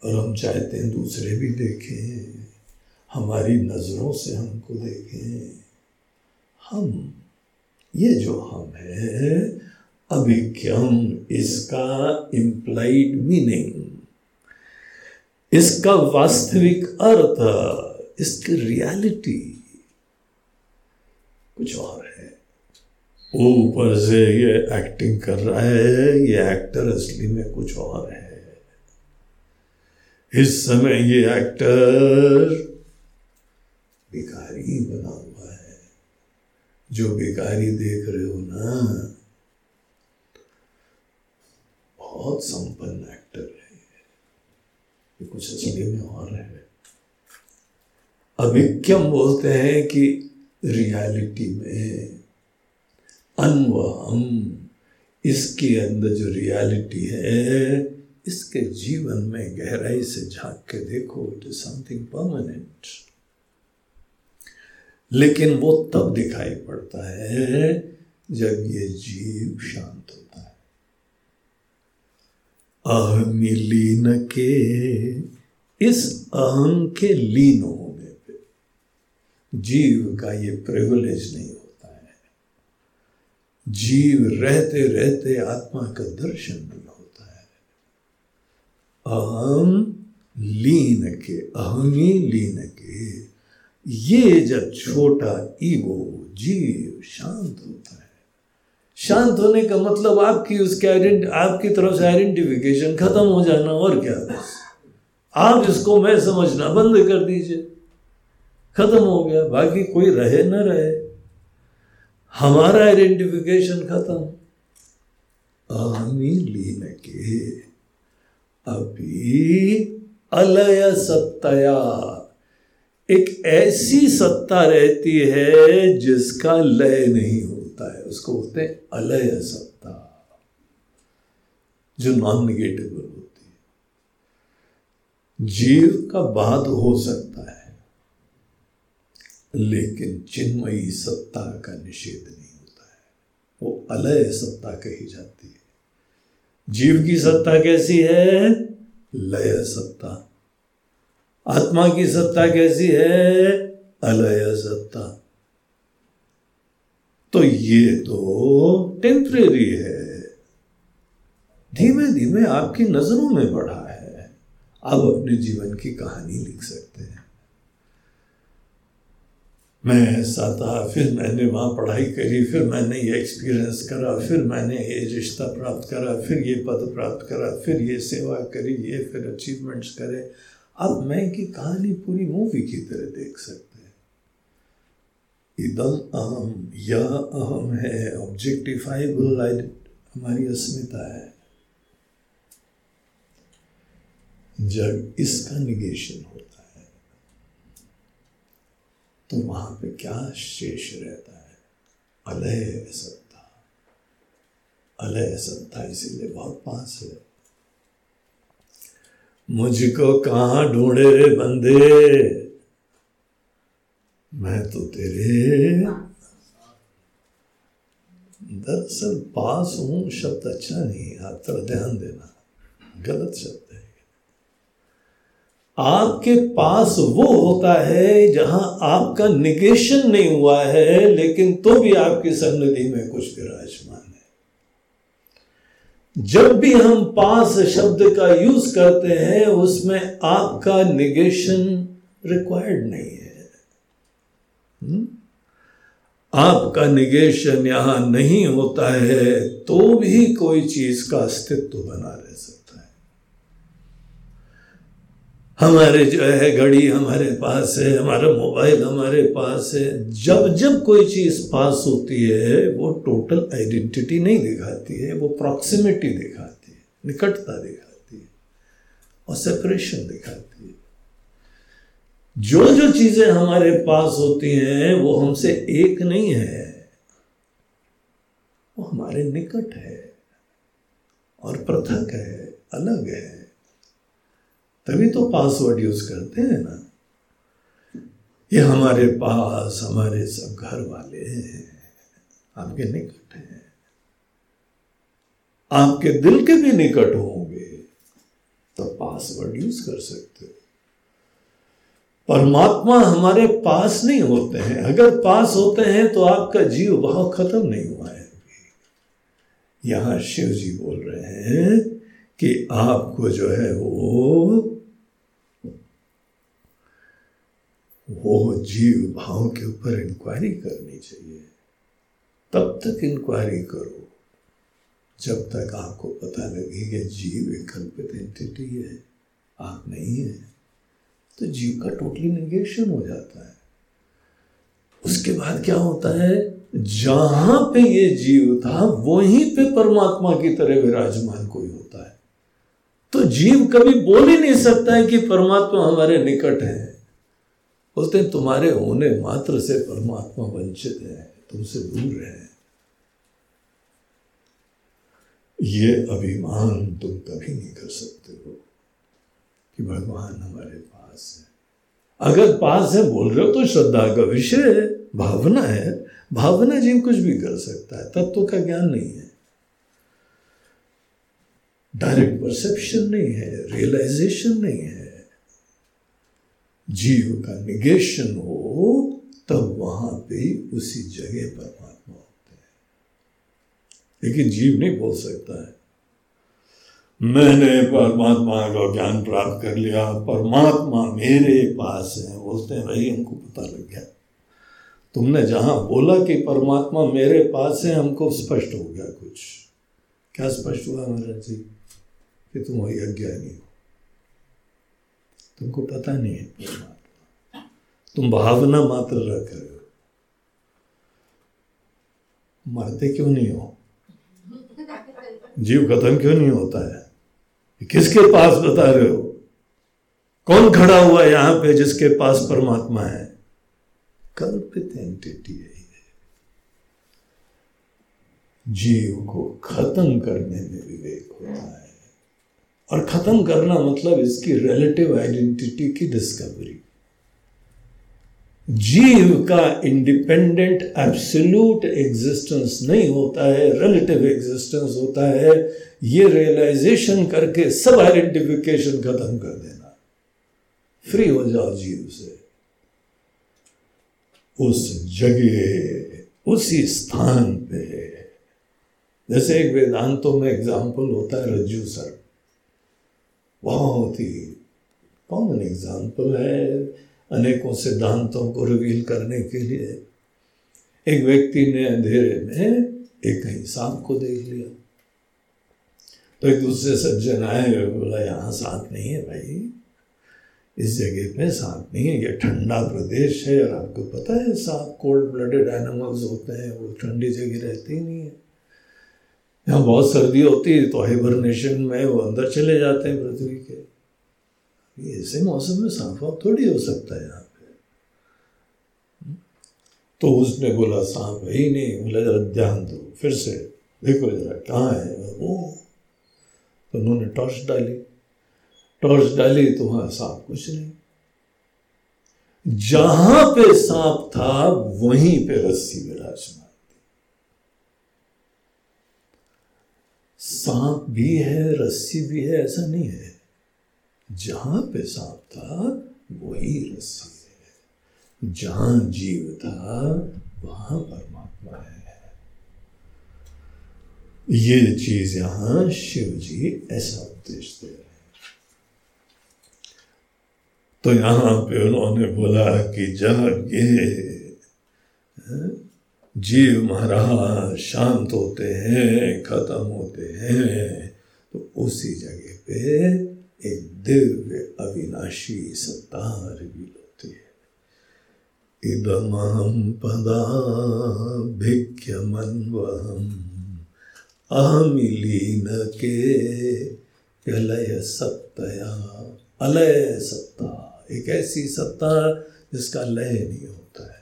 और हम चाहते हैं दूसरे भी देखें, हमारी नज़रों से हमको देखें। हम, ये जो हम है अभिज्ञम इसका इम्प्लाइड मीनिंग इसका वास्तविक अर्थ, इसकी रियलिटी कुछ और है। ऊपर से ये एक्टिंग कर रहा है, ये एक्टर असली में कुछ और है। इस समय ये एक्टर भिखारी बना हुआ है। जो भिखारी देख रहे हो ना बहुत संपन्न एक्टर है ये। कुछ असली में और है। अभिक्यम बोलते हैं कि रियलिटी में अनवहम, इसके अंदर जो रियलिटी है, इसके जीवन में गहराई से झाँक के देखो इट इज़ समथिंग परमानेंट लेकिन वो तब दिखाई पड़ता है जब ये जीव शांत हो अहमी लीन के, इस अहम के लीन होने पे। जीव का ये प्रिविलेज नहीं होता है। जीव रहते रहते आत्मा का दर्शन नहीं होता है। अहम लीन के, अहमी लीन के, ये जब छोटा ईगो जीव शांत होता है शांत होने का मतलब आपकी उसके आइडेंट आपकी तरफ़ से आइडेंटिफिकेशन खत्म हो जाना और क्या? आप इसको मैं समझना बंद कर दीजिए। खत्म हो गया, बाकी कोई रहे ना रहे। हमारा आइडेंटिफिकेशन खत्म। आमी लीन के। अभी अलय सत्तया। एक ऐसी सत्ता रहती है जिसका लय नहीं हो होता है, उसको बोलते हैं अलय सत्ता। जो नॉन निगेटिव होती है। जीव का बाद हो सकता है, लेकिन चिन्मयी सत्ता का निषेध नहीं होता है। वो अलय सत्ता कही जाती है। जीव की सत्ता कैसी है? लय सत्ता। आत्मा की सत्ता कैसी है? अलय सत्ता। तो ये तो टेम्परेरी है। धीमे धीमे आपकी नज़रों में बढ़ा है। आप अपने जीवन की कहानी लिख सकते हैं। मैं ऐसा था फिर मैंने वहाँ पढ़ाई करी, फिर मैंने ये एक्सपीरियंस करा, फिर मैंने ये रिश्ता प्राप्त करा, फिर ये पद प्राप्त करा, फिर ये सेवा करी, ये फिर अचीवमेंट्स करे। अब मैं की कहानी पूरी मूवी की तरह देख सकते इदम अहम यह अहम है ऑब्जेक्टिफाइबल हमारी अस्मिता है। जब इसका निगेशन होता है तो वहाँ पे क्या शेष रहता है? अलय सत्ता अलय सत्ता इसीलिए बहुत पास है। मुझको कहा ढूंढे बंदे? मैं तो तेरे दरअसल पास हूँ, शब्द अच्छा नहीं आप थोड़ा ध्यान देना। गलत शब्द है। आपके पास वो होता है जहाँ आपका निगेशन नहीं हुआ है, लेकिन तो भी आपकी सन्निधि में कुछ विराजमान है। जब भी हम पास शब्द का यूज़ करते हैं, उसमें आपका निगेशन रिक्वायर्ड नहीं है? आपका निगेशन यहाँ नहीं होता है तो भी कोई चीज़ का अस्तित्व बना रह सकता है। हमारे जो है, घड़ी हमारे पास है, हमारा मोबाइल हमारे पास है। जब जब कोई चीज़ पास होती है, वो टोटल आइडेंटिटी नहीं दिखाती है, वो प्रॉक्सिमिटी दिखाती है, निकटता दिखाती है और सेपरेशन दिखाती है। जो जो चीज़ें हमारे पास होती हैं, वो हमसे एक नहीं है। वो हमारे निकट है और पृथक है, अलग है। तभी तो पासवर्ड यूज़ करते हैं ना। ये हमारे पास, हमारे सब घर वाले हैं, आपके निकट हैं। आपके दिल के भी निकट होंगे तो पासवर्ड यूज़ कर सकते हो। परमात्मा हमारे पास नहीं होते हैं। अगर पास होते हैं तो आपका जीव भाव खत्म नहीं हुआ है। यहाँ शिव जी बोल रहे हैं कि आपको जो है वो वो जीव भाव के ऊपर इंक्वायरी करनी चाहिए। तब तक इंक्वायरी करो। जब तक आपको पता लगे कि जीव एक कल्पित एंटिटी है, आप नहीं है। तो जीव का टोटली निगेशन हो जाता है। उसके बाद क्या होता है? जहाँ पे ये जीव था, वहीं पे परमात्मा की तरह विराजमान कोई होता है। तो जीव कभी बोल ही नहीं सकता है कि परमात्मा हमारे निकट है। बोलते तुम्हारे होने मात्र से परमात्मा वंचित है, तुमसे दूर है। ये अभिमान तुम कभी नहीं कर सकते हो कि भगवान हमारे पास है। अगर पास है बोल रहे हो तो श्रद्धा का विषय है, भावना है। भावना जीव कुछ भी कर सकता है, तत्व का ज्ञान नहीं है। डायरेक्ट परसेप्शन नहीं है रियलाइजेशन नहीं है। जीव का निगेशन हो, तब वहाँ पे उसी जगह परमात्मा होते हैं। लेकिन जीव नहीं बोल सकता है। मैंने परमात्मा का ज्ञान प्राप्त कर लिया, परमात्मा मेरे पास है, बोलते हैं, भाई, हमको पता लग गया। तुमने जहाँ बोला कि परमात्मा मेरे पास है, हमको स्पष्ट हो गया कुछ। क्या स्पष्ट हुआ महाराज जी? कि तुम वही अज्ञानी हो। तुमको पता नहीं है परमात्मा। तुम भावना मात्र रख रहे हो। मरते क्यों नहीं हो? जीव खत्म क्यों नहीं होता है? किसके पास बता रहे हो? कौन खड़ा हुआ यहाँ पे जिसके पास परमात्मा है? कल्पित एंटिटी है जीव को खत्म करने में विवेक होता है। और खत्म करना मतलब इसकी रिलेटिव आइडेंटिटी की डिस्कवरी जीव का इंडिपेंडेंट एब्सोल्यूट एग्जिस्टेंस नहीं होता है रिलेटिव एग्जिस्टेंस होता है, ये रियलाइजेशन करके सब आइडेंटिफिकेशन खत्म कर देना। फ्री हो जाओ जीव से। उस जगह, उसी स्थान पे। जैसे एक वेदांतों में एग्ज़ाम्पल होता है रज्जू सर। बहुत ही कॉमन एग्ज़ाम्पल है। अनेकों सिद्धांतों को रिवील करने के लिए एक व्यक्ति ने अंधेरे में एक कहीं सांप को देख लिया। तो एक दूसरे सज्जन आए बोला, यहाँ सांप नहीं है भाई। इस जगह पे सांप नहीं है। ये ठंडा प्रदेश है और आपको पता है सांप कोल्ड ब्लडेड एनिमल्स होते हैं, वो ठंडी जगह रहती नहीं है। यहाँ बहुत सर्दी होती है तो हाइबरनेशन में वो अंदर चले जाते हैं पृथ्वी के। ऐसे मौसम में सांप थोड़ी हो सकता है यहाँ पे। तो उसने बोला सांप है ही नहीं। बोला, जरा ध्यान दो। फिर से, देखो जरा कहाँ है? वो। तो उन्होंने टॉर्च डाली। टॉर्च डाली तो वहाँ सांप कुछ नहीं। जहाँ पे सांप था, वहीं पे रस्सी विराजमान थी। सांप भी है, रस्सी भी है, ऐसा नहीं है। जहाँ पे सांप था, वही रस्सी है। जहाँ जीव था, वहाँ परमात्मा है। ये चीज़ यहाँ शिव जी ऐसा उपदेश दे रहे तो यहाँ पे उन्होंने बोला कि, जागे। जीव महाराज शांत होते हैं, खत्म होते हैं। तो उसी जगह पे एक दिव्य अविनाशी सत्ता रिवील होती है। इदमहम पदा भिक्यमन्वहम अहमिलीन के अलय सत्तया अलय सत्ता एक ऐसी सत्ता जिसका लय नहीं होता है।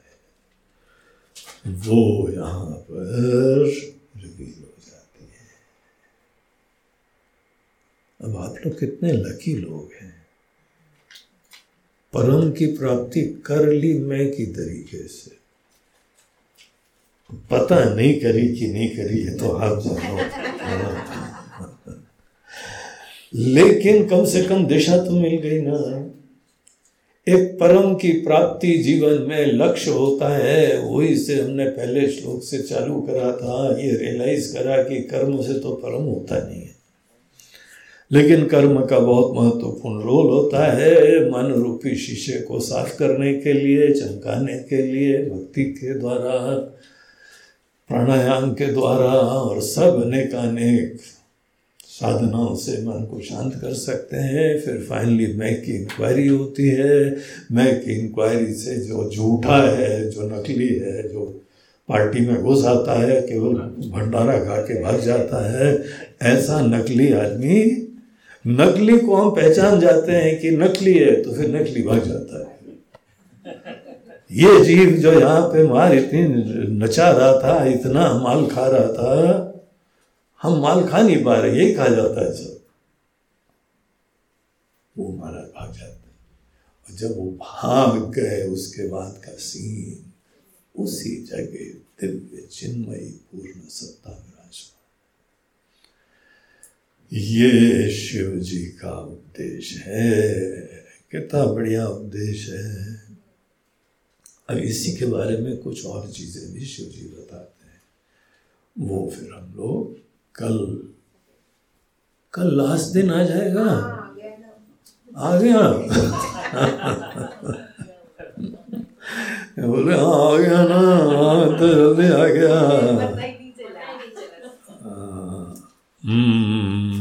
वो यहाँ पर रिवील हो जाती है अब आप लोग कितने लकी लोग हैं। परम की प्राप्ति कर ली मैं की तरीके से। पता नहीं करी कि नहीं करी है तो आप जानो। लेकिन कम से कम दिशा तो मिल गई ना। एक परम की प्राप्ति जीवन में लक्ष्य होता है, वही से हमने पहले श्लोक से चालू करा था, ये रियलाइज़ करा कि कर्म से तो परम होता नहीं है। लेकिन कर्म का बहुत महत्वपूर्ण रोल होता है मन रूपी शीशे को साफ़ करने के लिए, चमकाने के लिए, भक्ति के द्वारा, प्राणायाम के द्वारा और सब अनेक अनेक साधनाओं से मन को शांत कर सकते हैं। फिर फाइनली मैं की इंक्वायरी होती है। मैं की इंक्वायरी से जो झूठा है, जो नकली है, जो पार्टी में घुस आता है, केवल भंडारा खा के भाग जाता है। ऐसा नकली आदमी नकली को हम पहचान जाते हैं कि नकली है तो फिर नकली भाग जाता है। ये जीव जो यहाँ पे मार इतनी नचा रहा था, इतना माल खा रहा था, हम माल खा नहीं पा रहे, यही खा जाता है सब। वो महाराज भाग जाते और जब वो भाग गए, उसके बाद का सीन उसी जगह दिव्य चिन्मयी पूर्ण सत्ता विराजमान ये शिव जी का उपदेश है कितना बढ़िया उपदेश है अब इसी के बारे में कुछ और चीज़ें भी शिव जी बताते हैं वो फिर हम लोग कल कल लास्ट दिन आ जाएगा आ गया बोले हाँ आ गया ना हाँ तो जल्दी आ गया हम्म।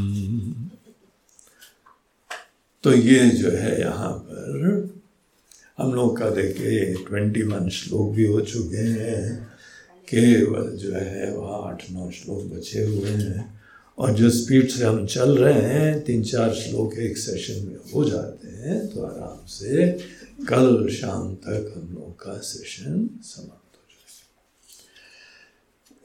तो ये जो है यहाँ पर, हम लोग का देखिए ट्वेंटी वन श्लोक भी हो चुके हैं। केवल जो है वह आठ नौ श्लोक बचे हुए हैं। और जो स्पीड से हम चल रहे हैं, तीन चार श्लोक एक सेशन में हो जाते हैं तो आराम से कल शाम तक हम लोग का सेशन समाप्त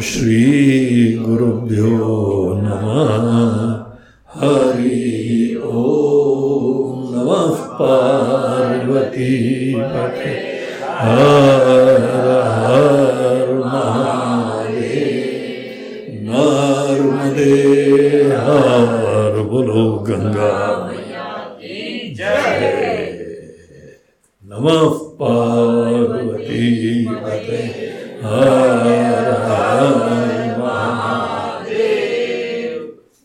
श्री गुरुभ्यो नमः। हरि ओम नमः पार्वती पते। हर